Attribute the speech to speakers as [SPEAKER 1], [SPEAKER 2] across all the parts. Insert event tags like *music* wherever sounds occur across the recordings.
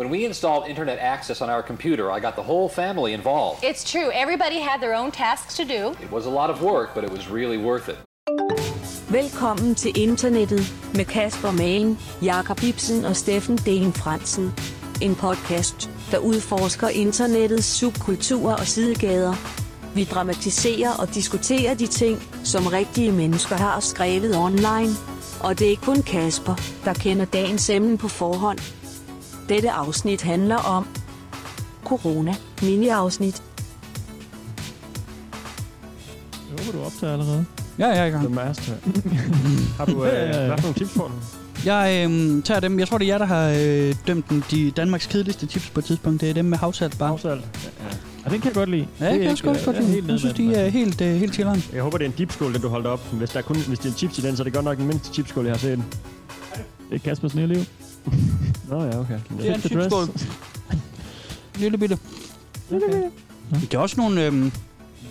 [SPEAKER 1] When we installed internet access on our computer, I got the whole family involved.
[SPEAKER 2] It's true. Everybody had their own tasks to do.
[SPEAKER 1] It was a lot of work, but it was really worth it.
[SPEAKER 3] Velkommen til internettet med Kasper Magen, Jakob Ibsen og Steffen Dehn Fransen. En podcast, der udforsker internettets subkulturer og sidegader. Vi dramatiserer og diskuterer de ting, som rigtige mennesker har skrevet online. Og det er ikke kun Kasper, der kender dagens emne på forhånd. Dette afsnit handler om corona mini-afsnit.
[SPEAKER 4] Jeg håber, du optager allerede.
[SPEAKER 5] Ja, jeg er i gang.
[SPEAKER 6] The Master. *laughs* har du øh,
[SPEAKER 4] Ja, ja, ja.
[SPEAKER 6] for nogle tips på den?
[SPEAKER 5] Jeg øhm, tager dem. Jeg tror, det er jer, der har øh, dømt den, de Danmarks kedeligste tips på et tidspunkt. Det er dem med havsalt bare.
[SPEAKER 6] Afsalt.
[SPEAKER 4] Og den kan jeg godt lide.
[SPEAKER 5] Ja, jeg kan også godt godt lide. Jeg synes, de er helt, øh, helt chilleren.
[SPEAKER 6] Jeg håber, det er en dipskål, den du holdt op. Hvis, der er kun, hvis det er en chips i den, så er det godt nok den mindste chipskål, jeg har set.
[SPEAKER 4] Det er Kaspers nye liv.
[SPEAKER 6] Nå ja, okay.
[SPEAKER 5] Det er en
[SPEAKER 4] Fit the dress.
[SPEAKER 5] chipskål. *laughs* Lille bitte.
[SPEAKER 4] Okay.
[SPEAKER 5] Det er også nogle... Øhm,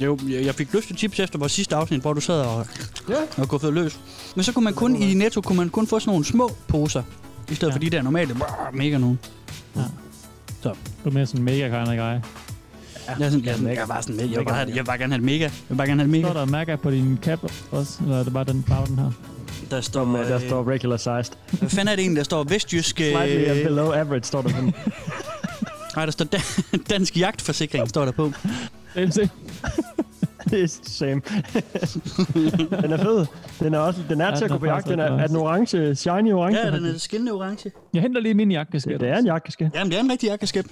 [SPEAKER 5] jo, jeg jeg fik lyst til chips efter vores sidste afsnit, hvor du sad og,
[SPEAKER 6] Ja.
[SPEAKER 5] og guffede løs. Men så kunne man kun i Netto kunne man kun få sådan nogle små poser, i stedet
[SPEAKER 4] Ja.
[SPEAKER 5] for de der normale brrr, mega nogen.
[SPEAKER 4] Du er mere sådan en mega kind of guy.
[SPEAKER 5] Jeg, er sådan, jeg, er sådan, jeg, er bare sådan, med. jeg, vil bare have, jeg vil bare gerne have det mega. Jeg vil bare gerne have det
[SPEAKER 4] Står
[SPEAKER 5] mega.
[SPEAKER 4] der mærker på din cap også? Eller er det bare den farve, den her?
[SPEAKER 5] Der står,
[SPEAKER 6] øh, der
[SPEAKER 5] øh,
[SPEAKER 6] står regular sized.
[SPEAKER 5] Hvad fanden er det egentlig, der står vestjysk...
[SPEAKER 6] Slightly
[SPEAKER 5] Øh,
[SPEAKER 6] below average, står der sådan. *laughs*
[SPEAKER 5] nej, der står da, dansk jagtforsikring, står der på.
[SPEAKER 4] Det er se.
[SPEAKER 6] det er same. den er fed. Den er, også, den er
[SPEAKER 4] Ja,
[SPEAKER 6] til at
[SPEAKER 4] den
[SPEAKER 6] gå på
[SPEAKER 4] er
[SPEAKER 6] jagt. Den er, er den orange, shiny orange?
[SPEAKER 5] Ja, den er skinnende orange.
[SPEAKER 4] Jeg henter lige min jakkeskat.
[SPEAKER 6] det, det er en jakkeskat.
[SPEAKER 5] Jamen, det er en rigtig jakkeskab.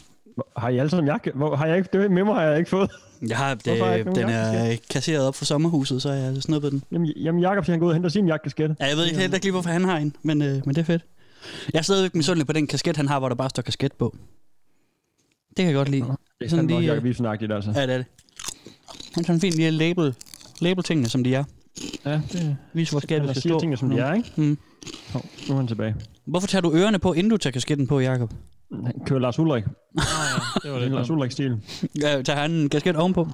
[SPEAKER 6] Har I alle sammen jakke? Hvor, har jeg ikke, det memo har jeg ikke fået.
[SPEAKER 5] Jeg har, *laughs* det,
[SPEAKER 6] har jeg
[SPEAKER 5] den er
[SPEAKER 6] jakkeskab?
[SPEAKER 5] kasseret op for sommerhuset, så jeg har snuppet den.
[SPEAKER 6] Jamen, jamen Jacob siger, han går ud og henter sin jakkeskat.
[SPEAKER 5] Ja, jeg ved ikke helt ikke lige, hvorfor han har en, men, øh, men det er fedt. Jeg er stadigvæk misundelig på den kasket, han har, hvor der bare står kasket på. Det kan jeg godt lide.
[SPEAKER 6] Det er
[SPEAKER 5] Sådan
[SPEAKER 6] sådan
[SPEAKER 5] lige,
[SPEAKER 6] lige,
[SPEAKER 5] øh,
[SPEAKER 6] Jacob Ibsen-agtigt, altså.
[SPEAKER 5] Ja, det er det. Han har en fin lille label, label tingene, som de er.
[SPEAKER 4] Ja, det
[SPEAKER 5] Vis, hvor skabet skal stå.
[SPEAKER 6] tingene, som de er, ikke?
[SPEAKER 5] Mm.
[SPEAKER 6] Hov, nu er han tilbage.
[SPEAKER 5] Hvorfor tager du ørerne på, inden du tager kasketten på, Jacob?
[SPEAKER 6] Han kører Lars Ulrik.
[SPEAKER 4] det var
[SPEAKER 6] Det
[SPEAKER 4] lidt
[SPEAKER 6] Lars. Ulrik-stil.
[SPEAKER 5] Ja, tager han en kasket ovenpå?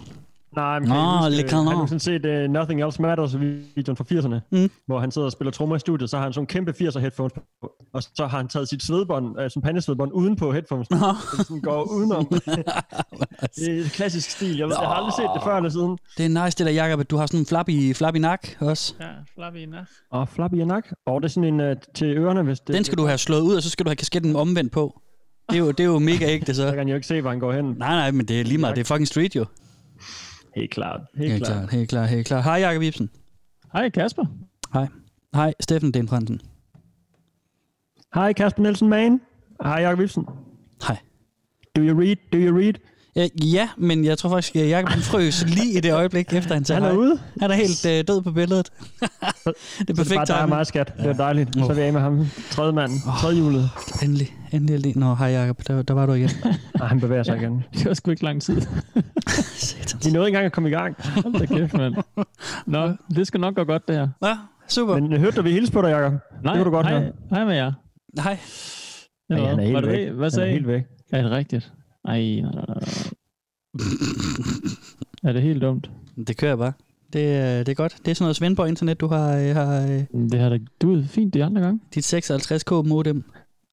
[SPEAKER 6] Nej, men
[SPEAKER 5] Nå,
[SPEAKER 6] kan I huske,
[SPEAKER 5] Canon.
[SPEAKER 6] Har sådan set uh, Nothing Else Matters videoen fra 80'erne,
[SPEAKER 5] Mm.
[SPEAKER 6] hvor han sidder og spiller trommer i studiet, så har han sådan en kæmpe 80'er headphones på, og så har han taget sit svedbånd, uh, sådan pandesvedbånd uden på headphones,
[SPEAKER 5] Nå.
[SPEAKER 6] så det sådan går udenom. *laughs* det er klassisk stil. Jeg, ved, jeg har aldrig set det før eller siden.
[SPEAKER 5] Det er nice, det der, Jacob, at du har sådan en flappy, flappy nak også.
[SPEAKER 4] Ja, flappy nak.
[SPEAKER 6] Og flappy nak. Og det er sådan en uh, til ørerne, hvis det...
[SPEAKER 5] Den skal du have slået ud, og så skal du have kasketten omvendt på. Det er jo, det er jo mega ægte, så. *laughs*
[SPEAKER 6] Så kan han jo ikke se, hvor han går hen.
[SPEAKER 5] Nej, nej, men det er lige meget. Det er fucking street, jo.
[SPEAKER 6] Helt klart. Helt,
[SPEAKER 5] Helt
[SPEAKER 6] klart.
[SPEAKER 5] klart, helt klart, helt klart. Hej, Jacob Ibsen.
[SPEAKER 4] Hej, Kasper.
[SPEAKER 5] Hej. Hej, Steffen Den Fransen.
[SPEAKER 6] Hej Kasper Nielsen Mann. Hej Jacob Ibsen.
[SPEAKER 5] Hej.
[SPEAKER 6] Do you read? Do you read?
[SPEAKER 5] Ja, ja, men jeg tror faktisk, at Jacob frøs lige i det øjeblik, efter han sagde
[SPEAKER 6] Han er
[SPEAKER 5] hej.
[SPEAKER 6] ude.
[SPEAKER 5] Han er helt øh, død på billedet. *laughs* det er
[SPEAKER 6] Så det er
[SPEAKER 5] perfekt
[SPEAKER 6] bare dig og
[SPEAKER 5] timing.
[SPEAKER 6] mig, skat. Det er dejligt. Så er vi af med ham. Tredje mand. Tredje hjulet.
[SPEAKER 5] Endelig, endelig, endelig. Nå, hej Jacob, der, der var du igen. *laughs*
[SPEAKER 6] Nej, han bevæger sig igen.
[SPEAKER 4] Det var sgu ikke lang tid. *laughs*
[SPEAKER 6] De nåede ikke engang at komme i gang.
[SPEAKER 4] Hold da kæft, mand. Nå, det skal nok gå godt, det her.
[SPEAKER 5] Ja, super.
[SPEAKER 6] Men hørte du, vi hilse på dig, Jacob?
[SPEAKER 4] Nej,
[SPEAKER 6] det kunne du godt
[SPEAKER 4] hej,
[SPEAKER 6] høre.
[SPEAKER 4] hej med jer.
[SPEAKER 5] Hej.
[SPEAKER 6] Nej, han er helt
[SPEAKER 4] Var det
[SPEAKER 6] væk.
[SPEAKER 4] det? Hvad
[SPEAKER 6] Han er
[SPEAKER 4] sagde I?
[SPEAKER 6] helt væk.
[SPEAKER 4] Er det rigtigt? Ej, nej, nej, nej. Er det helt dumt?
[SPEAKER 5] Det kører bare. Det, er- det er godt. Det er sådan noget Svendborg internet, du har, øh, har øh,
[SPEAKER 4] Det har da duet fint de andre gange.
[SPEAKER 5] dit 56k modem.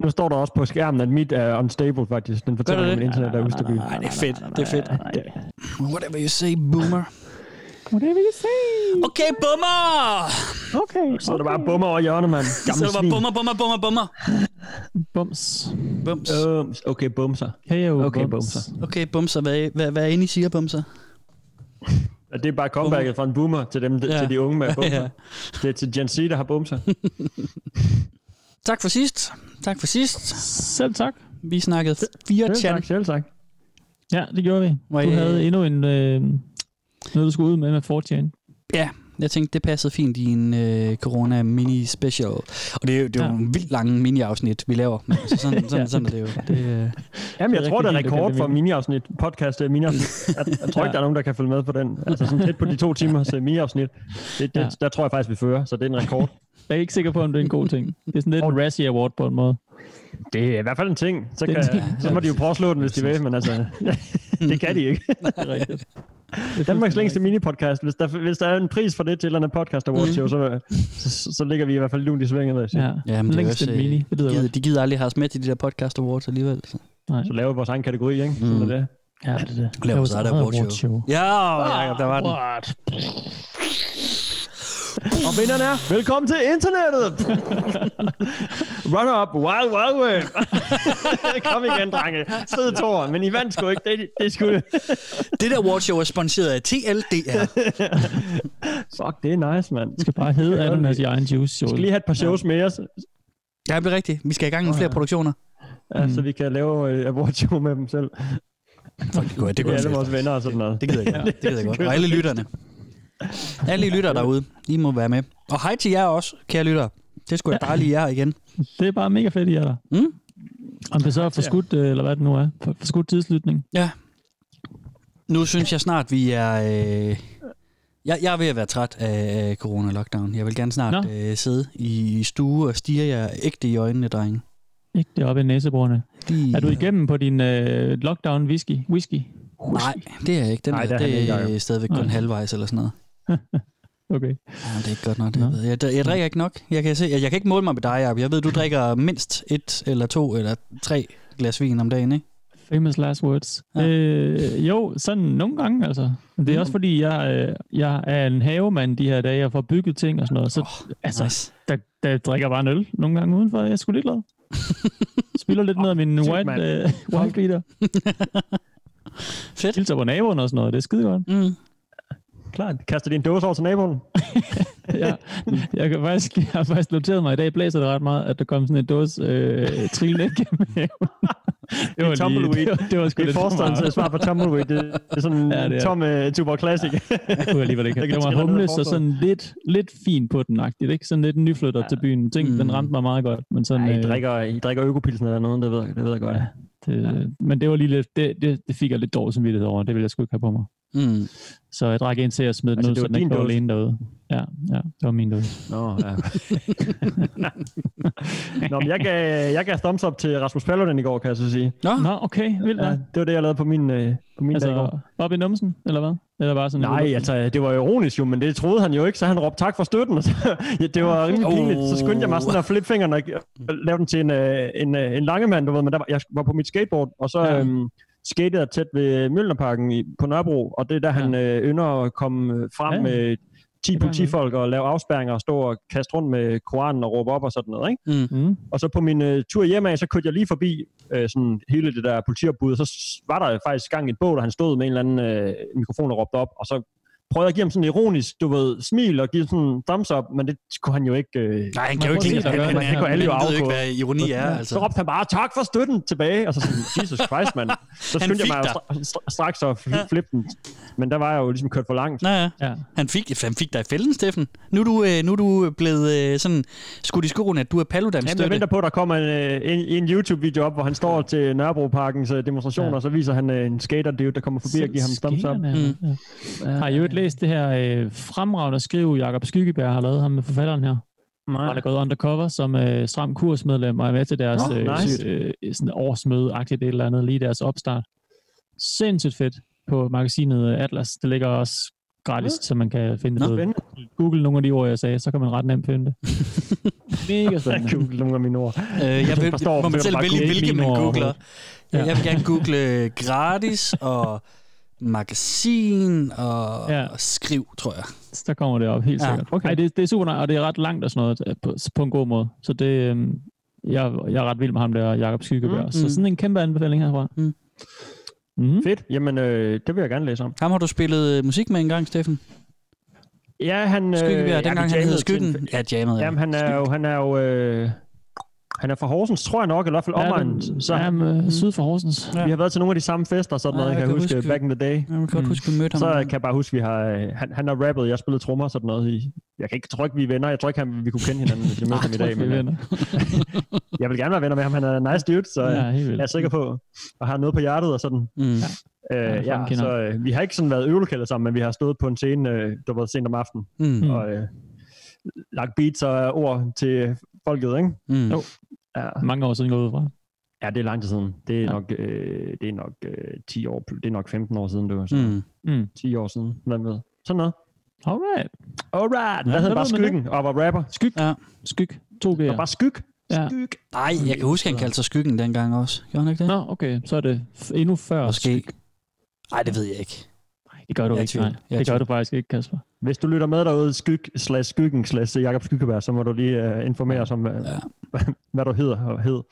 [SPEAKER 6] Nu står der også på skærmen, at mit er unstable faktisk. Den fortæller, mit internet er ustabilt.
[SPEAKER 5] Nej, det er fedt. Det er fedt. Whatever you say, boomer.
[SPEAKER 4] Whatever you say.
[SPEAKER 5] Okay, bummer!
[SPEAKER 4] Okay,
[SPEAKER 6] Så er der bare bummer over hjørnet, mand.
[SPEAKER 5] Så
[SPEAKER 6] Gamle
[SPEAKER 5] det var
[SPEAKER 6] svin.
[SPEAKER 5] bummer, bummer, bummer, bummer.
[SPEAKER 4] Bums.
[SPEAKER 5] Bums.
[SPEAKER 6] Øhm, okay, bumser.
[SPEAKER 4] Hey, yo,
[SPEAKER 6] Okay,
[SPEAKER 4] bums.
[SPEAKER 6] bumser.
[SPEAKER 5] Okay, bumser. Hvad, hvad, hvad er inde i siger, bumser?
[SPEAKER 6] Ja, Det er bare comebacket fra en boomer til, dem,
[SPEAKER 5] Ja.
[SPEAKER 6] til de unge med *laughs* bumser.
[SPEAKER 5] Ja.
[SPEAKER 6] Det er til Gen Z, der har bumser. *laughs*
[SPEAKER 5] Tak for sidst. Tak for sidst.
[SPEAKER 4] Selv tak.
[SPEAKER 5] Vi snakkede fire
[SPEAKER 6] Selv
[SPEAKER 5] chan.
[SPEAKER 6] tak, selv tak.
[SPEAKER 4] Ja, det gjorde vi.
[SPEAKER 5] Må
[SPEAKER 4] Du
[SPEAKER 5] jeg-
[SPEAKER 4] havde endnu en... Øh, noget, du skulle ud med med 4chan.
[SPEAKER 5] Ja, jeg tænkte, det passede fint i en øh, corona mini special. Og det er jo, det er jo
[SPEAKER 4] Ja.
[SPEAKER 5] en vildt lange mini-afsnit, vi laver. Men altså sådan, sådan, *laughs*
[SPEAKER 4] Ja.
[SPEAKER 5] sådan er det jo. *laughs* Det, øh,
[SPEAKER 6] Jamen, jeg
[SPEAKER 4] Det
[SPEAKER 6] tror, det er rekord for
[SPEAKER 4] det.
[SPEAKER 6] mini-afsnit. Podcast uh, mini-afsnit. *laughs* Jeg, jeg tror ikke, der er nogen, der kan følge med på den. Altså sådan tæt på de to timers uh, mini-afsnit. Det, det,
[SPEAKER 4] Ja.
[SPEAKER 6] Der tror jeg faktisk, vi fører, så det er en rekord.
[SPEAKER 4] Jeg er ikke sikker på, om det er en god ting. Det er sådan lidt en Razzie Award på en måde.
[SPEAKER 6] Det er i hvert fald en ting. Så, kan, så må de jo prøve at slå den, hvis de vil, men altså, *laughs* det kan de ikke. *laughs*
[SPEAKER 4] Det rigtigt. Det
[SPEAKER 6] Danmarks længste mini-podcast. Hvis der, hvis der er en pris for det til et eller andet podcast award show, så, så, så ligger vi i hvert fald lunt i svinget. sige.
[SPEAKER 4] Ja,
[SPEAKER 5] ja, men det er
[SPEAKER 4] længst
[SPEAKER 5] også,
[SPEAKER 4] en mini. Det
[SPEAKER 5] gider, de gider aldrig have os med til de der podcast awards alligevel. Så.
[SPEAKER 6] Så laver vi vores egen kategori, ikke? Sådan
[SPEAKER 5] Mm.
[SPEAKER 6] er det.
[SPEAKER 4] Ja, det er det.
[SPEAKER 5] Lav
[SPEAKER 4] var
[SPEAKER 5] så er der
[SPEAKER 4] eget
[SPEAKER 5] awardshow.
[SPEAKER 4] awardshow.
[SPEAKER 5] Ja, der var den.
[SPEAKER 6] Og vinderen er, velkommen til internettet! *laughs* Run up, wild, wild word. *laughs* Kom igen, drenge. Fed tår, men I vandt sgu ikke. Det, det sgu...
[SPEAKER 5] Det der awardshow er sponsoreret af TLDR. *laughs*
[SPEAKER 6] Fuck, det er nice, mand.
[SPEAKER 4] Det skal bare hedde ananas i egen juice.
[SPEAKER 6] Vi skal lige have et par shows mere, så,
[SPEAKER 5] Ja, det er rigtigt. Vi skal i gang med flere produktioner.
[SPEAKER 6] ja, så vi kan lave uh, awardshow med dem selv.
[SPEAKER 5] Fuck, det kunne, det
[SPEAKER 6] Det
[SPEAKER 5] kunne
[SPEAKER 6] er
[SPEAKER 5] jeg
[SPEAKER 6] alle
[SPEAKER 5] fedt.
[SPEAKER 6] vores venner og sådan noget.
[SPEAKER 5] Det gider jeg godt. Det gider jeg godt. Og alle lytterne. Alle I lytter derude, I må være med. Og hej til jer også, kære lyttere. Det skulle jeg dejligt jer igen.
[SPEAKER 4] Det er bare mega fedt, I er der.
[SPEAKER 5] Mm?
[SPEAKER 4] Om det så er forskudt, øh, eller hvad det nu er, for- forskudt tidslytning.
[SPEAKER 5] Ja. Nu synes jeg snart, vi er... Øh... Jeg, jeg er ved at være træt af corona-lockdown. Jeg vil gerne snart
[SPEAKER 4] Nå.
[SPEAKER 5] øh, sidde i stue og stige jer ægte i øjnene, drenge.
[SPEAKER 4] Ikke det oppe i næseborene.
[SPEAKER 5] De...
[SPEAKER 4] Er du igennem på din øh, lockdown whisky? Whisky?
[SPEAKER 5] Nej, det er jeg ikke. Den
[SPEAKER 6] Nej,
[SPEAKER 5] Nej,
[SPEAKER 6] det er
[SPEAKER 5] det, er stadigvæk kun
[SPEAKER 4] Nej.
[SPEAKER 5] halvvejs eller sådan noget. *laughs*
[SPEAKER 4] Okay.
[SPEAKER 5] Ja, det er ikke godt nok, det
[SPEAKER 4] Nå.
[SPEAKER 5] ved jeg. jeg. Jeg drikker ikke nok. Jeg kan, se, jeg, jeg kan ikke måle mig med dig, Jacob. Jeg ved, du *laughs* drikker mindst et eller to eller tre glas vin om dagen, ikke?
[SPEAKER 4] Famous last words.
[SPEAKER 5] Ja.
[SPEAKER 4] Øh, jo, sådan nogle gange altså. Det er også fordi, jeg, øh, jeg er en havemand de her dage, jeg får bygget ting og sådan noget. Så
[SPEAKER 5] Oh,
[SPEAKER 4] altså,
[SPEAKER 5] nice.
[SPEAKER 4] der, der drikker jeg bare en øl nogle gange udenfor. Jeg sgu lidt glad. *laughs* Spiller lidt ned af min white,
[SPEAKER 6] mand.
[SPEAKER 4] øh, white beater.
[SPEAKER 5] Fedt.
[SPEAKER 4] Hilser på naboen og sådan noget. Det er skide godt.
[SPEAKER 5] Mm.
[SPEAKER 6] Klart. Kaster din dåse over til naboen. *laughs*
[SPEAKER 4] ja, jeg, kan faktisk, jeg har faktisk noteret mig, i dag blæser det ret meget, at der kom sådan en dåse øh, trillende igennem haven. *laughs* det var
[SPEAKER 6] tumbleweed.
[SPEAKER 4] det var, det var sgu
[SPEAKER 6] Det er
[SPEAKER 4] lidt for
[SPEAKER 6] forstanden til at svare på Tumbleweed. Det, *laughs* det er sådan
[SPEAKER 4] Ja,
[SPEAKER 6] en
[SPEAKER 4] det er.
[SPEAKER 6] tom uh, Tuborg Classic.
[SPEAKER 4] Det kunne alligevel ikke. Det var
[SPEAKER 6] trille ned
[SPEAKER 4] humle,
[SPEAKER 6] og
[SPEAKER 4] sådan lidt, lidt fint på den agtigt, ikke? Sådan lidt nyflytter ja. til byen. Ting,
[SPEAKER 5] Mm.
[SPEAKER 4] den ramte mig meget godt. Men, sådan,
[SPEAKER 6] Nej, I
[SPEAKER 4] øh,
[SPEAKER 6] drikker, I drikker økopilsen eller noget, det ved, det ved jeg godt.
[SPEAKER 4] Ja. det, men det var lige lidt, det, det, det fik jeg lidt dårlig samvittighed over. Det ville jeg sgu ikke have på mig.
[SPEAKER 5] Mm.
[SPEAKER 4] Så jeg drak ind til at smide den
[SPEAKER 6] Altså,
[SPEAKER 4] ud,
[SPEAKER 6] det
[SPEAKER 4] så den ikke var alene derude. Ja, ja, det var min dåse.
[SPEAKER 6] Nå, ja. Nå, men jeg gav, jeg gav thumbs up til Rasmus Paludan i går, kan jeg så sige.
[SPEAKER 5] Nå,
[SPEAKER 4] Nå, okay, vildt.
[SPEAKER 6] Ja, det var det, jeg lavede på min, øh, på min dag i går.
[SPEAKER 4] altså, op i numsen, eller hvad? Eller bare sådan
[SPEAKER 6] Nej, altså, det var ironisk jo, men det troede han jo ikke, så han råbte tak for støtten. Og så, ja, det var rimelig
[SPEAKER 5] Oh.
[SPEAKER 6] pinligt. Så skyndte jeg mig sådan at flippe fingrene og lave den til en, øh, en, øh, en lange mand, du ved. Men der var, jeg var på mit skateboard, og så
[SPEAKER 4] ja.
[SPEAKER 6] øhm, skatede jeg tæt ved Mjølnerparken i, på Nørrebro, og det er der, han øh, ynder at komme øh, frem
[SPEAKER 4] Ja.
[SPEAKER 6] ja. med 10
[SPEAKER 4] Det gør han
[SPEAKER 6] politifolk og lave afspærringer og stå og kaste rundt med Koranen og råbe op og sådan noget, ikke?
[SPEAKER 4] Mm.
[SPEAKER 6] Og så på min øh, tur hjemad, så kørte jeg lige forbi øh, sådan hele det der politiopbud, og så var der faktisk gang i et båd, og han stod med en eller anden øh, mikrofon og råbte op, og så prøvede at give ham sådan en ironisk, du ved, smil og give sådan en thumbs up, men det kunne han jo ikke... Øh,
[SPEAKER 5] Nej, han kan jo ikke lide det. Han,
[SPEAKER 4] det.
[SPEAKER 6] kunne alle jo
[SPEAKER 5] han ved ikke, hvad ironi er. Altså.
[SPEAKER 6] Så råbte han bare, tak for støtten tilbage, og så sådan, *laughs* Jesus Christ, mand. Så
[SPEAKER 5] Han
[SPEAKER 6] skyndte jeg mig jo stra- stra- straks at fl- flippe den, men der var jeg jo ligesom kørt for langt.
[SPEAKER 5] Nå, ja.
[SPEAKER 4] Ja.
[SPEAKER 5] Han fik, han fik dig i fælden, Steffen. Nu er du, øh, nu er du blevet øh, sådan skudt i skoen, at du er paludan
[SPEAKER 6] Jamen, jeg
[SPEAKER 5] støtte.
[SPEAKER 6] venter på, at der kommer en, øh, en, en YouTube-video op, hvor han står til Nørrebroparkens øh, demonstrationer,
[SPEAKER 4] Ja.
[SPEAKER 6] og så viser han øh, en skater, dude, der kommer forbi og giver ham thumbs up.
[SPEAKER 4] Skaterne, ja. Har I jo ikke læst det her øh, fremragende skriv, Jakob Skyggeberg har lavet ham med forfatteren her?
[SPEAKER 6] Nej.
[SPEAKER 4] Han er gået undercover som øh, stram kursmedlem og er med til deres øh,
[SPEAKER 6] nice.
[SPEAKER 4] øh, sådan årsmøde-agtigt et eller andet, lige deres opstart. Sindssygt fedt på magasinet Atlas. Det ligger også gratis, så man kan finde
[SPEAKER 5] Nå,
[SPEAKER 4] det. Google nogle af de ord, jeg sagde, så kan man ret nemt finde det. *laughs* Mega spændende.
[SPEAKER 6] google nogle af mine ord.
[SPEAKER 5] Øh, jeg vil,
[SPEAKER 6] forstår
[SPEAKER 5] må man selv vælge,
[SPEAKER 6] google
[SPEAKER 5] hvilke man googler. Ja.
[SPEAKER 4] Ja.
[SPEAKER 5] Jeg vil gerne google gratis og *laughs* magasin og,
[SPEAKER 4] Ja.
[SPEAKER 5] ja. og skriv, tror jeg.
[SPEAKER 4] Så der kommer det op, helt
[SPEAKER 5] Ja,
[SPEAKER 4] sikkert.
[SPEAKER 6] okay.
[SPEAKER 4] Ej, det, det er super og det er ret langt og sådan noget øh, på, på en god måde. Så det, øhm, jeg, jeg er ret vild med ham der, Jakob Skyggeberg.
[SPEAKER 6] Mm,
[SPEAKER 4] Så sådan en kæmpe anbefaling herfra.
[SPEAKER 5] Mm.
[SPEAKER 4] Mm.
[SPEAKER 6] Fedt. Jamen, øh, det vil jeg gerne læse om.
[SPEAKER 5] Ham har du spillet øh, musik med en gang, Steffen?
[SPEAKER 6] Ja, han...
[SPEAKER 5] Skyggebjerg,
[SPEAKER 6] ja,
[SPEAKER 5] dengang han hed
[SPEAKER 6] til
[SPEAKER 5] Skyggen.
[SPEAKER 6] en-
[SPEAKER 5] Ja, jammet, ja.
[SPEAKER 6] Jamen, han er jo... Han er jo øh, han er fra Horsens, tror jeg nok, eller i hvert fald
[SPEAKER 4] Ja,
[SPEAKER 6] omegn.
[SPEAKER 4] den-
[SPEAKER 6] Så
[SPEAKER 4] ja, med, syd for Horsens.
[SPEAKER 5] Ja.
[SPEAKER 6] vi har været til nogle af de samme fester, og sådan
[SPEAKER 5] Ja,
[SPEAKER 6] noget,
[SPEAKER 5] jeg
[SPEAKER 6] jeg kan
[SPEAKER 5] kan
[SPEAKER 6] huske,
[SPEAKER 5] huske-
[SPEAKER 6] back in the day.
[SPEAKER 5] Jeg kan godt
[SPEAKER 4] Mm.
[SPEAKER 5] huske, at vi mødte ham.
[SPEAKER 6] Så kan jeg bare huske, vi har... øh, Han, han har rappet, jeg spillede trommer og sådan noget. I, jeg kan ikke, tror ikke, vi er venner. Jeg tror ikke, han, vi kunne kende hinanden, hvis vi mødte ham i dag. Men, øh, *laughs* jeg vil gerne være venner med ham. Han er en nice dude, så
[SPEAKER 4] Ja,
[SPEAKER 6] ja, jeg er sikker på, at har noget på hjertet og sådan.
[SPEAKER 5] Mm.
[SPEAKER 6] Øh,
[SPEAKER 4] fucking
[SPEAKER 6] ja,
[SPEAKER 4] kender
[SPEAKER 6] så øh, vi har ikke sådan været øvelokaler sammen, men vi har stået på en scene, øh, der var sent om aftenen.
[SPEAKER 5] Mm.
[SPEAKER 6] og øh, lagt beats og ord til folket, ikke?
[SPEAKER 5] Mm.
[SPEAKER 4] Jo.
[SPEAKER 6] Ja,
[SPEAKER 4] Mange år siden gået ud fra.
[SPEAKER 6] ja det er lang tid siden. Det er
[SPEAKER 4] Ja.
[SPEAKER 6] nok, øh, det er nok øh, 10 år, det er nok 15 år siden, det var så.
[SPEAKER 5] Mm.
[SPEAKER 4] Mm.
[SPEAKER 6] 10 år siden, hvem ved. Sådan noget.
[SPEAKER 4] Alright.
[SPEAKER 6] Alright.
[SPEAKER 4] Ja,
[SPEAKER 6] Hvad hedder
[SPEAKER 4] hvad
[SPEAKER 6] bare Skyggen og var rapper?
[SPEAKER 4] Skyg.
[SPEAKER 5] Ja.
[SPEAKER 4] Skyg. To
[SPEAKER 6] Og
[SPEAKER 4] G'er.
[SPEAKER 6] bare Skyg.
[SPEAKER 4] Ja.
[SPEAKER 5] Nej, jeg kan huske, han kaldte sig skyggen dengang også. Gjorde han ikke det?
[SPEAKER 4] Nå, okay. Så er det endnu før.
[SPEAKER 5] Måske. Nej, det ved jeg ikke.
[SPEAKER 4] Nej, det gør du
[SPEAKER 5] Jeg
[SPEAKER 4] ikke. Nej. Det gør du faktisk ikke, Kasper.
[SPEAKER 6] Hvis du lytter med derude, skyg, slash skyggen, slash Jakob Skyggeberg, så må du lige uh, informere os om, hvad,
[SPEAKER 5] Ja. *laughs*
[SPEAKER 6] hvad du hedder og hed.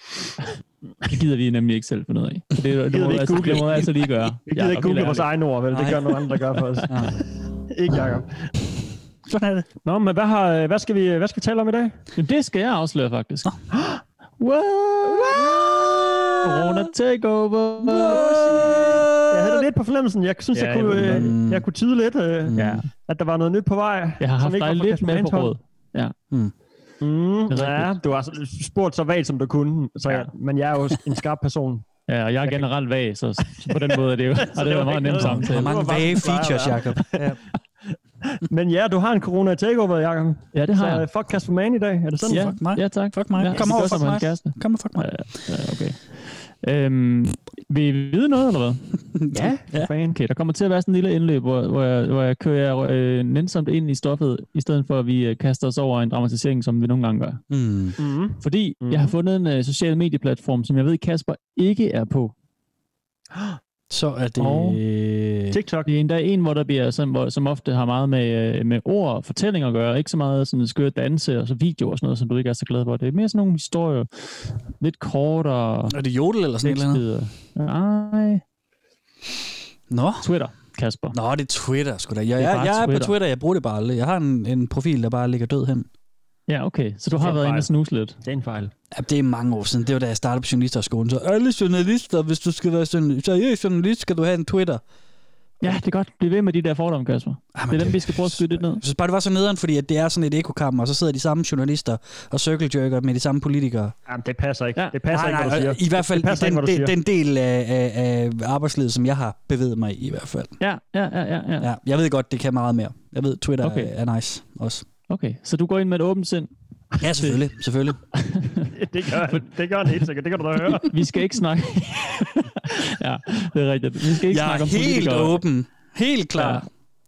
[SPEAKER 4] Det gider vi nemlig ikke selv finde ud af. Det, det, det,
[SPEAKER 6] gider
[SPEAKER 4] må,
[SPEAKER 6] vi ikke
[SPEAKER 4] altså, det må jeg altså lige gøre.
[SPEAKER 6] Vi gider ikke
[SPEAKER 4] og
[SPEAKER 6] google vores egne ord, vel? Det
[SPEAKER 5] Nej.
[SPEAKER 6] gør nogle andre, der gør for os. *laughs*
[SPEAKER 5] Ja.
[SPEAKER 6] ikke Jakob.
[SPEAKER 5] Sådan er det.
[SPEAKER 6] Nå, men hvad, har, hvad, skal vi, hvad skal vi tale om i dag?
[SPEAKER 4] Jamen, det skal jeg afsløre, faktisk. *gasps* Wow! Corona takeover!
[SPEAKER 6] Jeg havde det lidt på fornemmelsen. Jeg synes,
[SPEAKER 4] Ja,
[SPEAKER 6] jeg, kunne,
[SPEAKER 4] jeg
[SPEAKER 6] øh, jeg kunne tyde lidt, øh,
[SPEAKER 4] Ja,
[SPEAKER 6] at der var noget nyt på vej.
[SPEAKER 4] jeg har
[SPEAKER 6] som
[SPEAKER 4] haft dig lidt med på
[SPEAKER 6] Manes hånd.
[SPEAKER 4] råd.
[SPEAKER 6] Mm,
[SPEAKER 4] Det er
[SPEAKER 6] ja, du har så spurgt så vagt, som du kunne. Så jeg, men jeg er jo en skarp person.
[SPEAKER 4] Ja, og jeg er generelt vag, så, så på den måde er det jo, *laughs* har det
[SPEAKER 6] det var
[SPEAKER 4] meget nemt samtale.
[SPEAKER 5] mange
[SPEAKER 6] Det var bare,
[SPEAKER 5] vage features. Jacob. Ja. *laughs*
[SPEAKER 6] Men ja, du har en corona takeover, Jacob.
[SPEAKER 4] Ja, det har
[SPEAKER 6] Så
[SPEAKER 4] jeg.
[SPEAKER 6] øh, fuck Kasper Mann i dag. Er det sådan?
[SPEAKER 4] Ja,
[SPEAKER 5] Fuck mig.
[SPEAKER 4] ja, tak.
[SPEAKER 5] Fuck mig.
[SPEAKER 4] Ja,
[SPEAKER 5] Kom over, fuck mig.
[SPEAKER 4] kæreste.
[SPEAKER 5] Kom og fuck mig.
[SPEAKER 4] Ja, okay. Øhm, vil I vide noget, eller hvad? *laughs*
[SPEAKER 6] Ja,
[SPEAKER 5] Ja.
[SPEAKER 6] fan.
[SPEAKER 4] Okay, der kommer til at være sådan en lille indløb, hvor, hvor, jeg, hvor jeg kører øh, nænsomt ind i stoffet, i stedet for at vi øh, kaster os over en dramatisering, som vi nogle gange gør.
[SPEAKER 5] Mm.
[SPEAKER 6] Mm.
[SPEAKER 4] Fordi mm. jeg har fundet en øh, social medieplatform, som jeg ved, Kasper ikke er på. *gasps*
[SPEAKER 5] Så er det...
[SPEAKER 4] Og-
[SPEAKER 6] TikTok.
[SPEAKER 4] Det er endda en, hvor der bliver, sådan, hvor, som ofte har meget med, øh, med ord og fortællinger at gøre. Ikke så meget sådan skøre danse og så video og sådan noget, som du ikke er så glad for. Det er mere sådan nogle historier. Lidt kortere.
[SPEAKER 5] Er det jodel eller sådan et eller andet?
[SPEAKER 4] andet? Nej.
[SPEAKER 5] Nå.
[SPEAKER 4] Twitter, Kasper.
[SPEAKER 5] Nå, det er Twitter, sgu da. Jeg,
[SPEAKER 4] er
[SPEAKER 5] jeg, jeg er på
[SPEAKER 4] Twitter.
[SPEAKER 5] Twitter, jeg bruger det bare aldrig. Jeg har en, en profil, der bare ligger død hen.
[SPEAKER 4] Ja, okay. Så du har
[SPEAKER 6] Det
[SPEAKER 4] været inde og snuse lidt.
[SPEAKER 6] Det er en fejl.
[SPEAKER 5] Ja, det er mange år siden. Det var da jeg startede på journalisterskolen. Så alle journalister, hvis du skal være journalist, seriøs journalist, skal du have en Twitter.
[SPEAKER 4] Ja, det er godt. Bliv ved med de der fordomme, Kasper.
[SPEAKER 5] Jamen,
[SPEAKER 4] Det er dem, vi skal prøve at skyde lidt ned.
[SPEAKER 5] Jeg synes bare, det var så nederen, fordi at det er sådan et ekokammer, og så sidder de samme journalister og circle med de samme politikere.
[SPEAKER 6] Jamen, det passer ikke.
[SPEAKER 4] Ja.
[SPEAKER 6] Det passer ikke, hvad du siger.
[SPEAKER 5] I hvert fald
[SPEAKER 6] Det passer
[SPEAKER 5] den,
[SPEAKER 6] ikke,
[SPEAKER 5] den, del af, af, af arbejdslivet, som jeg har bevæget mig i, i hvert fald.
[SPEAKER 4] Ja, ja, ja, ja. ja.
[SPEAKER 5] Ja, jeg ved godt, det kan meget mere. Jeg ved, Twitter
[SPEAKER 4] Okay.
[SPEAKER 5] okay. er nice også.
[SPEAKER 4] Okay, så du går ind med et åbent sind.
[SPEAKER 5] Ja, selvfølgelig. selvfølgelig. *laughs*
[SPEAKER 6] Det gør, det gør han helt sikkert. Det kan du da høre.
[SPEAKER 4] Vi skal ikke snakke... *laughs* ja, det er rigtigt. Vi skal ikke
[SPEAKER 5] Jeg
[SPEAKER 4] snakke
[SPEAKER 5] er
[SPEAKER 4] om
[SPEAKER 5] helt
[SPEAKER 4] politikere.
[SPEAKER 5] åben. Helt klar.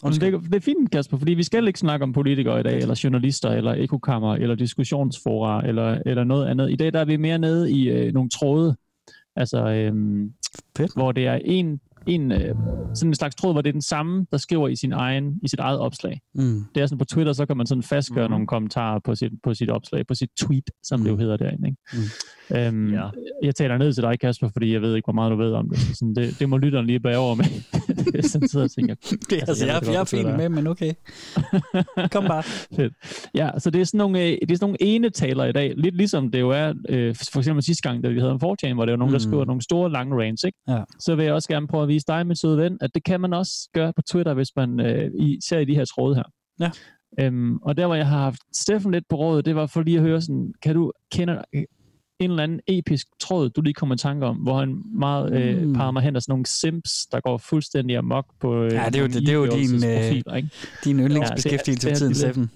[SPEAKER 4] Ja. Men det, det er fint, Kasper, fordi vi skal ikke snakke om politikere i dag, eller journalister, eller ekokammer, eller diskussionsfora, eller, eller noget andet. I dag der er vi mere nede i øh, nogle tråde, altså, øhm,
[SPEAKER 5] Fedt.
[SPEAKER 4] hvor det er en, en øh, sådan en slags tråd, hvor det er den samme, der skriver i sin egen, i sit eget opslag.
[SPEAKER 5] Mm.
[SPEAKER 4] Det er sådan på Twitter, så kan man sådan fastgøre mm. nogle kommentarer på sit, på sit opslag, på sit tweet, som mm. det jo hedder derinde. Ikke? Mm. Øhm,
[SPEAKER 6] Ja.
[SPEAKER 4] Jeg taler ned til dig, Kasper, fordi jeg ved ikke, hvor meget du ved om det. Så sådan, det, det må lytteren lige bære over med. *laughs* Han sidder og tænker, *laughs*
[SPEAKER 5] Det, altså, altså,
[SPEAKER 4] jeg
[SPEAKER 5] jeg,
[SPEAKER 4] ved
[SPEAKER 5] jeg,
[SPEAKER 4] godt,
[SPEAKER 5] jeg er fint med, men okay. Kom bare. *laughs*
[SPEAKER 4] Fedt. Ja, så det er sådan nogle, øh, det er sådan nogle ene taler i dag. Lidt ligesom det jo er, øh, for eksempel sidste gang, da vi havde en 4 hvor det var nogen, der
[SPEAKER 5] Mm.
[SPEAKER 4] skriver nogle store, lange rants, ikke?
[SPEAKER 5] Ja.
[SPEAKER 4] Så vil jeg også gerne prøve at vise dig, min søde ven, at det kan man også gøre på Twitter, hvis man øh, ser i de her tråde her.
[SPEAKER 5] Ja.
[SPEAKER 4] Øhm, og der, hvor jeg har haft Steffen lidt på rådet, det var for lige at høre sådan, kan du kende en eller anden episk tråd, du lige kommer i tanke om, hvor han meget øh,
[SPEAKER 5] Mm.
[SPEAKER 4] parer mig hen af sådan nogle simps, der går fuldstændig amok på øh,
[SPEAKER 5] Ja, det er jo-
[SPEAKER 4] nogle
[SPEAKER 5] det er jo din, øh,
[SPEAKER 4] e-girlses-profiler, ikke?
[SPEAKER 5] Din yndlingsbeskæftigelse
[SPEAKER 4] Ja, det er-
[SPEAKER 5] tiden,
[SPEAKER 4] det
[SPEAKER 5] Steffen.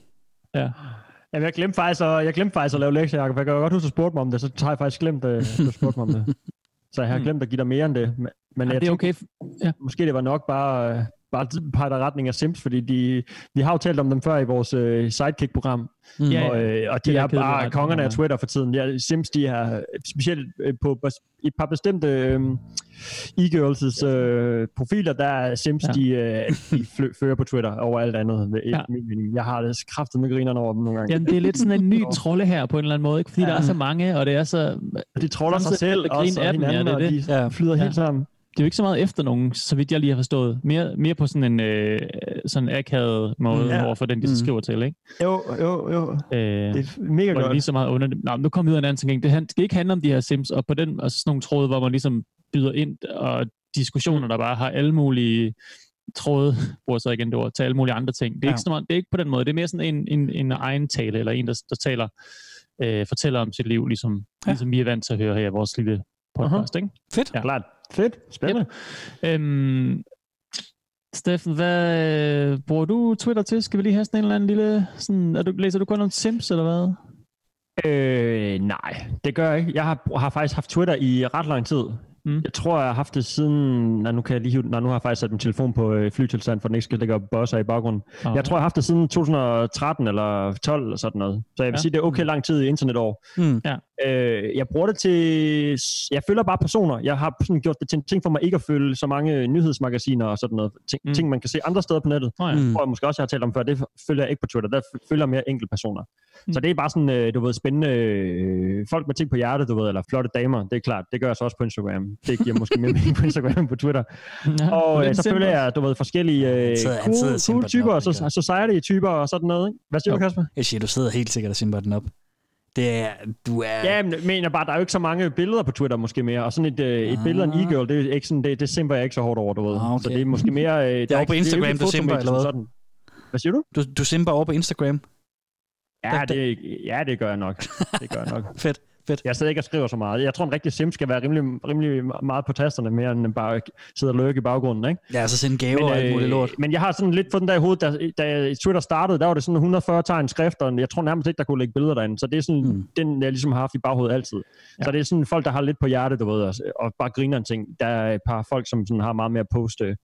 [SPEAKER 6] Jamen, jeg glemte faktisk at, jeg glemte faktisk at lave lektier, Jacob. Jeg kan godt huske, at du spurgte mig om det, så har jeg faktisk glemt, øh, at du spurgte mig om det. *laughs* Så jeg har
[SPEAKER 4] Hmm.
[SPEAKER 6] glemt at give dig mere end det. Men, men
[SPEAKER 4] Ja,
[SPEAKER 6] jeg
[SPEAKER 4] det er
[SPEAKER 6] tænkte,
[SPEAKER 4] okay.
[SPEAKER 6] måske det var nok bare, øh, bare pege retning af Sims, fordi de, vi har jo talt om dem før i vores øh, sidekick-program,
[SPEAKER 5] Mm.
[SPEAKER 4] Ja,
[SPEAKER 6] og, øh, og de
[SPEAKER 4] Det er
[SPEAKER 6] er, bare
[SPEAKER 4] ret
[SPEAKER 6] kongerne af. Twitter for tiden. Ja, Sims, de er specielt øh, på et par bestemte øh, e-girls' øh, profiler, der er Sims,
[SPEAKER 4] Ja.
[SPEAKER 6] de, øh, de fl- fører på Twitter over alt andet. Ja. Jeg har det kraftet med grinerne over dem nogle gange.
[SPEAKER 4] Jamen, det er lidt sådan en ny *laughs* trolde her på en eller anden måde, ikke? fordi
[SPEAKER 6] Ja.
[SPEAKER 4] der er så mange, og det er så...
[SPEAKER 6] Og de troller sig selv også, og
[SPEAKER 4] af dem, ja,
[SPEAKER 6] hinanden,
[SPEAKER 4] det er
[SPEAKER 6] og de
[SPEAKER 5] Ja.
[SPEAKER 6] flyder
[SPEAKER 4] Ja.
[SPEAKER 6] helt sammen.
[SPEAKER 4] Det er jo ikke så meget efter nogen, så vidt jeg lige har forstået. Mere, mere på sådan en øh, sådan akavet måde
[SPEAKER 6] Ja.
[SPEAKER 4] overfor den, de
[SPEAKER 5] Mm.
[SPEAKER 4] skriver til, ikke?
[SPEAKER 6] Jo, jo, jo.
[SPEAKER 4] Øh,
[SPEAKER 6] Det er mega
[SPEAKER 4] hvor det
[SPEAKER 6] godt.
[SPEAKER 4] lige så meget under det. Nå, men nu kommer vi ud af en anden ting. Det, han- det skal ikke handle om de her sims, og på den, og sådan nogle tråde, hvor man ligesom byder ind, og diskussioner, der bare har alle mulige tråde, *laughs* bruger så igen det ord, til alle mulige andre ting. Det er,
[SPEAKER 5] Ja.
[SPEAKER 4] ikke så meget, det er ikke på den måde. Det er mere sådan en, en, en egen tale, eller en, der, der taler, øh, fortæller om sit liv, ligesom,
[SPEAKER 5] Ja.
[SPEAKER 4] ligesom vi er vant til at høre her i vores lille podcast. ikke?
[SPEAKER 5] Fedt.
[SPEAKER 4] Ja.
[SPEAKER 6] Klart. Fedt. Spændende.
[SPEAKER 4] Øhm, Steffen, hvad øh, bruger du Twitter til? Skal vi lige have sådan en eller anden lille... Sådan, er du, læser du kun om Sims, eller hvad?
[SPEAKER 6] Øh, nej, det gør jeg ikke. Jeg har, har faktisk haft Twitter i ret lang tid.
[SPEAKER 4] Mm.
[SPEAKER 6] Jeg tror, jeg har haft det siden... Nej, nu, kan jeg lige, hive- nej, nu har jeg faktisk sat min telefon på øh, flytilstand, for den ikke skal ligge og bosser i baggrunden.
[SPEAKER 4] Okay.
[SPEAKER 6] Jeg tror, jeg har haft det siden 2013 eller 12 eller sådan noget. Så jeg vil
[SPEAKER 4] Ja.
[SPEAKER 6] sige, det er okay lang tid i internetår.
[SPEAKER 5] Mm.
[SPEAKER 4] Ja.
[SPEAKER 6] Øh, jeg bruger det til... Jeg følger bare personer. Jeg har sådan gjort det til en ting for mig ikke at følge så mange nyhedsmagasiner og sådan noget. Ting,
[SPEAKER 4] Mm.
[SPEAKER 6] ting man kan se andre steder på nettet.
[SPEAKER 4] Nå ja.
[SPEAKER 5] Mm.
[SPEAKER 6] tror jeg måske også, jeg har talt om før, det følger jeg ikke på Twitter. Der følger jeg mere enkelte personer.
[SPEAKER 4] Mm.
[SPEAKER 6] Så det er bare sådan, øh, du ved, spændende øh, folk med ting på hjertet, du ved, eller flotte damer. Det er klart, det gør jeg så også på Instagram. Det giver måske mere mening på Instagram end på Twitter. *laughs*
[SPEAKER 4] Ja,
[SPEAKER 6] Og
[SPEAKER 4] er
[SPEAKER 6] øh, så følger jeg, du ved, forskellige øh, cool,
[SPEAKER 5] og
[SPEAKER 6] cool typer, og så, society-typer og sådan noget. Ikke? Hvad siger
[SPEAKER 4] Jo.
[SPEAKER 6] du, Kasper?
[SPEAKER 5] Jeg siger, du sidder helt sikkert og simper den op. Det er, du er...
[SPEAKER 6] Ja, men jeg mener bare, der er jo ikke så mange billeder på Twitter måske mere, og sådan et, øh, et
[SPEAKER 5] Ah.
[SPEAKER 6] billede af en e-girl, det, er ikke sådan, det, det simper jeg ikke så hårdt over, du ved.
[SPEAKER 5] Ah, okay.
[SPEAKER 6] Så det er måske mere... Øh, det
[SPEAKER 5] over
[SPEAKER 6] ikke-
[SPEAKER 5] på
[SPEAKER 6] er
[SPEAKER 5] Instagram,
[SPEAKER 6] ikke
[SPEAKER 5] du simper, eller hvad?
[SPEAKER 6] sådan. Hvad siger du?
[SPEAKER 5] Du, du simper over på Instagram.
[SPEAKER 6] Ja, det, ja, det gør jeg nok. Det gør jeg nok. *laughs*
[SPEAKER 5] Fedt, fedt.
[SPEAKER 6] Jeg sidder ikke og skriver så meget. Jeg tror, en rigtig sim skal være rimelig, rimelig meget på tasterne, mere end bare sidde og lurke i baggrunden, ikke?
[SPEAKER 5] Ja, så sende gaver og alt muligt lort.
[SPEAKER 6] men jeg har sådan lidt fået den der i hovedet, da, da Twitter startede, der var det sådan 140 tegn skrift, og jeg tror nærmest ikke, der kunne lægge billeder derinde. Så det er sådan
[SPEAKER 5] mm.
[SPEAKER 6] den, jeg ligesom har haft i baghovedet altid. Ja. Så det er sådan folk, der har lidt på hjertet, du ved, og, og bare griner en ting. Der er et par folk, som sådan har meget mere poste,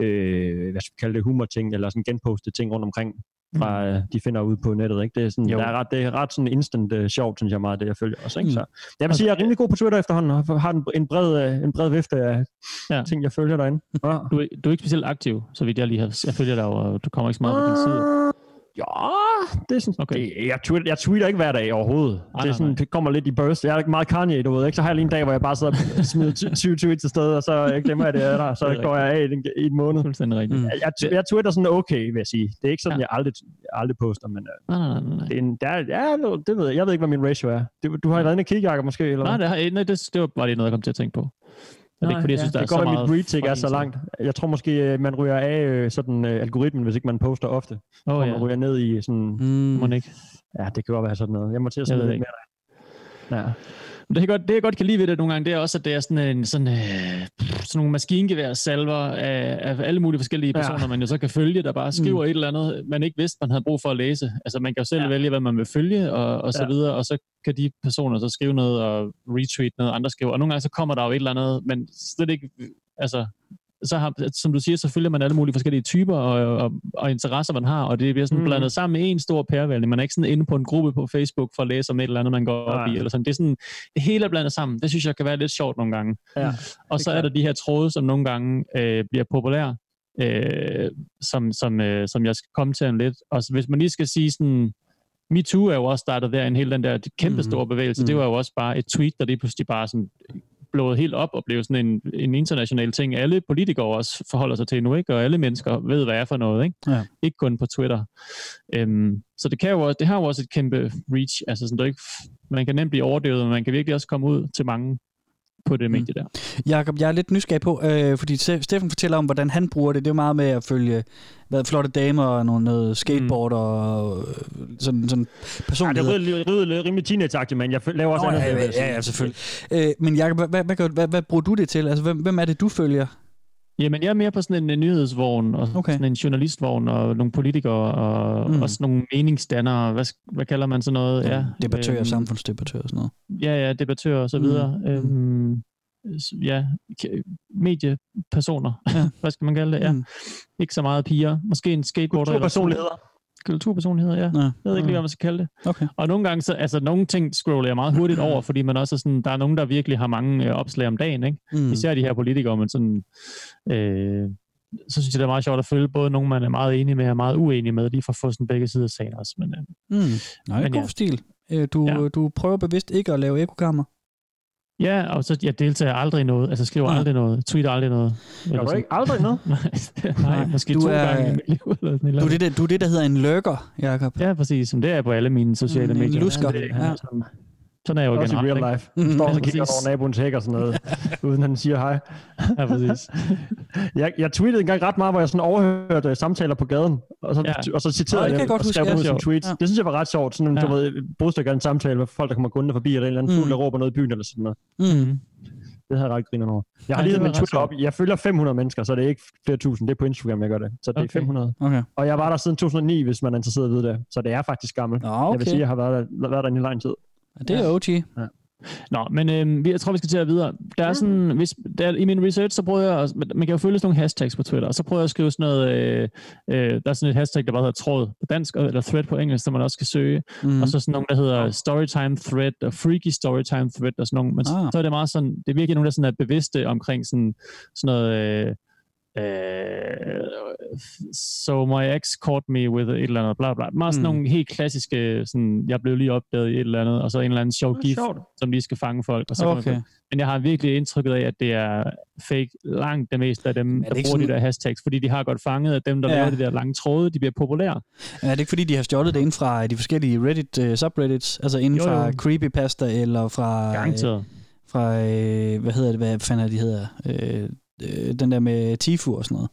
[SPEAKER 6] øh, hvad skal vi kalde det, humor-ting, eller sådan genposte ting rundt omkring, fra, mm. de finder ud på nettet. Ikke? Det, er sådan,
[SPEAKER 5] Jo.
[SPEAKER 6] der er ret, det er ret sådan instant uh, sjovt, synes jeg meget, det jeg følger også. Ikke?
[SPEAKER 5] Mm.
[SPEAKER 6] Så jeg vil sige, jeg er rimelig god på Twitter efterhånden, og har en, en, bred, øh, en bred vifte af
[SPEAKER 4] Ja.
[SPEAKER 6] ting, jeg følger derinde. Ja. *laughs*
[SPEAKER 4] Du, er- du er ikke specielt aktiv, så vidt jeg lige har... Jeg følger dig og du kommer ikke så meget på din side.
[SPEAKER 6] Ja, det er sådan,
[SPEAKER 4] Okay.
[SPEAKER 6] det, jeg, tweeter, jeg tweeter ikke hver dag overhovedet.
[SPEAKER 4] nej,
[SPEAKER 6] det, er sådan,
[SPEAKER 4] nej.
[SPEAKER 6] det kommer lidt i burst. Jeg er ikke meget Kanye, du ved ikke? Så har jeg lige en dag, hvor jeg bare sidder og smider ty- *laughs* 20 tweets til sted, og så øh, glemmer jeg det er der, så
[SPEAKER 4] Det
[SPEAKER 6] går jeg af i en, i en måned.
[SPEAKER 4] Fuldstændig rigtigt.
[SPEAKER 5] Mm.
[SPEAKER 6] Jeg, jeg, jeg twitter sådan okay, vil jeg sige. Det er ikke sådan,
[SPEAKER 4] Ja.
[SPEAKER 6] jeg, aldrig, jeg aldrig poster, men uh,
[SPEAKER 4] Nej, nej, nej, nej.
[SPEAKER 6] det er en, der, er- ja, det ved jeg. Jeg ved ikke, hvad min ratio er. Det, du har været inde og kigge, Jacob, måske? Eller
[SPEAKER 4] Nej,
[SPEAKER 6] hvad?
[SPEAKER 4] det, har, nej det, det var bare lige noget, jeg kom til at tænke på. Det er ikke, fordi jeg synes, der
[SPEAKER 6] det
[SPEAKER 4] er
[SPEAKER 6] går,
[SPEAKER 4] så meget...
[SPEAKER 6] mit reach ikke er så langt. Jeg tror måske, øh, man ryger af øh, sådan øh, algoritmen, hvis ikke man poster ofte. Oh,
[SPEAKER 4] oh, ja.
[SPEAKER 6] Man ryger ned i sådan...
[SPEAKER 5] Mm.
[SPEAKER 4] Må ikke.
[SPEAKER 6] Ja, det kan godt være sådan noget. Jeg må til at smide lidt mere der. Ja.
[SPEAKER 4] Men Det, jeg godt, det, jeg godt kan lide ved det nogle gange, det er også, at det er sådan, en, sådan, øh, sådan nogle maskingevær-salver af, af alle mulige forskellige
[SPEAKER 6] Ja.
[SPEAKER 4] personer, man jo så kan følge, der bare skriver mm. et eller andet, man ikke vidste, man havde brug for at læse. Altså, man kan jo selv ja.
[SPEAKER 6] Ja.
[SPEAKER 4] vælge, hvad man vil følge, og, og så
[SPEAKER 6] Ja.
[SPEAKER 4] videre, og så kan de personer så skrive noget og retweet noget, andre skriver. Og nogle gange så kommer der jo et eller andet, men slet ikke, altså, så har, som du siger, så følger man alle mulige forskellige typer og, og, og interesser, man har, og det bliver sådan mm. Blandet sammen med en stor pærevælge. Man er ikke sådan inde på en gruppe på Facebook for at læse om et eller andet, man går op
[SPEAKER 6] Nej.
[SPEAKER 4] i. Eller sådan. Det er sådan, det hele er blandet sammen. Det synes jeg kan være lidt sjovt nogle gange.
[SPEAKER 6] Ja,
[SPEAKER 4] Og så er der de her tråde, som nogle gange øh, bliver populære, øh, som, som, øh, som jeg skal komme til om lidt. Og så, hvis man lige skal sige sådan, MeToo er jo også startet der, en hel den der kæmpe store bevægelse.
[SPEAKER 5] Mm.
[SPEAKER 4] Det var jo også bare et tweet, der lige pludselig bare sådan blået helt op og blev sådan en, en international ting. Alle politikere også forholder sig til nu, ikke? Og alle mennesker ved, hvad er for noget, ikke?
[SPEAKER 5] Ja.
[SPEAKER 4] Ikke kun på Twitter. Øhm, så det, kan jo også, det har jo også et kæmpe reach. Altså sådan, det ikke, man kan nemt blive overdøvet, men man kan virkelig også komme ud til mange på det
[SPEAKER 5] Mm.
[SPEAKER 4] medie der.
[SPEAKER 5] Jakob, jeg er lidt nysgerrig på, øh, fordi Steffen fortæller om, hvordan han bruger det. Det er jo meget med at følge hvad, flotte damer og noget, noget skateboard mm. og øh, sådan, sådan
[SPEAKER 6] Ja, det
[SPEAKER 5] personlighed.
[SPEAKER 6] er rimelig, teenage men jeg laver også
[SPEAKER 5] Nå,
[SPEAKER 6] andet.
[SPEAKER 5] ja, ja, ja, selvfølgelig. Øh, men Jacob, hvad, hvad, hvad, hvad, hvad bruger du det til? Altså, hvem, hvem er det, du følger?
[SPEAKER 4] Jamen, jeg er mere på sådan en, en nyhedsvogn, og
[SPEAKER 5] Okay.
[SPEAKER 4] sådan en journalistvogn, og nogle politikere, og
[SPEAKER 5] Mm.
[SPEAKER 4] mm. også nogle meningsdannere, hvad, hvad kalder man sådan noget? Ja,
[SPEAKER 5] Debattører,
[SPEAKER 4] øhm,
[SPEAKER 5] samfundsdebattører og sådan noget.
[SPEAKER 4] Ja, ja, debattører og så
[SPEAKER 5] Mm,
[SPEAKER 4] videre.
[SPEAKER 5] mm.
[SPEAKER 4] Øhm, s- ja, mediepersoner,
[SPEAKER 5] Ja.
[SPEAKER 4] ja. *laughs* hvad skal man kalde det? Ja.
[SPEAKER 5] Mm.
[SPEAKER 4] Mm. Ikke så meget piger. Måske en skateboarder.
[SPEAKER 6] Kulturpersonligheder.
[SPEAKER 4] Kulturpersonligheder, ja.
[SPEAKER 5] Ja.
[SPEAKER 4] Jeg ved ikke lige, hvad man skal kalde det.
[SPEAKER 5] Okay.
[SPEAKER 4] Og nogle gange, så, altså nogle ting scroller jeg meget hurtigt over, fordi man også er sådan, der er nogen, der virkelig har mange øh, opslag om dagen, ikke?
[SPEAKER 5] Mm.
[SPEAKER 4] Især de her politikere, men sådan, øh, så synes jeg, det er meget sjovt at følge både nogen, man er meget enig med og meget uenig med, lige for at få sådan begge sider af sagen også. Men, øh,
[SPEAKER 5] Mm. Nej,
[SPEAKER 4] Men
[SPEAKER 5] god
[SPEAKER 4] ja.
[SPEAKER 5] stil. Øh, Du,
[SPEAKER 4] Ja.
[SPEAKER 5] du prøver bevidst ikke at lave ekokammer.
[SPEAKER 4] Ja, og så jeg deltager aldrig i noget, altså skriver
[SPEAKER 5] Nej.
[SPEAKER 4] aldrig noget, tweeter aldrig noget.
[SPEAKER 6] Gør du
[SPEAKER 4] sådan.
[SPEAKER 6] ikke aldrig noget? *laughs*
[SPEAKER 4] nej, måske
[SPEAKER 5] du
[SPEAKER 4] to
[SPEAKER 5] er-
[SPEAKER 4] gange i mit liv. Eller sådan
[SPEAKER 5] Du er, det, der, du er det, der hedder en lurker, Jacob.
[SPEAKER 4] Ja, præcis. Som det er på alle mine sociale
[SPEAKER 5] Mm, en
[SPEAKER 4] medier.
[SPEAKER 5] lusker.
[SPEAKER 4] Det,
[SPEAKER 5] Ja.
[SPEAKER 4] ja. Sådan, er jeg jo
[SPEAKER 6] Også i
[SPEAKER 4] generelt.
[SPEAKER 6] real
[SPEAKER 4] ikke?
[SPEAKER 6] life. *laughs*
[SPEAKER 5] Mm.
[SPEAKER 6] Står og
[SPEAKER 4] Ja,
[SPEAKER 6] kigger over naboens hæk og sådan noget, *laughs* uden han siger hej.
[SPEAKER 4] Ja, præcis. *laughs*
[SPEAKER 6] Jeg, jeg tweetede engang ret meget, hvor jeg sådan overhørte uh, samtaler på gaden, og så,
[SPEAKER 4] Ja.
[SPEAKER 6] og så citerede
[SPEAKER 5] det kan
[SPEAKER 6] jeg
[SPEAKER 5] jeg godt
[SPEAKER 6] og
[SPEAKER 5] huske,
[SPEAKER 6] skrev
[SPEAKER 5] ja.
[SPEAKER 6] ud som tweets.
[SPEAKER 5] Ja.
[SPEAKER 6] Det synes jeg var ret sjovt, sådan en,
[SPEAKER 4] Ja.
[SPEAKER 6] du ved, brudstykker en samtale med folk, der kommer gående forbi, eller en eller anden
[SPEAKER 5] Mm.
[SPEAKER 6] fugl, der råber noget i byen, eller sådan noget.
[SPEAKER 5] Mm.
[SPEAKER 6] Det havde jeg ret griner over. Jeg har
[SPEAKER 4] Ja,
[SPEAKER 6] lige
[SPEAKER 4] det
[SPEAKER 6] min Twitter op. Jeg følger 500 mennesker, så det er ikke flere tusind. Det er på Instagram, jeg gør det. Så det er
[SPEAKER 4] Okay.
[SPEAKER 6] 500.
[SPEAKER 5] Okay.
[SPEAKER 6] Og jeg var der siden 2009, hvis man er interesseret i at vide det. Så det er faktisk gammelt.
[SPEAKER 5] Nå,
[SPEAKER 6] Jeg vil
[SPEAKER 5] okay.
[SPEAKER 6] sige, jeg har været der, været der en lang tid.
[SPEAKER 5] Det er OG.
[SPEAKER 4] Nå, men øh, jeg tror, vi skal til at videre. Der er sådan, hvis, der, I min research, så prøver jeg, at, man kan jo følge sådan nogle hashtags på Twitter, og så prøver jeg at skrive sådan noget, øh, øh, der er sådan et hashtag, der bare hedder tråd på dansk, eller thread på engelsk, der man også kan søge,
[SPEAKER 5] Mm.
[SPEAKER 4] og så sådan nogle, der hedder storytime thread, og freaky storytime thread, og sådan nogle, men
[SPEAKER 5] ah.
[SPEAKER 4] så er det meget sådan, det er virkelig nogle, der sådan er bevidste omkring sådan, sådan noget, øh, øh, so my ex caught me with et eller andet, bla bla. Meget sådan
[SPEAKER 5] Mm.
[SPEAKER 4] nogle helt klassiske, sådan, jeg blev lige opdaget i et eller andet, og så en eller anden sjov gif,
[SPEAKER 6] Sjovt.
[SPEAKER 4] som lige skal fange folk. Og så
[SPEAKER 5] Okay.
[SPEAKER 4] man, men jeg har virkelig indtrykket af, at det er fake langt det meste af dem, der bruger
[SPEAKER 5] ikke
[SPEAKER 4] de
[SPEAKER 5] sådan-
[SPEAKER 4] der hashtags, fordi de har godt fanget, at dem, der
[SPEAKER 5] Ja.
[SPEAKER 4] laver de der lange tråde, de bliver populære.
[SPEAKER 5] Er det ikke fordi, de har stjålet det ind fra de forskellige Reddit uh, subreddits? Altså inden
[SPEAKER 4] Jo,
[SPEAKER 5] fra
[SPEAKER 4] jo.
[SPEAKER 5] Creepypasta eller fra... øh,
[SPEAKER 4] Garanteret.
[SPEAKER 5] fra øh, hvad hedder det, hvad fanden er de hedder? Øh, øh, den der med Tifu og sådan noget.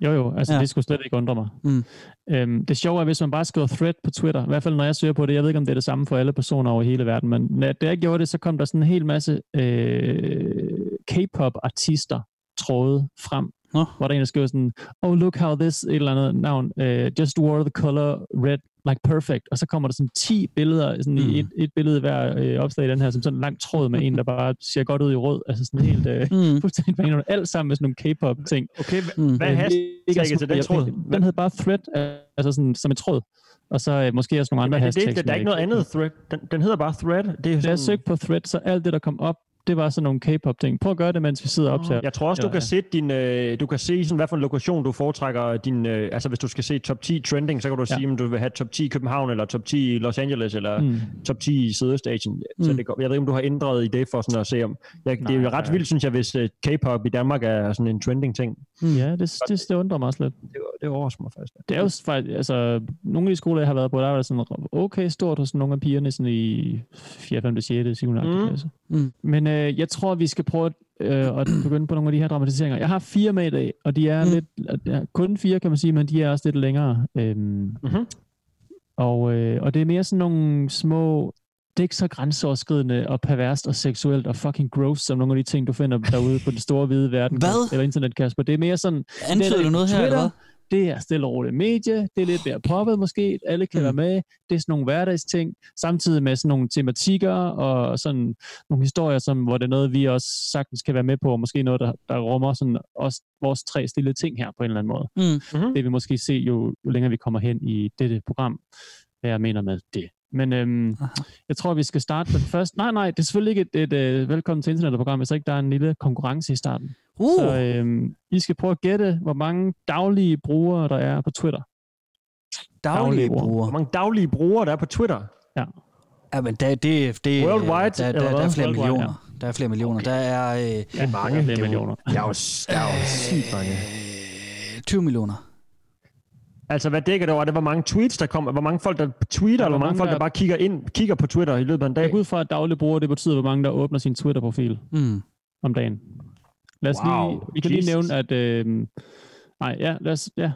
[SPEAKER 4] Jo, jo, altså
[SPEAKER 5] Ja.
[SPEAKER 4] det skulle slet ikke undre mig.
[SPEAKER 5] Mm.
[SPEAKER 4] Øhm, det sjove er, hvis man bare skriver thread på Twitter, i hvert fald når jeg søger på det, jeg ved ikke, om det er det samme for alle personer over hele verden, men da jeg gjorde det, så kom der sådan en hel masse øh, K-pop-artister tråde frem,
[SPEAKER 5] Nå.
[SPEAKER 4] hvor der er en, der skriver sådan, oh, look how this, et eller andet navn, uh, just wore the color red like perfect, og så kommer der sådan 10 billeder, sådan
[SPEAKER 5] Mm.
[SPEAKER 4] i et, et billede hver øh, opslag i den her, som sådan en lang tråd med en, der bare ser godt ud i rød, altså sådan helt øh,
[SPEAKER 5] Mm. *laughs*
[SPEAKER 4] fuldstændig alt sammen med sådan nogle K-pop-ting.
[SPEAKER 6] Okay,
[SPEAKER 5] Mm.
[SPEAKER 6] hvad
[SPEAKER 4] Øh,
[SPEAKER 6] hashtagget til den tråd?
[SPEAKER 4] Den hed bare thread, altså sådan som et tråd. Og så øh, måske også nogle andre
[SPEAKER 6] det,
[SPEAKER 4] hashtags.
[SPEAKER 6] det, det, der er ikke noget andet thread. Den, den hedder bare thread. Det er
[SPEAKER 4] Da jeg
[SPEAKER 6] sådan,
[SPEAKER 4] søgte på thread, så alt det, der kom op, det var sådan nogle K-pop ting. Prøv at gøre det, mens vi sidder og optager.
[SPEAKER 6] Jeg tror også, du
[SPEAKER 4] Ja,
[SPEAKER 6] kan
[SPEAKER 4] ja.
[SPEAKER 6] se din, øh, du kan se sådan, hvad for en lokation du foretrækker din, øh, altså hvis du skal se top 10 trending, så kan du
[SPEAKER 4] Ja.
[SPEAKER 6] sige, om du vil have top 10 i København, eller top 10 i Los Angeles, eller mm.
[SPEAKER 4] Mm.
[SPEAKER 6] top 10 i Sydøstasien. Så
[SPEAKER 5] Mm.
[SPEAKER 6] det, går- jeg ved ikke, om du har ændret i det for sådan at se om, jeg, det er jo
[SPEAKER 4] Nej,
[SPEAKER 6] ret
[SPEAKER 4] ja.
[SPEAKER 6] vildt, synes jeg, hvis øh, K-pop i Danmark er sådan en trending ting.
[SPEAKER 4] Ja, det, det, det undrer mig også lidt.
[SPEAKER 6] Det, det overrasker mig faktisk.
[SPEAKER 4] Det er jo faktisk, altså, nogle af de skoler, jeg har været på, der var det sådan okay stort hos nogle af pigerne sådan i 4., 5., 6., 7.
[SPEAKER 6] Mm.
[SPEAKER 4] Mm. klasse.
[SPEAKER 5] Mm.
[SPEAKER 4] Men øh, jeg tror, vi skal prøve øh, at begynde på nogle af de her dramatiseringer. Jeg har fire med i dag, og de er
[SPEAKER 5] Mm.
[SPEAKER 4] lidt, ja, kun fire kan man sige, men de er også lidt længere. Øhm,
[SPEAKER 6] Mhm.
[SPEAKER 4] og, øh, og det er mere sådan nogle små, det er ikke så grænseoverskridende og perverst og seksuelt og fucking gross, som nogle af de ting, du finder derude på den store hvide verden.
[SPEAKER 5] Hvad?
[SPEAKER 4] Eller internet, Kasper. Det er mere sådan,
[SPEAKER 5] Antyder du noget her, eller hvad?
[SPEAKER 4] Det er stille og roligt medie, det er lidt mere poppet måske, alle kan
[SPEAKER 5] Mm.
[SPEAKER 4] være med, det er sådan nogle hverdagsting, samtidig med sådan nogle tematikker og sådan nogle historier, som, hvor det er noget, vi også sagtens kan være med på, og måske noget, der, der rummer sådan også vores tre stille ting her på en eller anden måde.
[SPEAKER 5] Mm.
[SPEAKER 6] Mhm.
[SPEAKER 4] Det vil vi måske se, jo, jo længere vi kommer hen i dette program, hvad jeg mener med det. Men øhm,
[SPEAKER 5] Aha.
[SPEAKER 4] jeg tror, vi skal starte den første. Nej, nej, det er selvfølgelig ikke et, et, et velkommen til internetprogram, hvis ikke der er en lille konkurrence i starten.
[SPEAKER 5] Uh,
[SPEAKER 4] Så øhm, I skal prøve at gætte, hvor mange daglige brugere, der er på Twitter.
[SPEAKER 5] daglige
[SPEAKER 4] daglige.
[SPEAKER 6] Hvor
[SPEAKER 5] brugere.
[SPEAKER 6] mange daglige brugere der er på Twitter?
[SPEAKER 5] Ja, men der, det, det,
[SPEAKER 6] Worldwide,
[SPEAKER 5] der, der,
[SPEAKER 6] eller
[SPEAKER 5] der, der er flere
[SPEAKER 4] Worldwide,
[SPEAKER 5] millioner. Der er flere millioner. Der er øh,
[SPEAKER 4] Ja,
[SPEAKER 6] mange.
[SPEAKER 4] Er flere
[SPEAKER 6] Det er
[SPEAKER 4] millioner.
[SPEAKER 6] Der er jo, der er jo sygt mange.
[SPEAKER 5] øh, 20 millioner.
[SPEAKER 6] Altså, hvad dækker det over? Er det, hvor mange tweets, der kommer? Hvor mange folk, der tweeter, eller hvor mange folk, der bare kigger ind, kigger på Twitter i løbet af en dag?
[SPEAKER 4] Jeg ud fra, at daglige brugere, det betyder, hvor mange, der åbner sin Twitter-profil
[SPEAKER 5] Mm.
[SPEAKER 4] om dagen. Lad os
[SPEAKER 6] Wow,
[SPEAKER 4] lige, vi kan lige
[SPEAKER 6] Jesus.
[SPEAKER 4] nævne, at... Øh, nej, ja, lad os, ja.
[SPEAKER 5] Ej,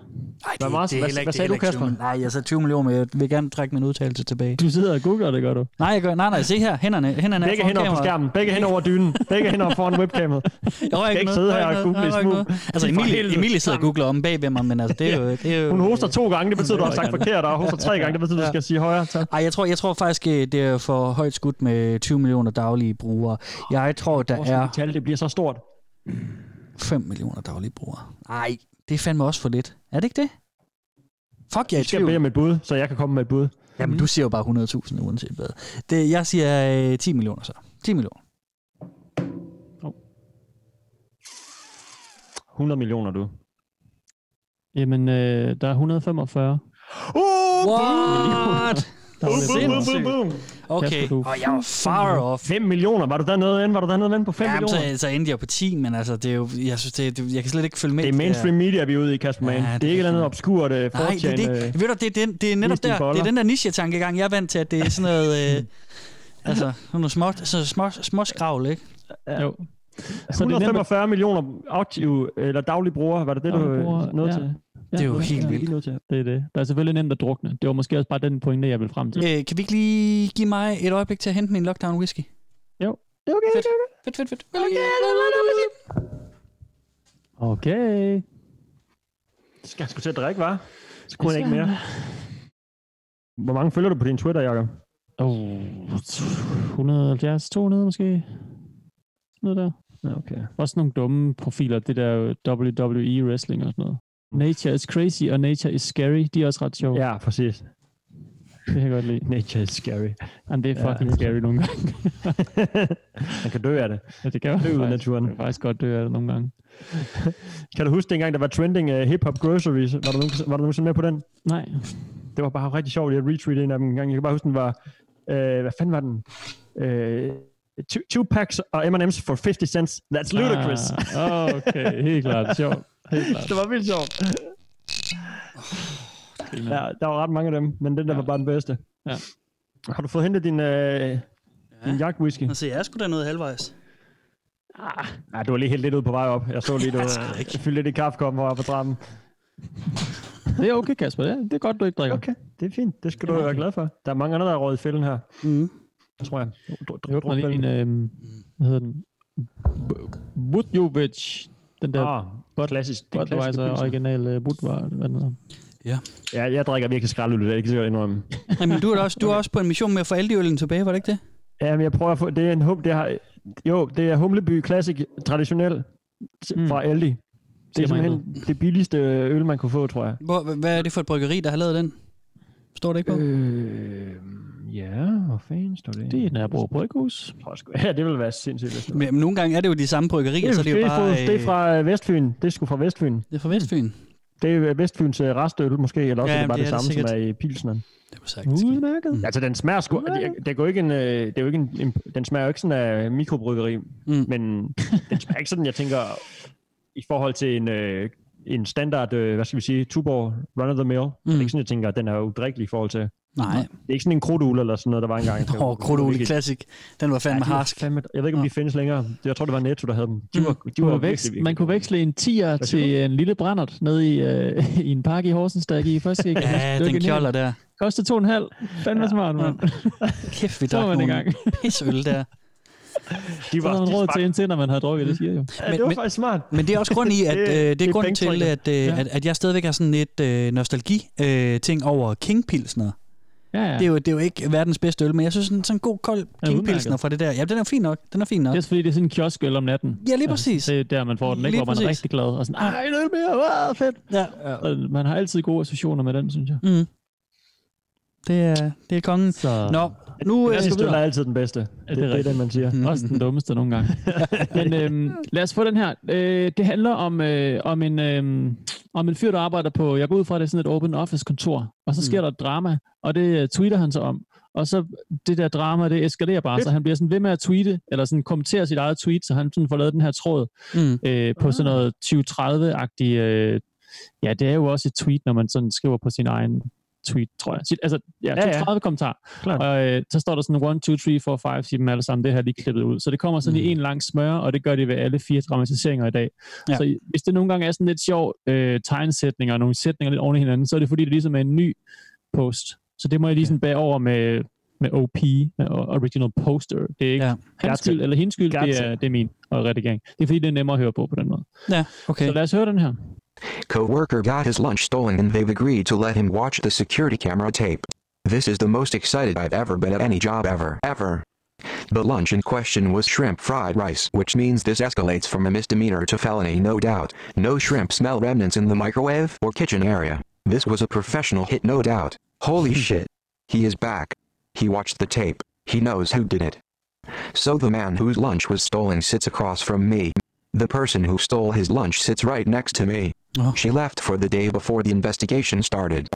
[SPEAKER 6] Hvad meget- hvad- hvad
[SPEAKER 5] det
[SPEAKER 6] sagde
[SPEAKER 5] er
[SPEAKER 6] du,
[SPEAKER 5] heller ikke 20
[SPEAKER 6] Kasper?
[SPEAKER 5] millioner. Nej, jeg sagde 20 millioner, men jeg vil gerne trække min udtalelse tilbage.
[SPEAKER 4] Du sidder og googler det, gør du?
[SPEAKER 5] Nej, jeg gør, nej, nej, se her. Hænderne, hænderne
[SPEAKER 6] Begge
[SPEAKER 5] er
[SPEAKER 6] hænder på skærmen. Begge hænder over dynen. Begge hænder foran webcamet. *laughs*
[SPEAKER 5] Jeg rører
[SPEAKER 6] ikke
[SPEAKER 5] noget,
[SPEAKER 6] sidde her og google smug.
[SPEAKER 5] Altså, Emilie. Emilie sidder og googler om bag ved mig, men altså, det er jo... Det er jo
[SPEAKER 6] Hun hoster to gange, det betyder, du har sagt forkert, og hoster tre gange, det betyder, du skal sige højere. Tak.
[SPEAKER 5] Ej, jeg tror, jeg tror faktisk, øh, det er for højt skudt med 20 millioner daglige brugere. Jeg tror, der er
[SPEAKER 6] Tal, det bliver så stort.
[SPEAKER 5] 5 millioner daglige brugere. Nej, det er fandme også for lidt. Er det ikke det? Fuck, jeg er
[SPEAKER 6] Jeg
[SPEAKER 5] i
[SPEAKER 6] skal
[SPEAKER 5] tvivl.
[SPEAKER 6] bede om et bud, så jeg kan komme med et bud.
[SPEAKER 5] Jamen, du siger jo bare 100.000 uanset hvad. Det, jeg siger øh, 10 millioner så. 10 millioner.
[SPEAKER 6] 100 millioner, du.
[SPEAKER 4] Jamen, øh, der er 145
[SPEAKER 6] Uh,
[SPEAKER 5] What?
[SPEAKER 6] Boom, boom,
[SPEAKER 4] brugere.
[SPEAKER 6] boom, boom.
[SPEAKER 5] Okay. Og jeg var far off.
[SPEAKER 6] 5 millioner. Var du dernede inde? Var du dernede inde på 5
[SPEAKER 5] Jamen,
[SPEAKER 6] millioner?
[SPEAKER 5] så, så endte jeg på 10, men altså, det er jo, jeg synes, det, det, jeg kan slet ikke følge med.
[SPEAKER 6] Det er mainstream media, vi er ude i, Kasper
[SPEAKER 5] Ja,
[SPEAKER 6] Mann.
[SPEAKER 5] det
[SPEAKER 6] det er ikke et eller andet obskurt uh,
[SPEAKER 5] Nej, det er, det, ved du, det er, den, det er netop der, det er den der niche-tankegang, jeg er vant til, at det er sådan noget, øh, *laughs* altså, sådan noget små, så små, små skravl, ikke?
[SPEAKER 4] Jo. Så det er nemt,
[SPEAKER 6] 145 millioner aktive, eller daglige brugere, var det det, du øh, nåede
[SPEAKER 4] ja.
[SPEAKER 6] til?
[SPEAKER 4] Ja,
[SPEAKER 5] Det er jo
[SPEAKER 4] ja,
[SPEAKER 5] helt vildt.
[SPEAKER 6] Lige til.
[SPEAKER 4] Det er det. Der er selvfølgelig nemt at drukne. Det var måske også bare den pointe, jeg vil frem til.
[SPEAKER 5] Øh, kan vi ikke lige give mig et øjeblik til at hente min lockdown whisky?
[SPEAKER 4] Jo.
[SPEAKER 6] Det er okay,
[SPEAKER 5] Fedt.
[SPEAKER 6] det er okay.
[SPEAKER 5] Fedt, fedt, fedt.
[SPEAKER 4] Okay.
[SPEAKER 6] Skal jeg sgu til at drikke, hva'? Så kunne han ikke mere. Hvor mange følger du på din Twitter, Jacob?
[SPEAKER 4] Oh, 170, 200 måske? Noget der.
[SPEAKER 6] Ja, okay.
[SPEAKER 4] Også nogle dumme profiler, det der WWE wrestling og sådan noget. Nature is crazy, og Nature is scary. De er også ret sjove.
[SPEAKER 6] Ja, præcis.
[SPEAKER 4] Det kan jeg godt lide.
[SPEAKER 6] Nature is scary.
[SPEAKER 4] Men det er
[SPEAKER 6] Ja.
[SPEAKER 4] fucking scary nogle gange. *laughs*
[SPEAKER 6] Man kan dø af det.
[SPEAKER 4] ja, det kan jo
[SPEAKER 6] Dø
[SPEAKER 4] faktisk,
[SPEAKER 6] naturen.
[SPEAKER 4] det kan faktisk godt dø af det nogle gange. *laughs*
[SPEAKER 6] Kan du huske dengang, der var trending uh, hip-hop groceries? Var du, nogen, var du nogensinde med på den?
[SPEAKER 4] Nej.
[SPEAKER 6] Det var bare rigtig sjovt. Jeg retweetede en af dem en gang. Jeg kan bare huske, den var... Øh, hvad fanden var den? Øh, two, two packs og M&M's for 50 cents. That's ludicrous.
[SPEAKER 4] Ah, okay, helt klart. Sjovt.
[SPEAKER 6] Det var vildt sjovt. Ja, der var ret mange af dem, men den der
[SPEAKER 4] Ja.
[SPEAKER 6] var bare den bedste.
[SPEAKER 4] Ja.
[SPEAKER 6] Har du fået hentet din, øh, din jagtwhisky?
[SPEAKER 5] Altså, jeg er sgu da noget halvvejs.
[SPEAKER 6] Nej, du var lige helt lidt ud på vej op. Jeg så lige, du *laughs* øh, fyldte lidt i kaffekommen og på trappen.
[SPEAKER 4] Det er okay, Kasper. Det er, det er godt, du ikke drikker.
[SPEAKER 6] Okay, det er fint. Det skal du være glad for. Der er mange andre, der er røget i fælden her.
[SPEAKER 5] Mm.
[SPEAKER 6] Tror jeg. Du, du,
[SPEAKER 4] Jeg åbner lige en, øhm, hvad hedder den? Budjovic. Den der
[SPEAKER 6] ah,
[SPEAKER 4] Bud-
[SPEAKER 6] klassisk. det er klassiske
[SPEAKER 4] Budweiser
[SPEAKER 6] pilsner.
[SPEAKER 4] original uh, Budvar, hvad den hedder.
[SPEAKER 6] Ja, jeg drikker virkelig skraldøl, det er ikke sikkert indrømme. *laughs*
[SPEAKER 5] Jamen, du er, også, du er også på en mission med at få Aldi-øllen tilbage, var det ikke det?
[SPEAKER 6] Ja, men jeg prøver at få, det er en hum, det har, jo, det er Humleby Classic traditionel
[SPEAKER 4] Mm.
[SPEAKER 6] mm. fra Aldi. Det er
[SPEAKER 4] Siger
[SPEAKER 6] simpelthen det billigste øl, man kunne få, tror jeg.
[SPEAKER 5] Hvor, hvad er det for et bryggeri, der har lavet den? Står det ikke på?
[SPEAKER 6] Øh, ja, hvor fanden står det?
[SPEAKER 4] Det er Nørrebro Bryghus. *laughs*
[SPEAKER 6] Ja, det vil være sindssygt.
[SPEAKER 5] Men, men nogle gange er det jo de samme bryggerier,
[SPEAKER 6] det,
[SPEAKER 5] så
[SPEAKER 6] er,
[SPEAKER 5] det er jo bare...
[SPEAKER 6] fra, det er fra øh, Vestfyn. Det er sgu fra Vestfyn.
[SPEAKER 5] det er fra Vestfyn.
[SPEAKER 6] Det er Vestfyns øh, restøl måske, eller også
[SPEAKER 5] Ja,
[SPEAKER 6] er det bare
[SPEAKER 5] det
[SPEAKER 6] det,
[SPEAKER 5] er det
[SPEAKER 6] samme, som er i Pilsneren.
[SPEAKER 5] Det var sagtens.
[SPEAKER 4] Udmærket.
[SPEAKER 5] Mm.
[SPEAKER 6] Altså, den smager sgu... Det, det, går ikke en, øh, det er jo ikke en, en, den smager jo ikke sådan af mikrobryggeri,
[SPEAKER 5] Mm.
[SPEAKER 6] men den smager ikke sådan, jeg tænker, i forhold til en, øh, en standard, øh, hvad skal vi sige, Tuborg run of the mill. Mm. Det er
[SPEAKER 5] Mm.
[SPEAKER 6] ikke sådan, jeg tænker, at den er udrikkelig i forhold til...
[SPEAKER 5] Nej.
[SPEAKER 6] Det er ikke sådan en krudtugle eller sådan noget, der var engang. *laughs* Det var-
[SPEAKER 5] Åh,
[SPEAKER 6] det var
[SPEAKER 5] Classic. Den var fandme
[SPEAKER 6] Ja, de var
[SPEAKER 5] harsk.
[SPEAKER 6] fandme, jeg ved ikke, om de findes længere. Jeg tror, det var Netto, der havde dem. De var, de
[SPEAKER 4] Du
[SPEAKER 6] var
[SPEAKER 4] var vækst,
[SPEAKER 6] virkelig
[SPEAKER 4] man kunne veksle en 10'er
[SPEAKER 6] Hvad siger
[SPEAKER 4] til en lille brændert nede i, øh, i en park i Horsens, der gik i første gik.
[SPEAKER 5] Ja, den kjolder der.
[SPEAKER 4] Kostede to og en halv. Fandme smart, mand. *laughs*
[SPEAKER 5] Kæft, vi
[SPEAKER 4] var
[SPEAKER 5] drak
[SPEAKER 4] man
[SPEAKER 5] nogle pisøl der.
[SPEAKER 6] De
[SPEAKER 4] Så havde man
[SPEAKER 6] de
[SPEAKER 4] råd til en til, når man havde drukket det, siger jeg jo.
[SPEAKER 6] Ja, det
[SPEAKER 5] Men-
[SPEAKER 6] var
[SPEAKER 5] men-
[SPEAKER 6] faktisk smart.
[SPEAKER 5] Men det er også grund i, at *laughs*
[SPEAKER 6] Det-
[SPEAKER 5] øh, det er grund til, at, øh,
[SPEAKER 4] Ja.
[SPEAKER 5] at, at jeg stadigvæk har sådan lidt øh, nostalgi-ting over King Pilsner.
[SPEAKER 4] Ja, ja.
[SPEAKER 5] Det, er jo, det er jo ikke verdens bedste øl, men jeg synes, sådan, sådan en god kold King
[SPEAKER 4] udmærket.
[SPEAKER 5] Pilsner fra det der, ja, den er fin nok. Den er fin nok.
[SPEAKER 4] Det er fordi, det er sådan en kioskøl om natten.
[SPEAKER 5] Ja, lige præcis.
[SPEAKER 4] Det er der, man får den, ikke?
[SPEAKER 5] Lige
[SPEAKER 4] Hvor man er rigtig glad. Og sådan, ej, en øl mere, wow, fedt.
[SPEAKER 5] Ja.
[SPEAKER 4] Og man har altid gode associationer med den, synes jeg.
[SPEAKER 5] Mm. Det er, det er kongen.
[SPEAKER 4] Så
[SPEAKER 5] Nå, nu...
[SPEAKER 6] Jeg
[SPEAKER 5] Øh,
[SPEAKER 6] synes, er altid den bedste. Det,
[SPEAKER 4] det er
[SPEAKER 6] det, det er man siger.
[SPEAKER 5] Mm.
[SPEAKER 4] også den dummeste nogle gange. *laughs* Men øhm, lad os få den her. Øh, det handler om, øh, om, en, øh, om en fyr, der arbejder på, jeg går ud fra, det er sådan et open office kontor, og så sker
[SPEAKER 5] Mm.
[SPEAKER 4] der et drama, og det øh, tweeter han så om. Og så det der drama, det eskalerer bare, så han bliver sådan ved med at tweete, eller sådan kommentere sit eget tweet, så han sådan får lavet den her tråd
[SPEAKER 5] mm.
[SPEAKER 4] øh, på sådan noget 2030-agtig, øh, ja, det er jo også et tweet, når man sådan skriver på sin egen tweet, tror jeg. Altså, ja,
[SPEAKER 6] Ja, ja.
[SPEAKER 4] 2030 kommentarer.
[SPEAKER 6] Klart.
[SPEAKER 4] Og øh, så står der sådan 1, 2, 3, 4, 5, siger dem alle sammen, det her er lige klippet ud. Så det kommer sådan mm. i en lang smør, og det gør de ved alle fire dramatiseringer i dag.
[SPEAKER 5] Ja.
[SPEAKER 4] Så hvis det nogle gange er sådan lidt sjov øh, tegnsætninger, og nogle sætninger lidt oven i hinanden, så er det fordi, det ligesom er en ny post. Så det må jeg lige sådan bære over med, med OP, med Original Poster. Det er ikke
[SPEAKER 5] Ja.
[SPEAKER 4] hans skyld eller hendes skyld, det er, det er min og redigering. Det er fordi, det er nemmere at høre på på den måde.
[SPEAKER 5] Ja, okay.
[SPEAKER 4] Så lad os høre den her.
[SPEAKER 7] Co-worker got his lunch stolen and they've agreed to let him watch the security camera tape. This is the most excited I've ever been at any job ever, ever. The lunch in question was shrimp fried rice, which means this escalates from a misdemeanor to felony, no doubt. No shrimp smell remnants in the microwave or kitchen area. This was a professional hit, no doubt. Holy shit. He is back. He watched the tape. He knows who did it. So the man whose lunch was stolen sits across from me. The person who stole his lunch sits right next to me.
[SPEAKER 5] Oh.
[SPEAKER 7] She left for the day before the investigation started.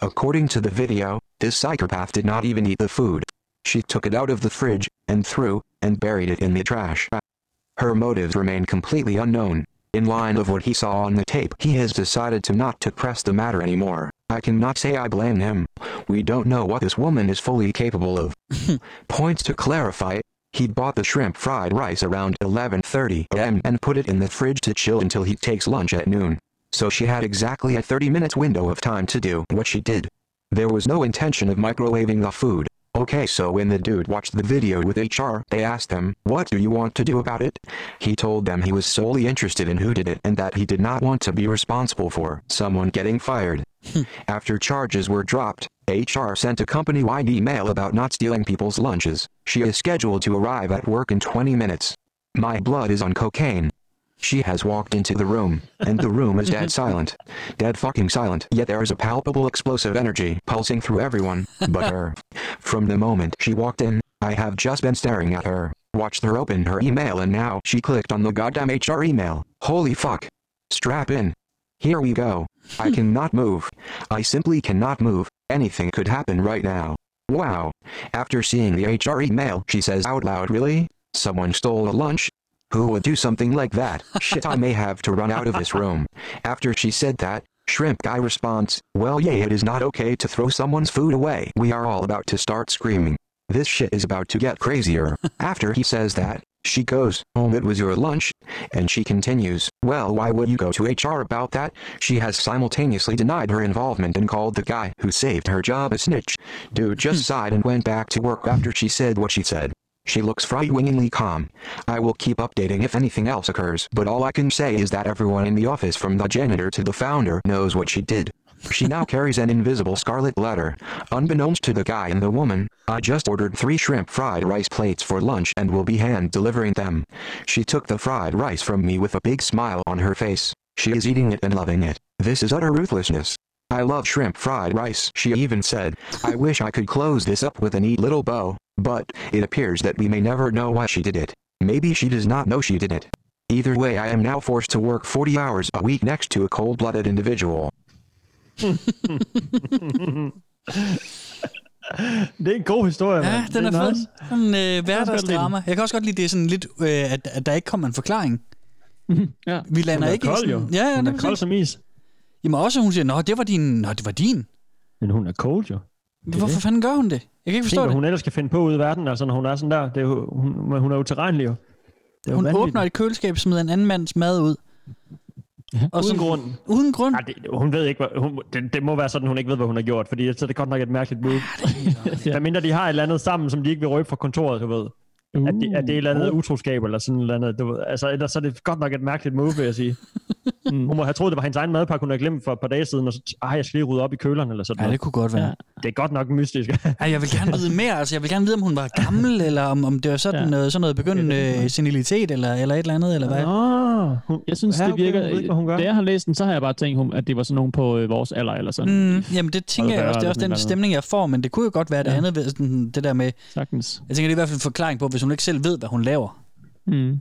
[SPEAKER 7] According to the video, this psychopath did not even eat the food. She took it out of the fridge, and threw, and buried it in the trash. Her motives remain completely unknown. In line of what he saw on the tape, he has decided to not to press the matter anymore. I cannot say I blame him. We don't know what this woman is fully capable of. *laughs* Points to clarify, he bought the shrimp fried rice around 11:30 am and put it in the fridge to chill until he takes lunch at noon. So she had exactly a 30 minutes window of time to do what she did. There was no intention of microwaving the food. Okay, so when the dude watched the video with HR, they asked him, What do you want to do about it? He told them he was solely interested in who did it and that he did not want to be responsible for someone getting fired. Hmm. After charges were dropped, HR sent a company wide email about not stealing people's lunches. She is scheduled to arrive at work in 20 minutes. My blood is on cocaine. She has walked into the room, and the room is dead silent. Dead fucking silent. Yet there is a palpable explosive energy pulsing through everyone but her. From the moment she walked in, I have just been staring at her, watched her open her email, and now she clicked on the goddamn HR email. Holy fuck. Strap in. Here we go. I *laughs* cannot move. I simply cannot move. Anything could happen right now. Wow. After seeing the HR email, she says out loud, Really? Someone stole a lunch? Who would do something like that? Shit, I may have to run out of this room. After she said that, Shrimp Guy responds, Well, yeah, it is not okay to throw someone's food away. We are all about to start screaming. This shit is about to get crazier. *laughs* After he says that, she goes, Home, it was your lunch. And she continues, Well, why would you go to HR about that? She has simultaneously denied her involvement and called the guy who saved her job a snitch. Dude just hmm. sighed and went back to work after she said what she said. She looks frighteningly calm. I will keep updating if anything else occurs, but all I can say is that everyone in the office from the janitor to the founder knows what she did. She now carries an invisible scarlet letter. Unbeknownst to the guy and the woman, I just ordered three shrimp fried rice plates for lunch and will be hand delivering them. She took the fried rice from me with a big smile on her face. She is eating it and loving it. This is utter ruthlessness. I love shrimp fried rice, she even said. I wish I could close this up with a neat little bow, but it appears that we may never know why she did it. Maybe she does not know she did it. Either way, I am now forced to work 40 hours a week next to a cold blooded individual. *laughs*
[SPEAKER 6] Det er en god historie,
[SPEAKER 5] Ja,
[SPEAKER 6] mand.
[SPEAKER 5] den er
[SPEAKER 6] Det
[SPEAKER 5] fed.
[SPEAKER 6] nice.
[SPEAKER 5] Sådan øh,
[SPEAKER 6] godt lide
[SPEAKER 5] hverdagsdrama. Jeg kan også godt lide, det er sådan lidt, øh, at, at der ikke kommer en forklaring.
[SPEAKER 4] Ja.
[SPEAKER 5] Vi lander
[SPEAKER 6] Hun er
[SPEAKER 5] ikke
[SPEAKER 6] kold,
[SPEAKER 5] i
[SPEAKER 6] jo.
[SPEAKER 5] sådan... Ja, ja,
[SPEAKER 6] Hun
[SPEAKER 5] det
[SPEAKER 6] er
[SPEAKER 5] er
[SPEAKER 6] kold
[SPEAKER 5] præcis.
[SPEAKER 6] som is.
[SPEAKER 5] Jamen også, hun siger, nå, det var din. Nå, det var din.
[SPEAKER 6] Men hun er cold, jo.
[SPEAKER 5] Hvorfor fanden gør hun det? Jeg kan ikke forstå
[SPEAKER 6] hvad
[SPEAKER 5] det.
[SPEAKER 6] hun ellers kan finde på ude i verden, altså når hun er sådan der. Det er hun, hun er jo terrenlig, jo. Det er
[SPEAKER 5] Hun
[SPEAKER 6] vanvittigt.
[SPEAKER 5] åbner et køleskab, smider en anden mands mad ud. Og
[SPEAKER 6] Uden grund.
[SPEAKER 5] Uden grund.
[SPEAKER 6] Nej, det, hun ved ikke, hvad, hun, det, det, må være sådan, hun ikke ved, hvad hun har gjort, fordi så er det godt nok et mærkeligt move. ja. *laughs* mindre de har et eller andet sammen, som de ikke vil røbe fra kontoret, du ved.
[SPEAKER 4] Uh,
[SPEAKER 6] At det, at det er et eller andet utroskab, eller sådan et eller andet. Du ved. Altså, ellers så er det godt nok et mærkeligt move, vil jeg sige. *laughs*
[SPEAKER 4] Mm.
[SPEAKER 6] Hun må have troet, det var hendes egen madpakke, hun havde glemt for et par dage siden, og så, ej, jeg skal lige rydde op i køleren, eller sådan
[SPEAKER 5] Ja,
[SPEAKER 6] noget.
[SPEAKER 5] det kunne godt være.
[SPEAKER 4] Ja.
[SPEAKER 6] Det er godt nok mystisk. *laughs*
[SPEAKER 5] Ej, jeg vil gerne vide mere. Altså, jeg vil gerne vide, om hun var gammel, *laughs* eller om, om det var sådan,
[SPEAKER 4] Ja.
[SPEAKER 5] ja. noget, sådan noget begyndende øh, senilitet, eller, eller et eller andet, eller hvad.
[SPEAKER 6] Nå, hun,
[SPEAKER 4] Jeg synes,
[SPEAKER 6] Ja,
[SPEAKER 4] det
[SPEAKER 6] okay,
[SPEAKER 4] virker...
[SPEAKER 6] ved ikke, hvad hun gør.
[SPEAKER 4] Da jeg har læst den, så har jeg bare tænkt, hun- at det var sådan nogen på øh, vores alder eller sådan.
[SPEAKER 5] Mm, jamen, det tænker jeg også. Det er også den stemning, jeg får, men det kunne jo godt være det
[SPEAKER 4] Ja.
[SPEAKER 5] andet, ved sådan, det der med...
[SPEAKER 4] Sagtens.
[SPEAKER 5] Jeg tænker, det er i hvert fald en forklaring på, hvis hun ikke selv ved, hvad hun laver.
[SPEAKER 4] Mm.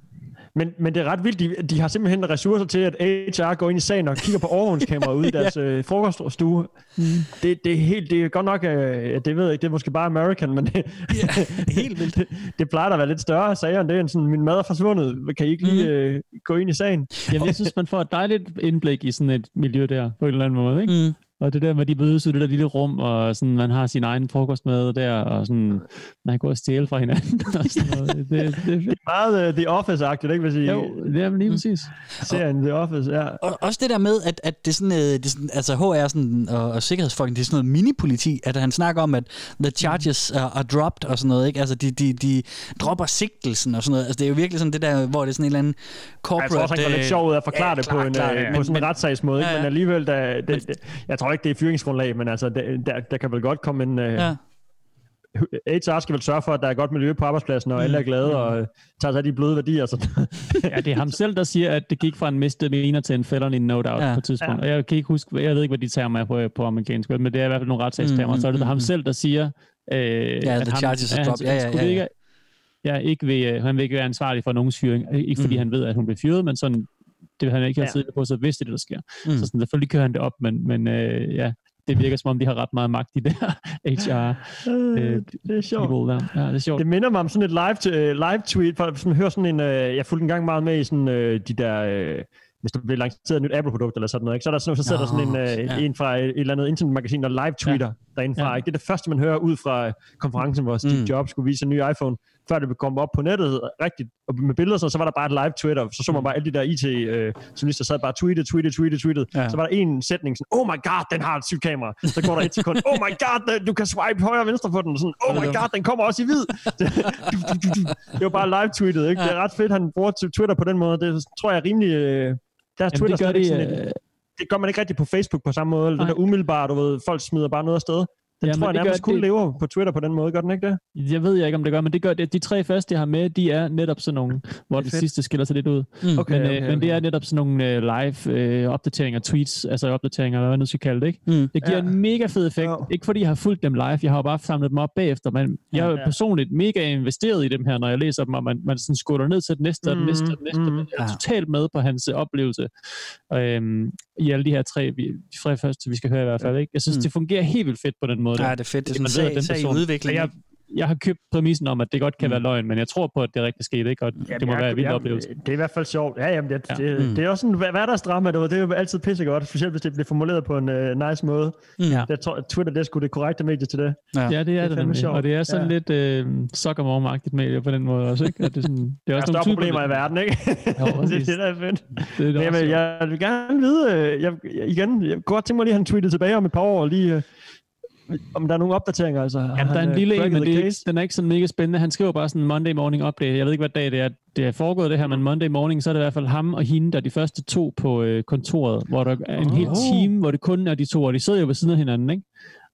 [SPEAKER 6] Men, men det er ret vildt, de, de har simpelthen ressourcer til, at HR går ind i sagen og kigger på overvågningskameraet ude i *laughs* deres ja. øh, frokoststue. Mm. Det, det, er helt, det er godt nok, øh, det ved jeg ikke, det er måske bare American, men det, *laughs*
[SPEAKER 5] Ja, helt vildt. *laughs*
[SPEAKER 6] det, det plejer da at være lidt større sager end det, end sådan, min mad er forsvundet. Kan I ikke lige øh, gå ind i sagen?
[SPEAKER 4] Jamen, jeg synes, man får et dejligt indblik i sådan et miljø der, på en eller anden måde, ikke?
[SPEAKER 5] Mm.
[SPEAKER 4] Og det der med, at de mødes i det der lille rum, og sådan, man har sin egen frokostmad der, og sådan, man går og stjæle fra hinanden. *laughs* Og sådan noget. Det, det, det er.
[SPEAKER 6] Meget uh, The Office-agtigt, ikke? Hvis I
[SPEAKER 4] Jo, det er lige præcis.
[SPEAKER 6] serien The Office, ja.
[SPEAKER 5] Og også det der med, at, at det er sådan, øh, det er sådan, altså HR sådan, og, og sikkerhedsfolk, det er sådan noget mini-politi, at han snakker om, at the charges are, are dropped og sådan noget, ikke? Altså, de, de, de dropper sigtelsen og sådan noget. Altså, det er jo virkelig sådan det der, hvor det er sådan en eller anden corporate...
[SPEAKER 6] Jeg tror også, han går lidt
[SPEAKER 5] øh,
[SPEAKER 6] sjov ud at forklare
[SPEAKER 5] ja,
[SPEAKER 6] det på
[SPEAKER 5] klart,
[SPEAKER 6] en,
[SPEAKER 5] klart,
[SPEAKER 6] øh,
[SPEAKER 5] ja.
[SPEAKER 6] på sådan en retssagsmåde, ikke?
[SPEAKER 5] Ja, ja.
[SPEAKER 6] men alligevel, der, det, det, jeg tror ikke, det er fyringsgrundlag, men altså, det, der, der kan vel godt komme en... Øh,
[SPEAKER 5] Ja.
[SPEAKER 6] HR skal vel sørge for, at der er godt miljø på arbejdspladsen, og alle er glade, og øh, tager sig af de bløde værdier. Så.
[SPEAKER 4] Ja, det er ham selv, der siger, at det gik fra en misdemeanor til en felony no doubt
[SPEAKER 5] Ja.
[SPEAKER 4] ja. på et tidspunkt. Og jeg kan ikke huske, jeg ved ikke, hvad de termer er på, på amerikansk, men det er i hvert fald nogle retssagstermer.
[SPEAKER 5] Mm,
[SPEAKER 4] så er det
[SPEAKER 5] mm,
[SPEAKER 4] ham
[SPEAKER 5] mm.
[SPEAKER 4] selv, der siger, øh,
[SPEAKER 5] Ja,
[SPEAKER 4] at
[SPEAKER 5] the
[SPEAKER 4] ham,
[SPEAKER 5] charges are
[SPEAKER 4] at han-
[SPEAKER 5] dropped. Ja, ja,
[SPEAKER 4] skulle
[SPEAKER 5] ja, ja.
[SPEAKER 4] Ikke, ja, ikke vil, øh, han vil ikke være ansvarlig for nogens fyring. Ikke fordi
[SPEAKER 5] Mm.
[SPEAKER 4] han ved, at hun bliver fyret, men sådan, det vil han ikke have
[SPEAKER 6] Ja.
[SPEAKER 4] på, så vidste det, det, der sker.
[SPEAKER 5] Mm.
[SPEAKER 4] Så sådan, selvfølgelig kører han det op, men, men øh, ja, det virker som om, de har ret meget magt i det her *laughs* HR.
[SPEAKER 6] Øh, det er sjovt.
[SPEAKER 4] der. Ja, det er sjovt.
[SPEAKER 6] Det minder mig om sådan et live, øh, live tweet, for sådan, hører sådan en, øh, jeg fulgte en gang meget med i sådan øh, de der, øh, hvis der bliver lanceret et nyt Apple-produkt eller sådan noget, ikke? så, er der sådan, så sidder der sådan en, øh,
[SPEAKER 5] ja.
[SPEAKER 6] en fra et, et eller andet internetmagasin, der live-tweeter ja. derindefra.
[SPEAKER 4] Ja.
[SPEAKER 6] Ikke? Det er det første, man hører ud fra øh, konferencen, hvor Steve
[SPEAKER 5] Mm.
[SPEAKER 6] Jobs skulle vise en ny iPhone, før det kom op på nettet rigtigt, og med billeder, så, så var der bare et live-twitter, så så man bare alle de der IT-journalister sad bare tweetet, tweetet, tweetet, tweetet.
[SPEAKER 5] Ja.
[SPEAKER 6] Så var der en sætning sådan, oh my god, den har et sygt kamera. Så går der et sekund, oh my god, du kan swipe højre og venstre på den. Sådan, oh my god, den kommer også i hvid. Du, du, du, du. Det var bare live-tweetet, ikke? Det er ret fedt, han bruger Twitter på den måde. Det tror jeg er rimelig... Øh, deres
[SPEAKER 4] Jamen,
[SPEAKER 6] Twitter
[SPEAKER 4] det gør
[SPEAKER 6] slet ikke
[SPEAKER 4] de,
[SPEAKER 6] sådan
[SPEAKER 4] øh,
[SPEAKER 6] det det gør man ikke rigtigt på Facebook på samme måde. Eller den
[SPEAKER 4] Nej.
[SPEAKER 6] der umiddelbare, du ved, folk smider bare noget afsted. Den
[SPEAKER 4] Ja,
[SPEAKER 6] tror
[SPEAKER 4] men
[SPEAKER 6] jeg
[SPEAKER 4] det gør
[SPEAKER 6] nærmest kun
[SPEAKER 4] det-
[SPEAKER 6] lever på Twitter på den måde, gør den ikke det?
[SPEAKER 4] Jeg ved jeg ikke, om det gør, men det gør det. De tre første, jeg har med, de er netop sådan nogle, hvor
[SPEAKER 6] Det
[SPEAKER 4] den
[SPEAKER 6] fedt.
[SPEAKER 4] sidste skiller sig lidt ud.
[SPEAKER 5] Mm.
[SPEAKER 6] Okay,
[SPEAKER 4] men, øh,
[SPEAKER 6] okay,
[SPEAKER 4] men det er netop sådan nogle øh, live øh, opdateringer, tweets, altså opdateringer, eller hvad man nu skal kalde det. Ikke?
[SPEAKER 5] Mm.
[SPEAKER 4] Det giver
[SPEAKER 6] Ja.
[SPEAKER 4] en mega fed effekt.
[SPEAKER 6] Jo.
[SPEAKER 4] Ikke fordi jeg har fulgt dem live, jeg har jo bare samlet dem op bagefter, men jeg er jo
[SPEAKER 6] Ja.
[SPEAKER 4] personligt mega investeret i dem her, når jeg læser dem, og man, man sådan skutter ned til den næste, og den næste, og den næste.
[SPEAKER 6] Mhm,
[SPEAKER 4] Jeg er
[SPEAKER 5] ja.
[SPEAKER 4] totalt med på hans øh, oplevelse øhm, i alle de her tre, vi, de tre første, vi skal høre i hvert fald. Ikke? Jeg synes,
[SPEAKER 5] Mm.
[SPEAKER 4] det fungerer helt vildt fedt på den måde. Der.
[SPEAKER 5] Ja, det er fedt. Det er
[SPEAKER 4] Man
[SPEAKER 5] sådan
[SPEAKER 4] ved, at
[SPEAKER 5] en
[SPEAKER 4] den
[SPEAKER 5] sag, sag i udvikling.
[SPEAKER 4] Jeg, jeg har købt præmissen om, at det godt kan
[SPEAKER 5] Mm.
[SPEAKER 4] være løgn, men jeg tror på, at det rigtigt skete, ikke? og det må
[SPEAKER 6] jeg-
[SPEAKER 4] være en vild oplevelse.
[SPEAKER 6] Det er i hvert fald sjovt. Ja, jamen, det,
[SPEAKER 4] Ja.
[SPEAKER 6] det,
[SPEAKER 5] Mm.
[SPEAKER 6] det, det er også sådan hverdagsdrama, ved. det er jo altid pissegodt, specielt hvis det bliver formuleret på en uh, nice måde.
[SPEAKER 5] Mm.
[SPEAKER 4] Ja.
[SPEAKER 6] Jeg tror, at Twitter det er sgu det korrekte medie til det.
[SPEAKER 4] Ja, det er det,
[SPEAKER 6] fandme
[SPEAKER 4] nemlig.
[SPEAKER 6] sjovt.
[SPEAKER 4] Og det er sådan
[SPEAKER 6] Ja.
[SPEAKER 4] lidt øh, soccermormagtigt med på den måde også, ikke? At det, er sådan, det
[SPEAKER 6] Der
[SPEAKER 4] er
[SPEAKER 6] er
[SPEAKER 4] også
[SPEAKER 6] større
[SPEAKER 4] nogle
[SPEAKER 6] problemer i verden, ikke? *laughs*
[SPEAKER 4] Jo, *laughs*
[SPEAKER 6] det er det, der er fedt.
[SPEAKER 4] Det er det
[SPEAKER 6] Men
[SPEAKER 4] også,
[SPEAKER 6] jeg, vil, gerne vide, øh, jeg, igen, jeg kunne godt tænke mig lige at han tweetet tilbage om et par år, lige, øh, om der er nogle opdateringer. Altså,
[SPEAKER 4] Jamen, der er en lille en, men det er ikke, den er ikke sådan mega spændende. Han skriver bare sådan en Monday morning update. Jeg ved ikke, hvad dag det er, det er foregået det her, men Monday morning, så er det i hvert fald ham og hende, der er de første to på øh, kontoret, hvor der er en
[SPEAKER 6] Oh.
[SPEAKER 4] hel time, hvor det kun er de to, og de sidder jo ved siden af hinanden, ikke?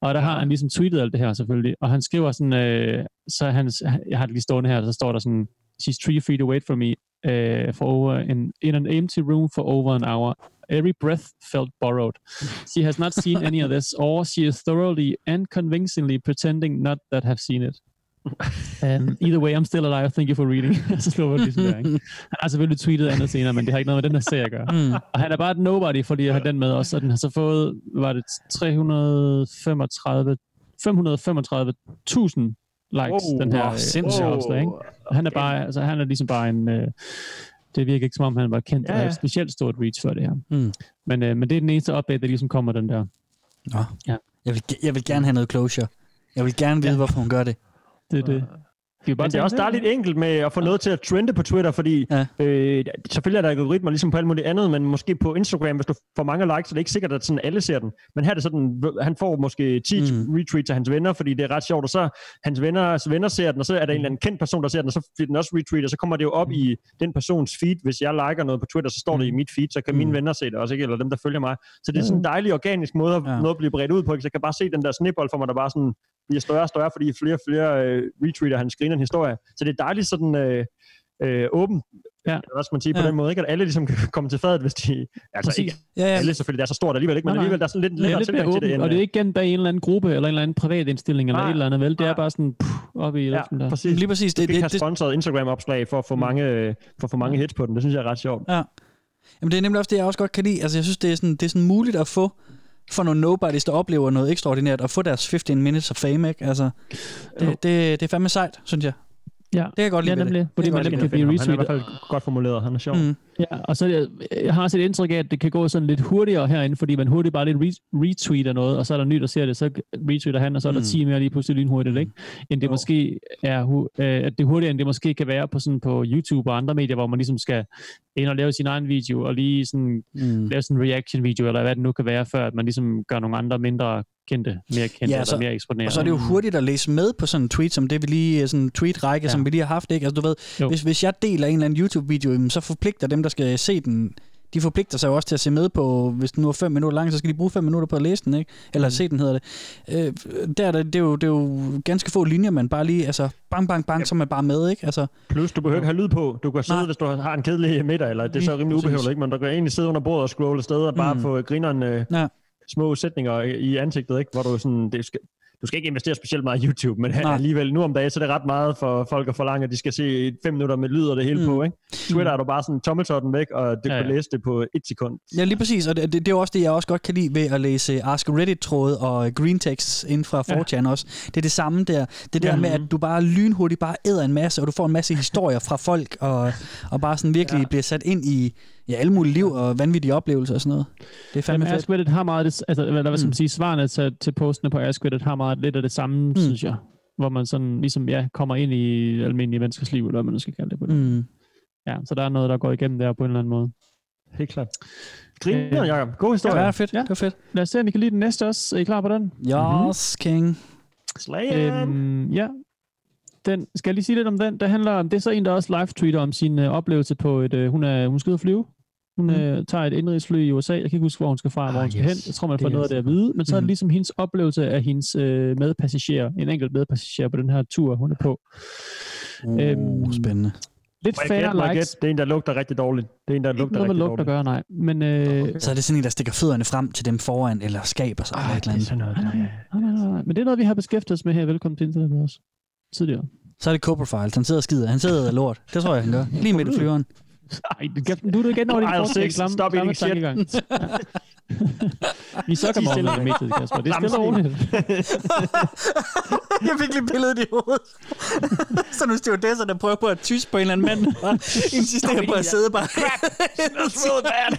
[SPEAKER 4] Og der har han ligesom tweetet alt det her selvfølgelig, og han skriver sådan, øh, så hans, jeg har det lige stående her, så står der sådan, she's three feet away from me uh, for over in, in an empty room for over an hour. Every breath felt borrowed. She has not seen any of this, or she is thoroughly and convincingly pretending not that have seen it. Um, either way, I'm still alive. Thank you for reading. så *laughs* slår jeg ligesom der, ikke? Han har selvfølgelig tweetet andet senere, men det har ikke noget med den her serie at gøre.
[SPEAKER 5] Mm.
[SPEAKER 4] Og han er bare et nobody, fordi jeg har den med også, og den har så fået, var det 335, 535.000 likes,
[SPEAKER 6] Wow.
[SPEAKER 4] den her øh,
[SPEAKER 5] sindssygt.
[SPEAKER 4] opslag, ikke? Og han er bare, altså han er ligesom bare en, øh, det virker ikke som om han var kendt
[SPEAKER 6] Ja,
[SPEAKER 4] ja, et specielt stort reach for det her.
[SPEAKER 5] Mm.
[SPEAKER 4] Men, øh, men det er den eneste update, der ligesom kommer den der.
[SPEAKER 5] Nå.
[SPEAKER 4] Ja.
[SPEAKER 5] Jeg, vil, jeg vil gerne have noget closure. Jeg vil gerne vide,
[SPEAKER 4] Ja.
[SPEAKER 5] hvorfor hun gør det.
[SPEAKER 4] Det er det. Skal vi bare
[SPEAKER 6] Men det er også
[SPEAKER 4] den?
[SPEAKER 6] dejligt enkelt med at få noget til at trende på Twitter, fordi
[SPEAKER 5] Ja.
[SPEAKER 6] øh, selvfølgelig er der algoritmer ligesom på alt muligt andet, men måske på Instagram, hvis du får mange likes, så er det ikke sikkert, at sådan alle ser den. Men her er det sådan, han får måske 10
[SPEAKER 5] Mm.
[SPEAKER 6] mm. retweets af hans venner, fordi det er ret sjovt, og så hans venners venner ser den, og så er der en eller anden kendt person, der ser den, og så bliver den også retweet, og så kommer det jo op i den persons feed. Hvis jeg liker noget på Twitter, så står det i mit feed, så kan
[SPEAKER 5] Mm.
[SPEAKER 6] mine venner se det også, ikke? eller dem, der følger mig. Så det er sådan en dejlig organisk måde at
[SPEAKER 5] Ja.
[SPEAKER 6] ja. noget at blive bredt ud på, ikke? så jeg kan bare se den der snibbold for mig, der bare sådan bliver større og større, fordi flere og flere øh, retweeter hans griner historie. Så det er dejligt sådan øh, øh, åben,
[SPEAKER 4] Ja.
[SPEAKER 6] hvad skal man sige, på
[SPEAKER 5] Ja.
[SPEAKER 6] den måde, ikke? at alle ligesom kan komme til fadet, hvis de... Altså
[SPEAKER 4] Præcis.
[SPEAKER 6] ikke
[SPEAKER 5] Ja, ja.
[SPEAKER 6] alle selvfølgelig, det er så stort alligevel, ikke? men
[SPEAKER 4] Nej, nej.
[SPEAKER 6] alligevel der er sådan lidt
[SPEAKER 4] er
[SPEAKER 6] lettere
[SPEAKER 4] lidt mere
[SPEAKER 6] tilgang til det. end,
[SPEAKER 4] og det er
[SPEAKER 6] øh,
[SPEAKER 4] ikke gennem bag en eller anden gruppe, eller en eller anden privat indstilling, eller
[SPEAKER 6] Nej,
[SPEAKER 4] et eller andet, vel? Det er bare sådan pff, op i luften
[SPEAKER 6] Ja,
[SPEAKER 4] der.
[SPEAKER 6] præcis.
[SPEAKER 5] Lige præcis.
[SPEAKER 6] Du
[SPEAKER 5] Det,
[SPEAKER 6] have
[SPEAKER 5] det,
[SPEAKER 6] sponsoret Instagram-opslag for at få
[SPEAKER 4] Mm.
[SPEAKER 6] mange, øh, for at få mange hits på den. Det synes jeg er ret sjovt.
[SPEAKER 5] Ja. Jamen, det er nemlig også det, jeg også godt kan lide. Altså, jeg synes, det er sådan, det er sådan muligt at få for nogle nobodies, der oplever noget ekstraordinært, at få deres 15 minutes of fame, ikke? Altså, det, det, det er fandme sejt, synes jeg.
[SPEAKER 4] Ja,
[SPEAKER 5] Det kan jeg godt
[SPEAKER 4] ja
[SPEAKER 5] lide det.
[SPEAKER 4] nemlig, fordi
[SPEAKER 5] Det
[SPEAKER 4] man
[SPEAKER 5] godt
[SPEAKER 4] nemt kan blive
[SPEAKER 6] Han er i hvert
[SPEAKER 4] retweetet.
[SPEAKER 6] fald godt formuleret. Han er sjov.
[SPEAKER 5] Mm.
[SPEAKER 4] Ja, og så det, jeg har også et indtryk af, at det kan gå sådan lidt hurtigere herinde, fordi man hurtigt bare lidt re- retweeter noget, og så er der ny, der ser det, så retweeter han, og så er der
[SPEAKER 5] Mm.
[SPEAKER 4] 10 mere lige pludselig lynhurtigt, ikke? End det
[SPEAKER 6] Jo.
[SPEAKER 4] måske er, øh, at det er hurtigere, end det måske kan være på, sådan, på YouTube og andre medier, hvor man ligesom skal ind og lave sin egen video, og lige sådan,
[SPEAKER 5] Mm.
[SPEAKER 4] lave sådan en reaction-video, eller hvad det nu kan være, før at man ligesom gør nogle andre mindre kendte, mere kendte,
[SPEAKER 5] Ja,
[SPEAKER 4] ja,
[SPEAKER 5] så-
[SPEAKER 4] eller mere eksponerede.
[SPEAKER 5] Og så er det jo hurtigt at læse med på sådan en tweet, som det vi lige, sådan en tweet-række, ja. Som vi lige har haft, ikke? Altså du ved,
[SPEAKER 4] Jo.
[SPEAKER 5] hvis, hvis jeg deler en eller anden YouTube-video, så forpligter dem, der skal se den, de forpligter sig jo også til at se med på, hvis den nu er fem minutter lang, så skal de bruge fem minutter på at læse den, ikke? Eller
[SPEAKER 4] Mm.
[SPEAKER 5] se den, hedder det. Øh, der, er der det, er jo, det er jo ganske få linjer, man bare lige, altså bang, bang, bang, så er man bare med, ikke? Altså,
[SPEAKER 6] Plus, du behøver ikke have lyd på. Du kan sidde,
[SPEAKER 5] Nej.
[SPEAKER 6] hvis du har en kedelig middag, eller det er så rimelig ubehøveligt, ikke? men du kan egentlig sidde under bordet og scrolle afsted og bare
[SPEAKER 5] Mm.
[SPEAKER 6] få grineren øh,
[SPEAKER 5] Ja.
[SPEAKER 6] små sætninger i i ansigtet, ikke? hvor du sådan, det skal, du skal ikke investere specielt meget i YouTube, men
[SPEAKER 5] Nej.
[SPEAKER 6] alligevel nu om dagen, så er det ret meget for folk at forlange, at de skal se fem minutter med lyd og det hele
[SPEAKER 5] Mm.
[SPEAKER 6] på. Ikke? Twitter er du bare sådan tommeltotten væk, og du
[SPEAKER 4] Ja,
[SPEAKER 6] ja, kan
[SPEAKER 4] ja.
[SPEAKER 6] læse det på et sekund.
[SPEAKER 5] Ja, lige præcis, og det, det, det er også det, jeg også godt kan lide ved at læse Ask Reddit-tråde og green text inden fra 4chan også. Det er det samme der. Det der
[SPEAKER 6] Ja.
[SPEAKER 5] med, at du bare lynhurtigt bare æder en masse, og du får en masse historier fra folk, og, og bare sådan virkelig ja.
[SPEAKER 6] Ja.
[SPEAKER 5] bliver sat ind i ja, alle mulige liv og vanvittige oplevelser og sådan noget. Det er fandme
[SPEAKER 4] Jamen,
[SPEAKER 5] fedt.
[SPEAKER 4] Ask Reddit har meget, det, altså, hvad, hvad skal
[SPEAKER 5] Mm.
[SPEAKER 4] man sige, svarene til, til postene på Ask Reddit har meget lidt af det samme, mm. synes jeg. Hvor man sådan ligesom, ja, kommer ind i almindelige menneskers liv, eller hvad man nu skal kalde det på det.
[SPEAKER 5] Mm.
[SPEAKER 4] Ja, så der er noget, der går igennem der på en eller anden måde.
[SPEAKER 6] Helt klart. Griner,
[SPEAKER 4] Øh,
[SPEAKER 6] Jacob. God
[SPEAKER 5] Ja,
[SPEAKER 6] historie.
[SPEAKER 5] det er fedt.
[SPEAKER 4] Ja.
[SPEAKER 5] Det var fedt.
[SPEAKER 4] Lad os se, om I kan lide den næste også. Er I klar på den?
[SPEAKER 5] Yes, King.
[SPEAKER 6] Slayer.
[SPEAKER 4] Øhm, ja. Den, skal jeg lige sige lidt om den? Der handler om, det er så en, der også live-tweeter om sin øh, oplevelse på et, øh, hun, er, hun skal ud at flyve. Hun
[SPEAKER 5] Mm.
[SPEAKER 4] øh, tager et indrigsfly i USA. Jeg kan ikke huske, hvor hun skal fra, hvor
[SPEAKER 5] Ah,
[SPEAKER 4] hun skal
[SPEAKER 5] yes.
[SPEAKER 4] hen. Jeg tror, man
[SPEAKER 5] Det
[SPEAKER 4] får
[SPEAKER 5] er
[SPEAKER 4] noget af det at vide. Men så er det
[SPEAKER 5] Mhm.
[SPEAKER 4] ligesom hendes oplevelse af hendes øh, medpassager. En enkelt medpassager på den her tur, hun er på.
[SPEAKER 5] Uh,
[SPEAKER 4] Øhm,
[SPEAKER 5] spændende.
[SPEAKER 4] Lidt
[SPEAKER 6] Må jeg
[SPEAKER 4] likes.
[SPEAKER 6] Det er en, der lugter rigtig dårligt. Det er en, der
[SPEAKER 4] Ikke
[SPEAKER 6] lugter
[SPEAKER 4] noget
[SPEAKER 6] rigtig
[SPEAKER 4] lugt at
[SPEAKER 6] dårligt.
[SPEAKER 4] gøre, nej. Men øh,
[SPEAKER 5] Så er det sådan en, der stikker fødderne frem til dem foran, eller skaber sig, eller et eller
[SPEAKER 6] det er
[SPEAKER 5] andet.
[SPEAKER 6] sådan noget.
[SPEAKER 4] Nej, nej, nej, nej, nej. Men det er noget, vi har beskæftiget os med her. Velkommen til internettet også. Tidligere.
[SPEAKER 5] Så er det Copperfield. Han sidder og skider. Han sidder og lort. Det tror jeg, han gør. Lige midt i flyveren. *laughs*
[SPEAKER 4] Ej, det kan- du er igen over din
[SPEAKER 6] six,
[SPEAKER 4] klamme,
[SPEAKER 6] stop
[SPEAKER 4] klamme
[SPEAKER 6] eating shit. *laughs*
[SPEAKER 4] Vi mig
[SPEAKER 6] stille.
[SPEAKER 4] over det meste, Kasper. Det er stille og roligt. *laughs*
[SPEAKER 5] jeg fik lige billedet i hovedet. så nu stewardesser, der prøver på at tyse på en eller anden mand, og insisterer på at sidde bare.
[SPEAKER 6] That's really bad.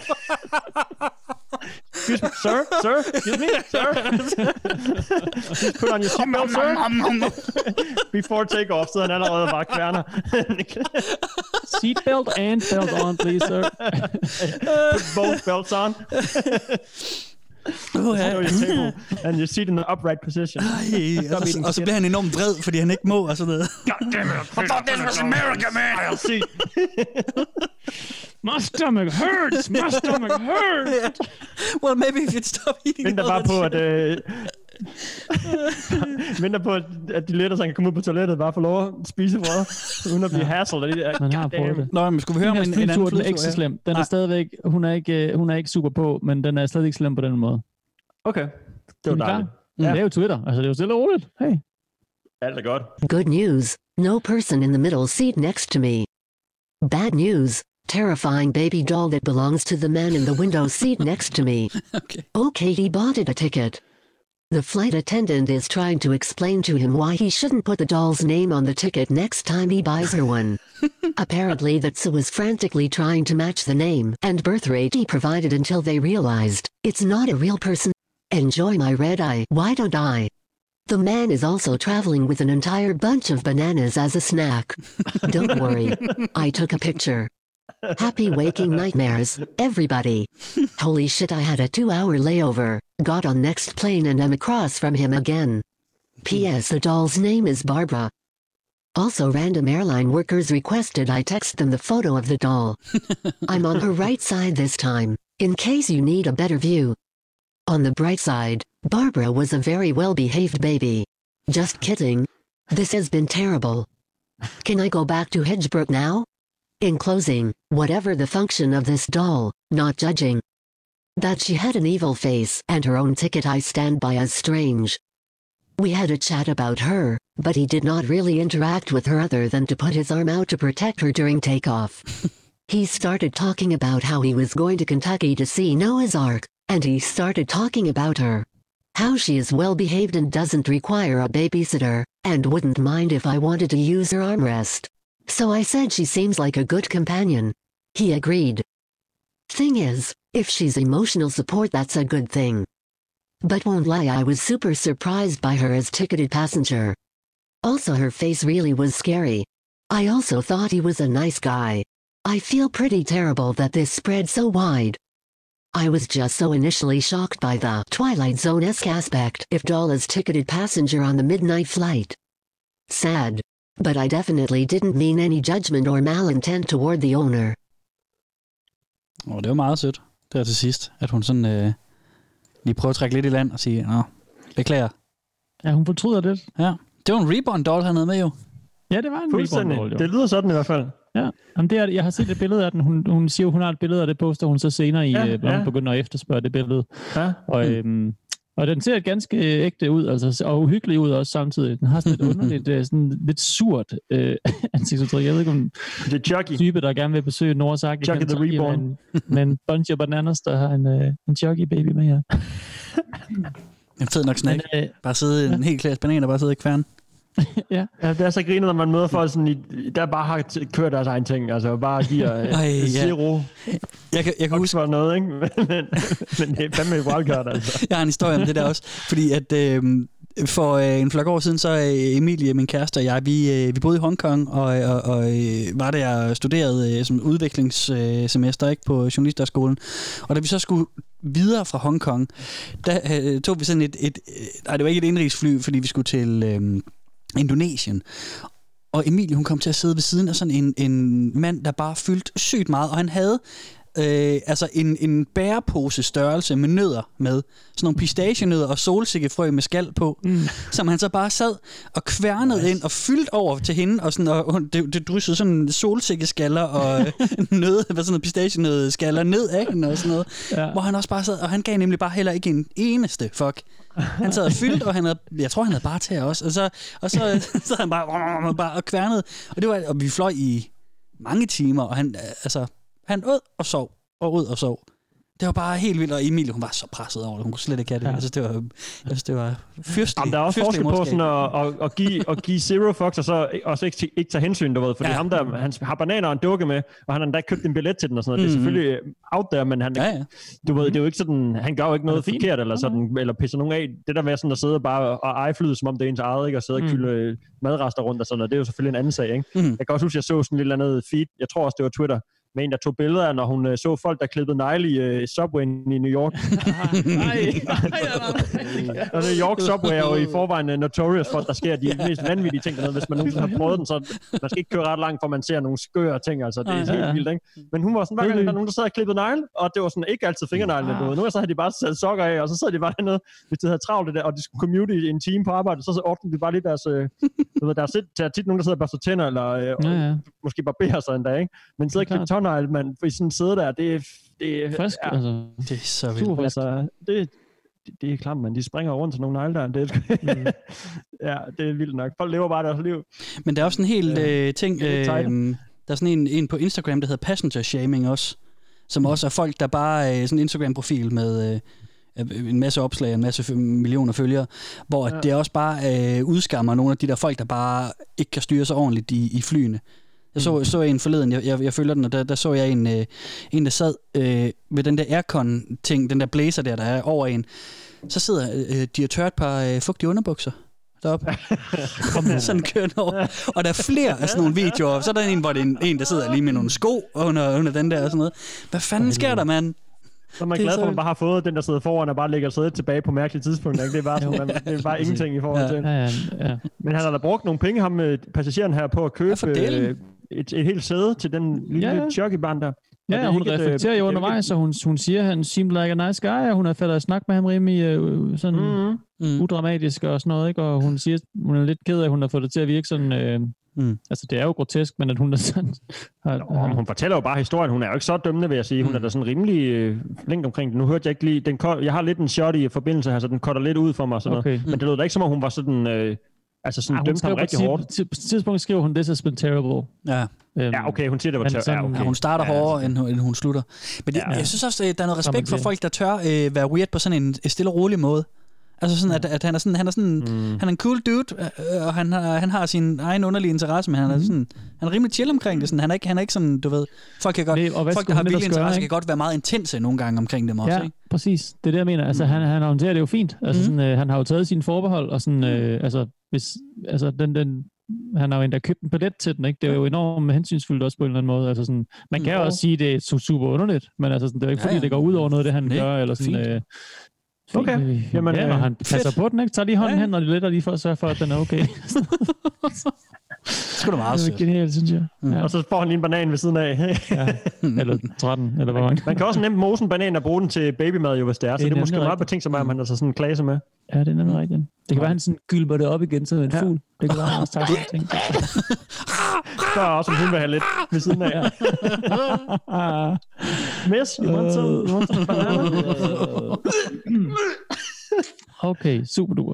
[SPEAKER 6] Excuse me, sir, sir, excuse me, sir. *laughs* Just put on your seatbelt, sir. *laughs* Before takeoff, så han allerede bare kværner.
[SPEAKER 4] Seatbelt and belt on, please, sir. *laughs*
[SPEAKER 6] Put both belts on. Show your table, and your seat in the upright position.
[SPEAKER 5] Ej, og, så, og så bliver han enormt vred, fordi han ikke må og sådan noget.
[SPEAKER 6] God damn it. I thought this was America, man. I'll see.
[SPEAKER 4] My stomach hurts! My stomach hurts! *laughs*
[SPEAKER 5] Well, maybe if you'd stop eating
[SPEAKER 6] Venter
[SPEAKER 5] all
[SPEAKER 6] bare på, at... Øh, *laughs* venter på, at, de letter, så han kan komme ud på toilettet, bare få lov at spise brød, uden at blive hassled af de der.
[SPEAKER 4] Man har prøvet det.
[SPEAKER 5] Nå, men skulle vi høre om en, en anden
[SPEAKER 4] flytur, den er ikke så slem. Den er
[SPEAKER 5] Nej.
[SPEAKER 4] stadigvæk, hun er, ikke, øh, hun er ikke super på, men den er slet ikke slem på den måde.
[SPEAKER 6] Okay, det var
[SPEAKER 4] Er
[SPEAKER 6] dejligt.
[SPEAKER 4] Ja. Det er jo Twitter. Altså, det er jo stille og roligt. Hey.
[SPEAKER 6] Alt er godt.
[SPEAKER 8] Good news no person in the middle seat next to me. Bad news terrifying baby doll that belongs to the man in the window seat next to me. *laughs*
[SPEAKER 5] Okay.
[SPEAKER 8] Okay, he bought it a ticket. The flight attendant is trying to explain to him why he shouldn't put the doll's name on the ticket next time he buys her one. *laughs* Apparently, that Sue was frantically trying to match the name and birth rate he provided until they realized it's not a real person. Enjoy my red eye, why don't I? The man is also traveling with an entire bunch of bananas as a snack. *laughs* Don't worry, I took a picture. Happy waking nightmares, everybody. *laughs* Holy shit, I had a two hour layover, got on next plane and am across from him again. P.S. The doll's name is Barbara. Also, random airline workers requested I text them the photo of the doll. *laughs* I'm on her right side this time, in case you need a better view. On the bright side, Barbara was a very well behaved baby. Just kidding. This has been terrible. Can I go back to Hedgebrook now? In closing, whatever the function of this doll, not judging. That she had an evil face and her own ticket I stand by as strange. We had a chat about her, but he did not really interact with her other than to put his arm out to protect her during takeoff. *laughs* he started talking about how he was going to Kentucky to see Noah's Ark, and he started talking about her. How she is well behaved and doesn't require a babysitter, and wouldn't mind if I wanted to use her armrest. So I said she seems like a good companion. He agreed. Thing is, if she's emotional support, that's a good thing. But won't lie, I was super surprised by her as ticketed passenger. Also, her face really was scary. I also thought he was a nice guy. I feel pretty terrible that this spread so wide. I was just so initially shocked by the Twilight Zone-esque aspect if Doll is ticketed passenger on the midnight flight. Sad. But I definitely didn't mean any judgment or malintent toward the owner.
[SPEAKER 5] Åh, det var meget sødt. Det var til sidst, at hun sådan øh, lige prøver at trække lidt i land og sige, Nå, beklager.
[SPEAKER 4] Ja, hun fortryder lidt.
[SPEAKER 5] Ja. Det var en reborn doll, han havde med jo.
[SPEAKER 4] Ja, det var en reborn doll, jo.
[SPEAKER 6] Det lyder sådan i hvert fald.
[SPEAKER 4] Ja, Jamen, det er, jeg har set et billede af den. Hun, hun siger, hun har et billede af det, poster hun så senere i,
[SPEAKER 6] Ja,
[SPEAKER 4] ja, øh, hvor
[SPEAKER 6] ja.
[SPEAKER 4] hun begynder at efterspørge det billede.
[SPEAKER 6] Ja.
[SPEAKER 4] Og, øhm, og den ser ganske ægte ud, altså, og uhyggelig ud også samtidig. Den har sådan et *laughs* underligt, øh, sådan lidt surt øh, *laughs* ansigtsudtryk. Jeg ved ikke, om
[SPEAKER 6] Det er Chucky.
[SPEAKER 4] type, der gerne vil besøge Nords Ark i
[SPEAKER 6] Chucky the Reborn.
[SPEAKER 4] en, med en bunch af bananas, der har en, øh, en Chucky baby med her.
[SPEAKER 5] En fed nok snack.
[SPEAKER 4] Men, øh,
[SPEAKER 5] Bare sidde en helt klasse bananer, bare sidde i kværn. *laughs*
[SPEAKER 4] ja.
[SPEAKER 6] Ja, det er så grinet, når man møder folk, sådan, i, der bare har t- kørt deres egen ting. Altså bare giver
[SPEAKER 5] Ej, *laughs*
[SPEAKER 6] Ej,
[SPEAKER 5] ja.
[SPEAKER 6] zero
[SPEAKER 5] Jeg kan, jeg kan huske,
[SPEAKER 6] noget, ikke? *laughs* Men, men, men det er fandme wildcard, altså.
[SPEAKER 5] jeg har en historie om det der også, fordi at øh, for øh, en flok år siden, så øh, Emilie, min kæreste og jeg, vi, øh, vi boede i Hongkong, og, og, og øh, var der og studerede øh, som udviklingssemester ikke, på journalisterskolen. Og da vi så skulle videre fra Hongkong, der øh, tog vi sådan et, et, øh, nej det var ikke et indrigsfly, fordi vi skulle til øh, Indonesien. Og Emilie, hun kom til at sidde ved siden af sådan en, en mand, der bare fyldte sygt meget, og han havde øh, altså en, en bærepose størrelse med nødder med. Sådan nogle pistachienødder og solsikkefrø med skal på. Mm. Som han så bare sad og kværnede nice. ind og fyldt over til hende. Og, sådan, og det, det dryssede sådan solsikkeskaller og *laughs* øh, nød, hvad sådan noget pistachienøddeskaller ned af hende og sådan noget. Ja. Hvor han også bare sad, og han gav nemlig bare heller ikke en eneste fuck. Han sad og fyldt, og han havde, jeg tror, han havde bare til også. Og så, og så, *laughs* så han bare, bare og kværnede. Og, det var, og vi fløj i mange timer, og han, altså, han åd og sov, og åd og sov. Det var bare helt vildt, og Emilie, hun var så presset over det. Hun kunne slet ikke have det. Ja. Altså, det var, jeg synes, det var fyrstelig.
[SPEAKER 6] Jamen, der er også forskel på sådan at, at, at, give, at give zero fucks, og så også ikke, ikke tage hensyn, du ved. Fordi ja. ham der, han har bananer og en dukke med, og han har endda købt en billet til den og sådan noget. Mm-hmm. Det er
[SPEAKER 5] Mhm.
[SPEAKER 6] selvfølgelig out there, men han,
[SPEAKER 5] Ja, ja.
[SPEAKER 6] du ved, det er jo ikke sådan, han gør jo ikke noget forkert, eller, sådan, eller pisser nogen af. Det der med sådan at sidde og bare og eje flyet, som om det er ens eget, ikke? og sidde og
[SPEAKER 4] Mm.
[SPEAKER 6] kylde øh, madrester rundt og sådan noget. Det er jo selvfølgelig en anden sag, ikke?
[SPEAKER 5] Mm.
[SPEAKER 6] Jeg kan også huske, jeg så sådan et eller andet feed, jeg tror også, det var Twitter, med en, der tog billeder når hun øh, så folk, der klippede negle i øh, Subwayen i New York. *laughs* og New York Subway er jo i forvejen uh, notorious for, at der sker de mest vanvittige ting dernede. Hvis man nogensinde har prøvet den, så man skal ikke køre ret langt, for man ser nogle skøre ting. Altså, det er
[SPEAKER 5] Ja,
[SPEAKER 6] helt vildt, ikke? Men hun var sådan, hver gang der er nogen, der sad og klippede negle, og det var sådan ikke altid fingerneglene, ved. Nu så havde de bare sat sokker af, og så sad de bare dernede, hvis de havde travlt det der, og de skulle commute i en time på arbejde, så, så ordnede de bare lige deres, øh, ved, der er, sit- der er tit nogen, der sidder og børster tænder, eller øh,
[SPEAKER 4] Ja, ja.
[SPEAKER 6] måske barberer sig endda, ikke? Men sidder og Tårnegle, man, for i sådan en sæde der, det er, det er
[SPEAKER 4] Frisk,
[SPEAKER 6] ja,
[SPEAKER 4] altså.
[SPEAKER 5] Det er så vildt.
[SPEAKER 6] super, altså, det, det, det er klart, man. De springer rundt til nogle negle der. Det er, mm. *laughs* ja, det er vildt nok. Folk lever bare deres liv.
[SPEAKER 5] Men der er også en helt øh, ting,
[SPEAKER 6] er
[SPEAKER 5] øh,
[SPEAKER 6] lidt tight.
[SPEAKER 5] der er sådan en, en på Instagram, der hedder passenger shaming også, som også er folk, der bare er sådan en Instagram-profil med øh, en masse opslag og en masse f- millioner følgere, hvor ja. det også bare øh, udskammer nogle af de der folk, der bare ikke kan styre sig ordentligt i, i flyene. Jeg så, så en forleden, jeg, jeg, jeg følger den, og der, der så jeg en, øh, en der sad øh, ved den der aircon-ting, den der blazer der, der er over en. Så sidder øh, de og tør et par øh, fugtige underbukser deroppe. *laughs* sådan kørende over. Og der er flere af sådan nogle videoer. Så er der en, hvor det er en, en der sidder lige med nogle sko under, under den der og sådan noget. Hvad fanden sker der, mand?
[SPEAKER 6] Så er man
[SPEAKER 5] Det er
[SPEAKER 6] glad for, at man bare har fået den, der sidder foran og bare ligger sædet tilbage på mærkelige tidspunkter. Ikke? Det er bare, sådan, man, det er bare *laughs* ingenting i forhold
[SPEAKER 5] Ja.
[SPEAKER 6] til.
[SPEAKER 4] Ja, ja, ja.
[SPEAKER 6] Men han har da brugt nogle penge, ham med passageren her, på at købe
[SPEAKER 5] Ja,
[SPEAKER 6] øh, et, et helt sæde til den lille
[SPEAKER 4] Ja,
[SPEAKER 6] chucky-barn der. Og det
[SPEAKER 4] Ja, og hun
[SPEAKER 6] ikke øh,
[SPEAKER 4] reflekterer
[SPEAKER 6] er
[SPEAKER 4] jo undervejs, og hun, hun siger, at han seemed like a nice guy, og hun har faldet i snak med ham rimelig øh, sådan
[SPEAKER 6] Mm-hmm.
[SPEAKER 5] Mm.
[SPEAKER 4] udramatisk og sådan noget, ikke? Og hun siger, hun er lidt ked af, at hun har fået det til at virke sådan... Øh,
[SPEAKER 5] Mm.
[SPEAKER 4] Altså, det er jo grotesk, men at hun er sådan... Har,
[SPEAKER 6] Nå, hun fortæller jo bare historien. Hun er jo ikke så dømmende, vil jeg sige. Hun er da sådan rimelig øh, flink omkring det. Nu hørte jeg ikke lige... Den, jeg har lidt en shot i forbindelse her, så den cutter lidt ud for mig. og Sådan
[SPEAKER 4] Okay.
[SPEAKER 6] noget. Men det lød da ikke, som om hun var sådan... Øh, altså sådan
[SPEAKER 4] hun
[SPEAKER 6] dømte ham rigtig
[SPEAKER 4] ti-
[SPEAKER 6] hårdt.
[SPEAKER 4] På et tidspunkt skriver hun, this has been terrible.
[SPEAKER 5] Ja.
[SPEAKER 4] Øhm,
[SPEAKER 6] Ja, okay, hun siger, det var
[SPEAKER 4] sådan-
[SPEAKER 6] Ja, okay.
[SPEAKER 5] Ja, hun starter
[SPEAKER 6] Ja,
[SPEAKER 5] hårdere, end, hun- end hun slutter. Men
[SPEAKER 6] Ja.
[SPEAKER 5] jeg synes også, at der er noget respekt for folk, der tør øh, være weird på sådan en stille og rolig måde. Altså sådan, at, at han er sådan, han er sådan, mm. han er en cool dude, øh, og han har, han har sin egen underlige interesse, men han er
[SPEAKER 4] Mhm.
[SPEAKER 5] sådan, han er rimelig chill omkring det. Sådan, han er ikke, han er ikke sådan, du ved, folk kan godt,
[SPEAKER 4] Nej,
[SPEAKER 5] folk, der har vilde
[SPEAKER 4] gøre,
[SPEAKER 5] interesse,
[SPEAKER 4] ikke?
[SPEAKER 5] kan godt være meget intense nogle gange omkring dem også,
[SPEAKER 4] Ja,
[SPEAKER 5] ikke?
[SPEAKER 4] præcis. Det er det, jeg mener. Altså, mm. han, han håndterer det jo fint. Altså,
[SPEAKER 5] Mhm.
[SPEAKER 4] sådan, øh, han har jo taget sine forbehold, og sådan, øh, altså, hvis, altså, den, den, han har jo endda købt en billet til den, ikke? Det er jo enormt hensynsfuldt også på en eller anden måde. Altså, sådan, man kan jo også sige, at det er su- super underligt, men altså, sådan, det er jo ikke,
[SPEAKER 5] Ja,
[SPEAKER 4] fordi
[SPEAKER 5] ja.
[SPEAKER 4] det går ud over noget, af det han
[SPEAKER 5] Nej,
[SPEAKER 4] gør, eller sådan...
[SPEAKER 5] fint.
[SPEAKER 4] Øh,
[SPEAKER 6] Okay.
[SPEAKER 4] Øh,
[SPEAKER 6] Jamen,
[SPEAKER 4] ja,
[SPEAKER 6] øh,
[SPEAKER 4] han passer på den, ikke? Tager lige hånden
[SPEAKER 5] Ja.
[SPEAKER 4] hen, og det letter lige for at sørge for, at den er okay. *laughs*
[SPEAKER 5] Det skulle da meget
[SPEAKER 4] det er
[SPEAKER 5] sødt.
[SPEAKER 4] genialt, synes jeg. Ja.
[SPEAKER 6] Og så får han lige en banan ved siden af.
[SPEAKER 4] ja. Eller 13, eller hvor mange.
[SPEAKER 6] Man kan også nemt mose en banan og bruge den til babymad, jo, hvis det er. Så
[SPEAKER 4] Det er
[SPEAKER 6] det er måske meget betinget, som om han er så sådan en klase med.
[SPEAKER 4] Ja, det er nemlig rigtigt. Det kan være, han sådan gylper det op igen som en
[SPEAKER 6] Ja.
[SPEAKER 4] fugl. Det kan være, han også tager sådan ting. *laughs*
[SPEAKER 6] Så er også, om hun vil have lidt ved siden af. *laughs* Miss, you want some, you want some banana?
[SPEAKER 4] Okay, super duper.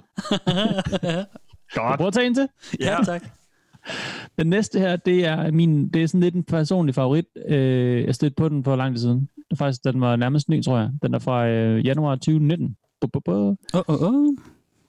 [SPEAKER 6] Godt. *laughs*
[SPEAKER 4] Prøv at tage en til.
[SPEAKER 5] Ja, tak.
[SPEAKER 4] Den næste her, det er min, det er sådan lidt en personlig favorit. Øh, jeg stødte på den for lang tid siden. Det Faktisk, den var nærmest ny, tror jeg. Den er fra øh, januar 2019. Bu, bu, bu.
[SPEAKER 5] Oh, oh, oh.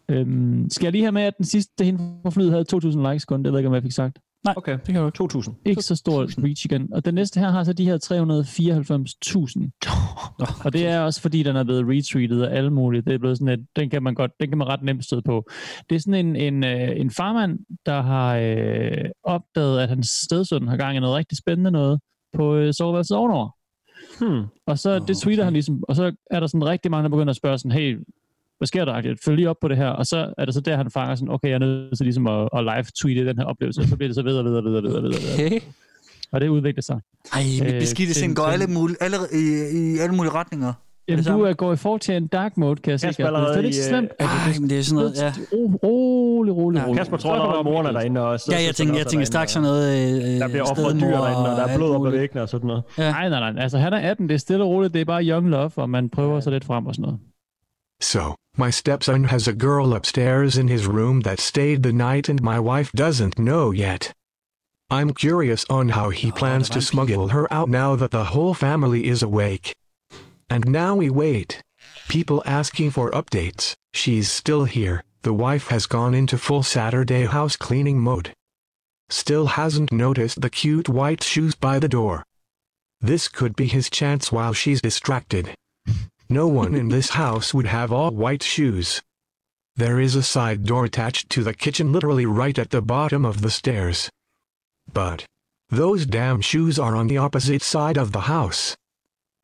[SPEAKER 4] Øhm, skal jeg lige have med, at den sidste hende fra flyet havde 2.000 likes kun? Det ved jeg ikke, om jeg fik sagt.
[SPEAKER 6] Okay,
[SPEAKER 5] Det kan du ikke.
[SPEAKER 6] 2000.
[SPEAKER 4] Ikke så stor reach igen. Og den næste her har så de her 394.000. Og det er også fordi, den er blevet retweetet og alle mulige. Det er blevet sådan, at den kan man godt, den kan man ret nemt støde på. Det er sådan en, en, øh, en farmand, der har øh, opdaget, at hans stedsøn har gang i noget rigtig spændende noget på øh, soveværelset ovenover.
[SPEAKER 6] Hmm.
[SPEAKER 4] Og så det tweeter han ligesom, og så er der sådan rigtig mange, der begynder at spørge sådan, hey, hvad sker der? Følg lige op på det her. Og så er det så der, han fanger sådan, okay, jeg er nødt til ligesom at, at live-tweete den her oplevelse, og så bliver det så videre, videre, videre, videre, videre.
[SPEAKER 5] Okay.
[SPEAKER 4] Og det udvikler sig.
[SPEAKER 5] Ej, mit
[SPEAKER 4] Øh,
[SPEAKER 5] beskidte sind går alle mulige, alle, i, i alle mulige retninger.
[SPEAKER 4] Jamen,
[SPEAKER 5] det
[SPEAKER 4] du er gået i for til en dark mode, kan jeg se.
[SPEAKER 6] Kasper
[SPEAKER 4] Kasper. Det er
[SPEAKER 6] allerede
[SPEAKER 4] ikke slemt.
[SPEAKER 5] Ej, men det er sådan noget, ja.
[SPEAKER 4] Ro- Rolig, rolig,
[SPEAKER 5] Ja,
[SPEAKER 4] rolig.
[SPEAKER 6] Kasper tror,
[SPEAKER 4] der
[SPEAKER 6] moren er
[SPEAKER 4] op-
[SPEAKER 6] derinde også.
[SPEAKER 5] Ja, jeg tænker, jeg tænker straks sådan noget... Øh,
[SPEAKER 6] Der bliver offret dyr derinde, og der er blod op ad væggene og sådan noget.
[SPEAKER 4] Nej, nej, nej. Altså, han er 18. Det er stille og roligt. Det er bare young love, og man prøver sig lidt frem og sådan noget.
[SPEAKER 9] So, my stepson has a girl upstairs in his room that stayed the night and my wife doesn't know yet. I'm curious on how he oh, plans to smuggle her out now that the whole family is awake. And now we wait. People asking for updates. She's still here. The wife has gone into full Saturday house cleaning mode. Still hasn't noticed the cute white shoes by the door. This could be his chance while she's distracted. No one in this house would have all white shoes. There is a side door attached to the kitchen literally right at the bottom of the stairs. But those damn shoes are on the opposite side of the house.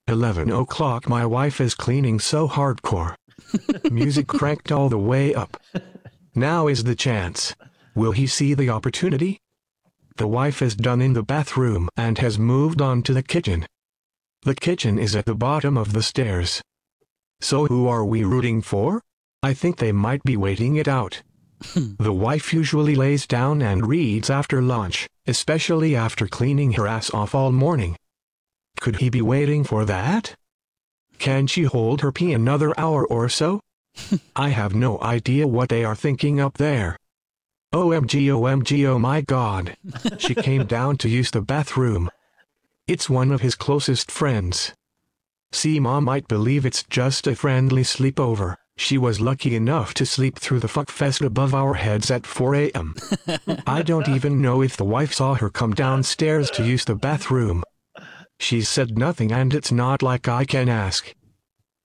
[SPEAKER 9] 11 o'clock my wife is cleaning so hardcore. *laughs* Music cranked all the way up. Now is the chance. Will he see the opportunity? The wife is done in the bathroom and has moved on to the kitchen. The kitchen is at the bottom of the stairs. So who are we rooting for? I think they might be waiting it out. Hmm. the wife usually lays down and reads after lunch, especially after cleaning her ass off all morning. Could he be waiting for that? Can she hold her pee another hour or so? *laughs* I have no idea what they are thinking up there. OMG, OMG, oh my god. *laughs* she came down to use the bathroom. It's one of his closest friends. See, Mom might believe it's just a friendly sleepover. She was lucky enough to sleep through the fuckfest above our heads at 4 a.m. *laughs* I don't even know if the wife saw her come downstairs to use the bathroom. She said nothing, and it's not like I can ask.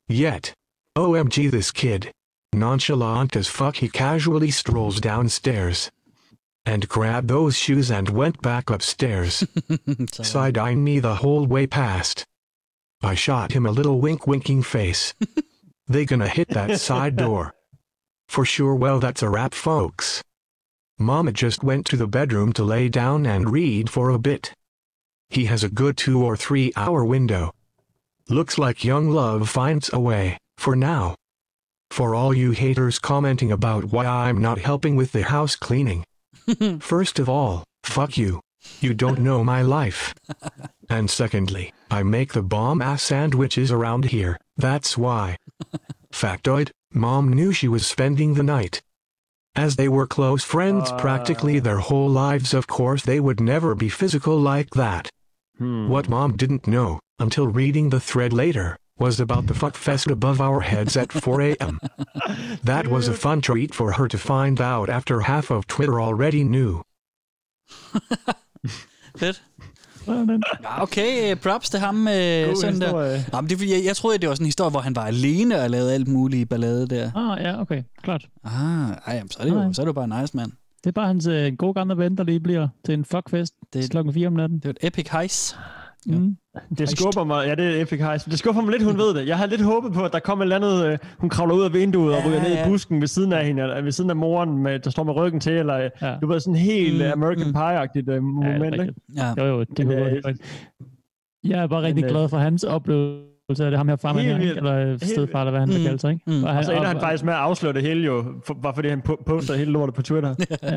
[SPEAKER 9] Yet. OMG, this kid. Nonchalant as fuck, he casually strolls downstairs. And grabbed those shoes and went back upstairs, *laughs* side eyeing me the whole way past. I shot him a little wink winking face. *laughs* they gonna hit that side door. For sure, well, that's a wrap, folks. Mama just went to the bedroom to lay down and read for a bit. He has a good two or three hour window. Looks like young love finds a way, for now. For all you haters commenting about why I'm not helping with the house cleaning. *laughs* First of all, fuck you. You don't know my life. And secondly, I make the bomb ass sandwiches around here. That's why. Factoid, mom knew she was spending the night. As they were close friends uh. practically their whole lives, of course, they would never be physical like that. Hmm. What mom didn't know, until reading the thread later, was about the fuckfest above our heads at 4 a.m. *laughs* That was a fun treat for her to find out after half of Twitter already knew. *laughs* *laughs*
[SPEAKER 5] Fedt. Ja, okay, øh, props til ham. Øh,
[SPEAKER 6] God
[SPEAKER 5] sådan der.
[SPEAKER 6] historie.
[SPEAKER 5] Jamen, det er, fordi, jeg, jeg troede, det var sådan en historie, hvor han var alene og lavede alt muligt ballade der.
[SPEAKER 4] Ah, ja, okay. Klart.
[SPEAKER 5] Ah, ej, jamen, så, er det jo, så er det jo bare nice, mand.
[SPEAKER 4] Det er bare hans øh, gode gamle ven, der lige bliver til en fuckfest
[SPEAKER 5] Det-
[SPEAKER 4] det... klokken 4 om natten.
[SPEAKER 5] Det er et epic heist.
[SPEAKER 4] Mm.
[SPEAKER 6] Det skubber mig, ja det er epic heist. Det skubber mig lidt, hun ved det. Jeg havde lidt håbet på, at der kom et eller andet, øh, hun kravler ud af vinduet og
[SPEAKER 5] Ja,
[SPEAKER 6] ryger ned
[SPEAKER 5] ja.
[SPEAKER 6] i busken ved siden af hende, eller ved siden af moren, med, der står med ryggen til, eller ja.
[SPEAKER 4] Ja.
[SPEAKER 6] du ved, sådan helt
[SPEAKER 5] Mm,
[SPEAKER 6] mm, American
[SPEAKER 5] mm.
[SPEAKER 6] Pie-agtigt øh,
[SPEAKER 4] Ja,
[SPEAKER 6] moment,
[SPEAKER 4] det er
[SPEAKER 6] ikke?
[SPEAKER 5] Ja.
[SPEAKER 4] Jo, jo, det
[SPEAKER 6] Men,
[SPEAKER 4] kunne
[SPEAKER 6] øh,
[SPEAKER 4] godt være. Jeg er bare rigtig
[SPEAKER 6] øh,
[SPEAKER 4] glad for hans oplevelse af det. Ham her farmand
[SPEAKER 6] Helt
[SPEAKER 4] her, ikke? eller stedfar, eller hvad han
[SPEAKER 5] Mm,
[SPEAKER 4] kalde sig. Ikke?
[SPEAKER 5] mm.
[SPEAKER 4] Og
[SPEAKER 6] Og så ender han
[SPEAKER 4] og-
[SPEAKER 6] faktisk med at afsløre det hele jo, for, bare fordi han po- poster hele lortet på Twitter. *laughs*
[SPEAKER 4] Ja,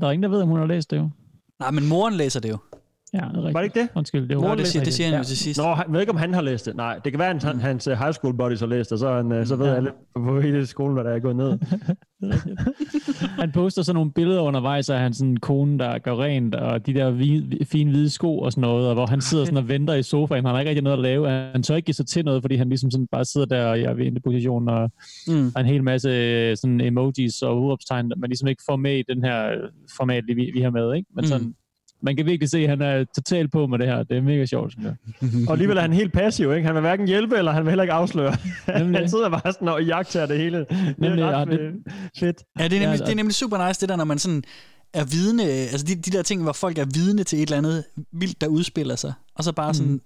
[SPEAKER 4] der er ingen, der ved, om hun har læst det jo.
[SPEAKER 5] Nej, men moren læser det jo.
[SPEAKER 4] Ja, det er rigtigt.
[SPEAKER 6] Var det ikke det?
[SPEAKER 4] Undskyld, det var
[SPEAKER 5] Nå, det, siger, det siger han jo til sidst.
[SPEAKER 6] Nå, jeg ved ikke, om han har læst det. Nej, det kan være, at han, hans øh, high school buddies har læst det, så, han, øh, så ved
[SPEAKER 4] Ja.
[SPEAKER 6] alle på hele skolen, hvad der er gået ned. *laughs*
[SPEAKER 4] Han poster sådan nogle billeder undervejs af hans sådan, kone, der gør rent, og de der hvide, fine hvide sko og sådan noget, og hvor han sidder sådan og venter i sofaen. Han har ikke rigtig noget at lave. Han tør ikke give sig til noget, fordi han ligesom sådan bare sidder der og er ved position og,
[SPEAKER 5] Mm.
[SPEAKER 4] og en hel masse sådan emojis og udråbstegn, man ligesom ikke får med i den her format, vi, vi har med. Ikke? Men
[SPEAKER 5] Mm.
[SPEAKER 4] Man kan virkelig se, at han er totalt på med det her. Det er mega sjovt, synes jeg. *laughs*
[SPEAKER 6] Og alligevel er han helt passiv, ikke? Han vil hverken hjælpe, eller han vil heller ikke afsløre. *laughs* Han sidder bare sådan og jagter det hele. Det
[SPEAKER 4] Nemlig,
[SPEAKER 6] er
[SPEAKER 4] ja,
[SPEAKER 6] ret
[SPEAKER 4] det-
[SPEAKER 6] øh, fedt.
[SPEAKER 5] Ja, det er,
[SPEAKER 4] Ja,
[SPEAKER 5] nemlig,
[SPEAKER 4] og-
[SPEAKER 5] det er nemlig super nice, det der, når man sådan er vidne, altså de, de der ting, hvor folk er vidne til et eller andet vildt, der udspiller sig, og så bare sådan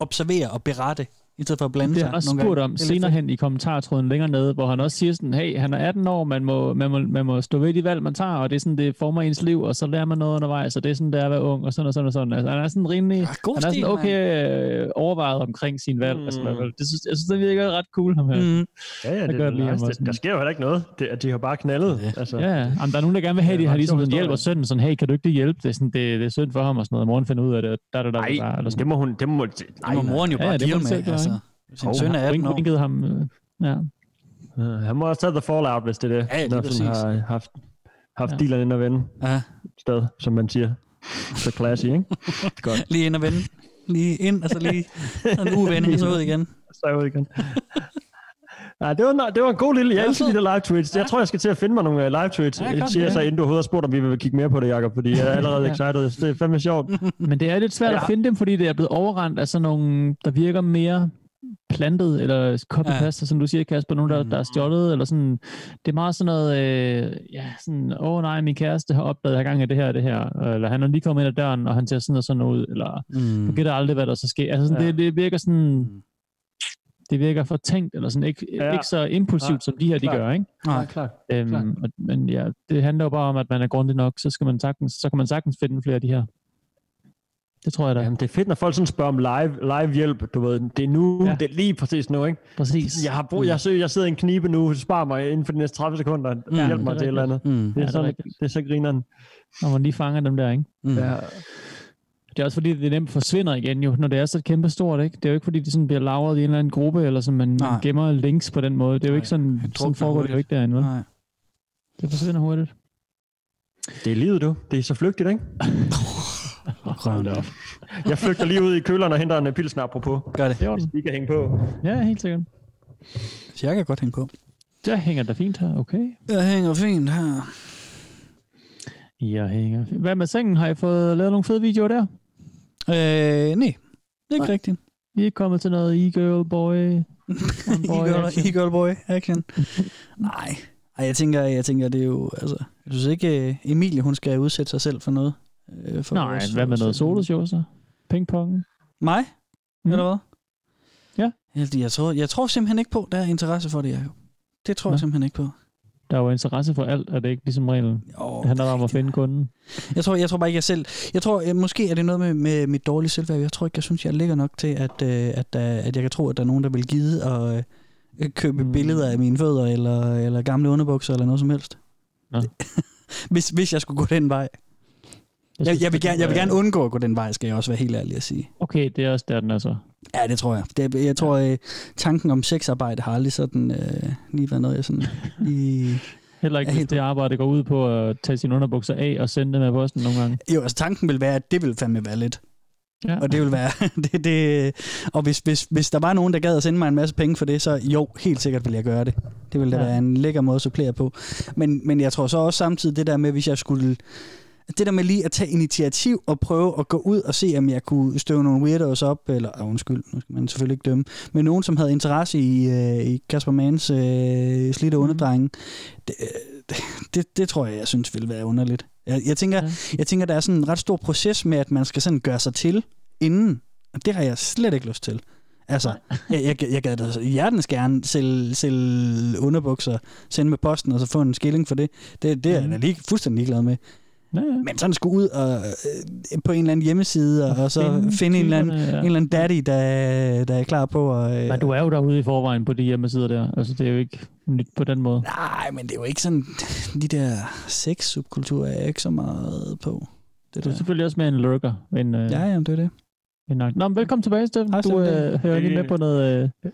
[SPEAKER 5] observere og berette i stedet for at blande
[SPEAKER 4] Det
[SPEAKER 5] sig.
[SPEAKER 4] har han også spurgt om
[SPEAKER 5] Det er
[SPEAKER 4] senere hen i kommentartråden længere nede, hvor han også siger sådan, hey, han er 18 år, man må, man må, man må stå ved de valg, man tager, og det er sådan, det former ens liv, og så lærer man noget undervejs, og det er sådan, det er at være ung, og sådan og sådan og sådan. Altså, han er sådan rimelig,
[SPEAKER 5] Ja, god
[SPEAKER 4] han er sådan okay øh, overvejet omkring sin valg. Mm. Altså, det synes, jeg synes, det virker ret cool, ham her. Mm.
[SPEAKER 6] Ja, ja, det,
[SPEAKER 4] gør
[SPEAKER 6] er
[SPEAKER 4] det lige,
[SPEAKER 6] nice. det,
[SPEAKER 4] sådan-
[SPEAKER 6] der sker jo heller ikke noget. Det, at de har bare knaldet.
[SPEAKER 5] Ja.
[SPEAKER 6] Altså,
[SPEAKER 4] Ja, Jamen, der er nogen, der gerne vil have, at de
[SPEAKER 6] Det
[SPEAKER 4] har ligesom en hjælp og sønnen, sådan, hey, kan du ikke lige hjælpe? Det er, sådan, det, det er synd for ham, og sådan noget. Moren finder ud af det, der, der, der,
[SPEAKER 6] Nej,
[SPEAKER 4] der, eller
[SPEAKER 6] det
[SPEAKER 4] sådan.
[SPEAKER 6] må hun... Det må,
[SPEAKER 5] Det må moren jo
[SPEAKER 4] Ja,
[SPEAKER 5] bare Altså. Sin
[SPEAKER 6] Hov,
[SPEAKER 5] søn er 18
[SPEAKER 4] Wink,
[SPEAKER 5] år.
[SPEAKER 4] ham, øh, ja.
[SPEAKER 6] Ja, han må også tage the fallout, hvis det er det.
[SPEAKER 5] Ja, lige
[SPEAKER 6] når
[SPEAKER 5] præcis.
[SPEAKER 6] har haft, haft
[SPEAKER 4] Ja.
[SPEAKER 6] ja. dealeren ind og vende
[SPEAKER 5] Ja,
[SPEAKER 6] sted, som man siger. Så classy, ikke? *laughs* Godt.
[SPEAKER 5] lige ind og vende. Lige ind, og så lige en uge vende, og så ud igen. *laughs*
[SPEAKER 6] Så ud igen. *laughs* Ja, det var, det var en god lille... Jeg
[SPEAKER 5] Ja,
[SPEAKER 6] elsker de der live tweets. Jeg tror, jeg skal til at finde mig nogle øh, live tweets.
[SPEAKER 5] Ja,
[SPEAKER 6] Ja,
[SPEAKER 5] godt,
[SPEAKER 6] siger jeg
[SPEAKER 5] ja.
[SPEAKER 6] så, inden du overhovedet har spurgt, om vi vil kigge mere på det, Jacob, fordi jeg er allerede
[SPEAKER 4] Ja.
[SPEAKER 6] excited. Det er fandme sjovt.
[SPEAKER 4] Men det er lidt svært
[SPEAKER 6] Ja.
[SPEAKER 4] at finde dem, fordi det er blevet overrendt af sådan nogle, der virker mere plantet, eller copy-paste, ja. som du siger, Kasper, nogen, der, der er stjålet, eller sådan. Det er meget sådan noget, øh, ja, sådan, åh oh, nej, min kæreste har opdaget, at jeg har gang i det her det her, eller han er lige kommet ind ad døren, og han ser sådan og sådan ud, eller
[SPEAKER 5] Mm.
[SPEAKER 4] du gætter aldrig, hvad der så sker. Altså, sådan,
[SPEAKER 6] Ja.
[SPEAKER 4] det, det virker sådan, det virker for tænkt, eller sådan, ikke, ja.
[SPEAKER 6] Ja.
[SPEAKER 4] ikke så impulsivt,
[SPEAKER 6] Nej,
[SPEAKER 4] som de her, de
[SPEAKER 6] klart.
[SPEAKER 4] gør, ikke?
[SPEAKER 5] Nej.
[SPEAKER 6] klart.
[SPEAKER 4] Øhm,
[SPEAKER 6] Klart.
[SPEAKER 4] og, men ja, det handler jo bare om, at man er grundig nok, så, skal man sagtens, så kan man sagtens finde flere af de her. Det tror jeg da.
[SPEAKER 6] Jamen, det er fedt, når folk sådan spørger om live, live hjælp. Du ved, det er nu,
[SPEAKER 4] Ja.
[SPEAKER 6] det er lige præcis nu, ikke?
[SPEAKER 4] Præcis.
[SPEAKER 6] Jeg, har brug, jeg, søger, jeg sidder i en knibe nu, spar mig inden for de næste 30 sekunder. Mm, Hjælp
[SPEAKER 4] det
[SPEAKER 6] mig
[SPEAKER 4] er
[SPEAKER 6] til et eller andet.
[SPEAKER 5] Mm.
[SPEAKER 6] Det er,
[SPEAKER 4] Ja, det er rigtigt.
[SPEAKER 6] det er så grineren.
[SPEAKER 4] Når man lige fanger dem der, ikke?
[SPEAKER 5] Mm.
[SPEAKER 6] Ja.
[SPEAKER 4] Det er også fordi, det nemt forsvinder igen jo, når det er så kæmpe stort, ikke? Det er jo ikke fordi, de sådan bliver lagret i en eller anden gruppe, eller sådan, man,
[SPEAKER 5] Nej.
[SPEAKER 4] man gemmer links på den måde. Det er jo
[SPEAKER 5] Nej,
[SPEAKER 4] ikke sådan,
[SPEAKER 5] det
[SPEAKER 4] sådan foregår det jo
[SPEAKER 5] hurtigt.
[SPEAKER 4] ikke derinde, vel?
[SPEAKER 5] Nej.
[SPEAKER 4] Det forsvinder hurtigt.
[SPEAKER 6] Det er livet, du. Det er så flygtigt, ikke? *laughs*
[SPEAKER 5] Røven op.
[SPEAKER 6] Jeg flygter lige ud i køleren og henter en pilsner apropos.
[SPEAKER 5] Gør det.
[SPEAKER 4] Det var.
[SPEAKER 6] De kan hænge på.
[SPEAKER 4] Ja, helt sikkert.
[SPEAKER 5] Så jeg kan godt hænge på.
[SPEAKER 4] Der hænger der fint her, okay.
[SPEAKER 5] Jeg hænger fint her.
[SPEAKER 4] Jeg hænger fint. Hvad med sengen? Har I fået lavet nogle fede videoer der?
[SPEAKER 5] Øh, nej. Ikke
[SPEAKER 4] Nej.
[SPEAKER 5] rigtigt.
[SPEAKER 4] Vi er ikke kommet til noget e-girl boy. *laughs* boy
[SPEAKER 5] E-girl,
[SPEAKER 4] action.
[SPEAKER 5] e-girl boy action. Nej. Ej, jeg tænker, jeg tænker, det er jo, altså, jeg synes ikke, øh, Emilie, hun skal udsætte sig selv for noget. Øh, for
[SPEAKER 4] Nej,
[SPEAKER 5] vores-
[SPEAKER 4] hvad med
[SPEAKER 5] vores-
[SPEAKER 4] noget soloshow så? Pingpong?
[SPEAKER 5] Mig?
[SPEAKER 4] Mm.
[SPEAKER 5] Eller hvad?
[SPEAKER 4] Ja.
[SPEAKER 5] Jeg, tror, jeg tror simpelthen ikke på, der er interesse for det, Jacob. Det tror
[SPEAKER 4] Nå.
[SPEAKER 5] jeg simpelthen ikke på.
[SPEAKER 4] Der er jo interesse for alt, er det ikke ligesom reglen?
[SPEAKER 5] Jo,
[SPEAKER 4] Det handler om at finde kunden.
[SPEAKER 5] Jeg tror, jeg tror bare ikke, jeg selv... Jeg tror, jeg, måske er det noget med, med mit dårlige selvværd. Jeg tror ikke, jeg synes, jeg ligger nok til, at, øh, at, øh, at jeg kan tro, at der er nogen, der vil give og øh, købe
[SPEAKER 4] Mm.
[SPEAKER 5] billeder af mine fødder, eller, eller gamle underbukser, eller noget som helst.
[SPEAKER 4] Nå. *laughs*
[SPEAKER 5] hvis, hvis jeg skulle gå den vej. Jeg,
[SPEAKER 4] synes,
[SPEAKER 5] jeg, vil gerne, jeg vil
[SPEAKER 4] er-
[SPEAKER 5] gerne undgå at gå den vej, skal jeg også være helt ærlig at sige.
[SPEAKER 4] Okay, det er også der, den er så.
[SPEAKER 5] Ja, det tror jeg. Det, jeg tror, øh, tanken om sexarbejde har aldrig sådan øh, lige været noget, jeg sådan lige... *laughs*
[SPEAKER 4] Heller ikke,
[SPEAKER 5] Ja,
[SPEAKER 4] hvis
[SPEAKER 5] helt
[SPEAKER 4] det arbejde går ud på at tage sine underbukser af og sende dem af posten nogle gange.
[SPEAKER 5] Jo, altså tanken vil være, at det vil fandme være lidt.
[SPEAKER 4] Ja.
[SPEAKER 5] Og det vil være... *laughs* det, det, og hvis, hvis, hvis der var nogen, der gad at sende mig en masse penge for det, så jo, helt sikkert vil jeg gøre det. Det ville da
[SPEAKER 4] Ja.
[SPEAKER 5] ja. være en lækker måde at supplere på. Men, men jeg tror så også samtidig det der med, hvis jeg skulle... Det der med lige at tage initiativ og prøve at gå ud og se, om jeg kunne støve nogle weirdos op, eller oh, undskyld, nu skal man selvfølgelig ikke dømme, men nogen, som havde interesse i, øh, i Kasper Mans øh, slidte underdrenge, det, øh, det, det tror jeg, jeg synes ville være underligt. Jeg, jeg, tænker,
[SPEAKER 4] Ja.
[SPEAKER 5] ja. jeg tænker, der er sådan en ret stor proces med, at man skal sådan gøre sig til inden, og det har jeg slet ikke lyst til. Altså, *laughs* jeg, jeg, jeg gad da hjertens gerne sælge, sælge underbukser, sende med posten, og så få en skilling for det. Det, det er jeg da lige, fuldstændig ligeglad med.
[SPEAKER 4] Ja, ja.
[SPEAKER 5] Men sådan skulle ud og, øh, på en eller anden hjemmeside, og, og så
[SPEAKER 4] finde
[SPEAKER 5] finde, en, eller anden,
[SPEAKER 4] ja.
[SPEAKER 5] en eller anden daddy, der, der er klar på at... Øh,
[SPEAKER 4] Men du er jo derude i forvejen på de hjemmesider der. Altså, det er jo ikke nyt på den måde.
[SPEAKER 5] Nej, men det er jo ikke sådan... De der sex-subkulturer er jeg ikke så meget på. Det
[SPEAKER 4] Du er selvfølgelig også mere en lurker. En, øh,
[SPEAKER 5] Ja, jamen, det er det.
[SPEAKER 4] en, Nå, men velkommen tilbage, Steffen. Du øh, hører lige med på noget øh,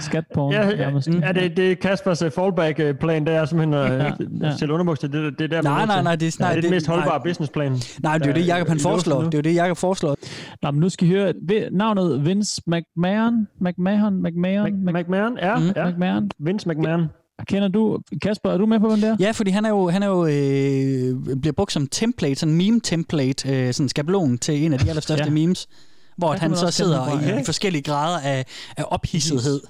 [SPEAKER 4] skatporn.
[SPEAKER 6] Ja, ja, ja det, det er Kaspers uh, fallback-plan, det er simpelthen at
[SPEAKER 4] Ja,
[SPEAKER 6] ja, sælge underbukser. Det, det er der,
[SPEAKER 5] Nej, nej, nej, det er- nej,
[SPEAKER 6] det er
[SPEAKER 5] det-
[SPEAKER 6] den mest holdbare
[SPEAKER 5] nej.
[SPEAKER 6] businessplan.
[SPEAKER 5] Nej, det er jo det, Jacob han
[SPEAKER 6] Øh, i luften
[SPEAKER 5] foreslår. Det er jo det, Jacob foreslår.
[SPEAKER 4] Nå, men nu skal I høre navnet Vince McMahon. McMahon? McMahon?
[SPEAKER 6] Mc- McMahon, ja,
[SPEAKER 5] Mm.
[SPEAKER 6] ja.
[SPEAKER 4] McMahon.
[SPEAKER 6] Vince McMahon.
[SPEAKER 4] Kender du, Kasper, er du med på den der?
[SPEAKER 5] Ja, fordi han er jo, han er jo øh, bliver brugt som template, sådan meme-template, øh, sådan skabelon til en af de allerstørste
[SPEAKER 4] ja.
[SPEAKER 5] memes, hvor han så sidder i,
[SPEAKER 4] ja.
[SPEAKER 5] forskellige grader af, af ophidsethed.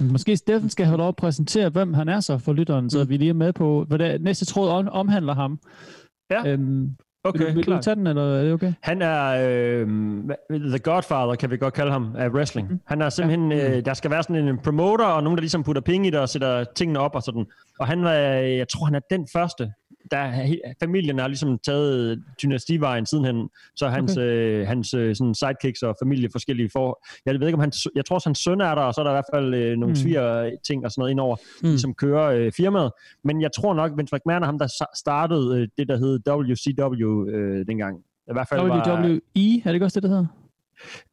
[SPEAKER 4] Måske Steffen skal have lov at præsentere, hvem han er så for lytteren, så
[SPEAKER 5] Mm.
[SPEAKER 4] vi lige er med på, hvad det næste tråd om, omhandler ham.
[SPEAKER 6] Ja.
[SPEAKER 4] Øhm,
[SPEAKER 6] Okay,
[SPEAKER 4] vil, vil du tage den, eller er det okay?
[SPEAKER 6] Han er øh, The Godfather, kan vi godt kalde ham, af wrestling.
[SPEAKER 4] Mhm.
[SPEAKER 6] Han er simpelthen, øh, der skal være sådan en promoter, og nogen, der ligesom putter penge i det og sætter tingene op og sådan. Og han var, jeg tror, han er den første, der familien har ligesom taget dynastivejen sidenhen, så hans, okay. øh, hans øh, sådan sidekicks og familie forskellige for. Jeg ved ikke, om hans, jeg tror også, hans søn er der, og så er der i hvert fald øh, nogle
[SPEAKER 4] Mm.
[SPEAKER 6] sviger ting og sådan noget indover,
[SPEAKER 5] Mm.
[SPEAKER 6] mm. ligesom kører øh, firmaet. Men jeg tror nok, Vince McMahon er ham, der startede øh, det, der hed WCW øh, dengang. I hvert fald var,
[SPEAKER 4] WWE, er det ikke også det, der hedder?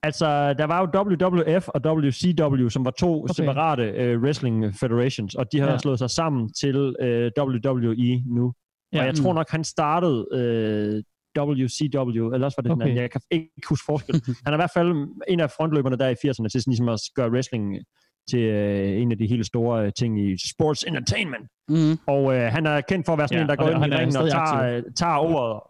[SPEAKER 6] Altså, der var jo WWF og WCW, som var to
[SPEAKER 4] Okay.
[SPEAKER 6] separate øh, wrestling federations, og de har
[SPEAKER 4] Ja.
[SPEAKER 6] slået sig sammen til øh, WWE nu. Ja. Og jeg tror nok, han startede øh, WCW, eller også var det den
[SPEAKER 4] Okay.
[SPEAKER 6] anden. Jeg kan ikke huske forskel. *laughs* han er i hvert fald en af frontløberne der i 80'erne til sådan ligesom at gøre wrestling til øh, en af de helt store øh, ting i sports entertainment.
[SPEAKER 5] Mm.
[SPEAKER 6] Og øh, han er kendt for at være sådan
[SPEAKER 4] Ja,
[SPEAKER 6] en, der går ind i ringen og tager, øh, tager ordet.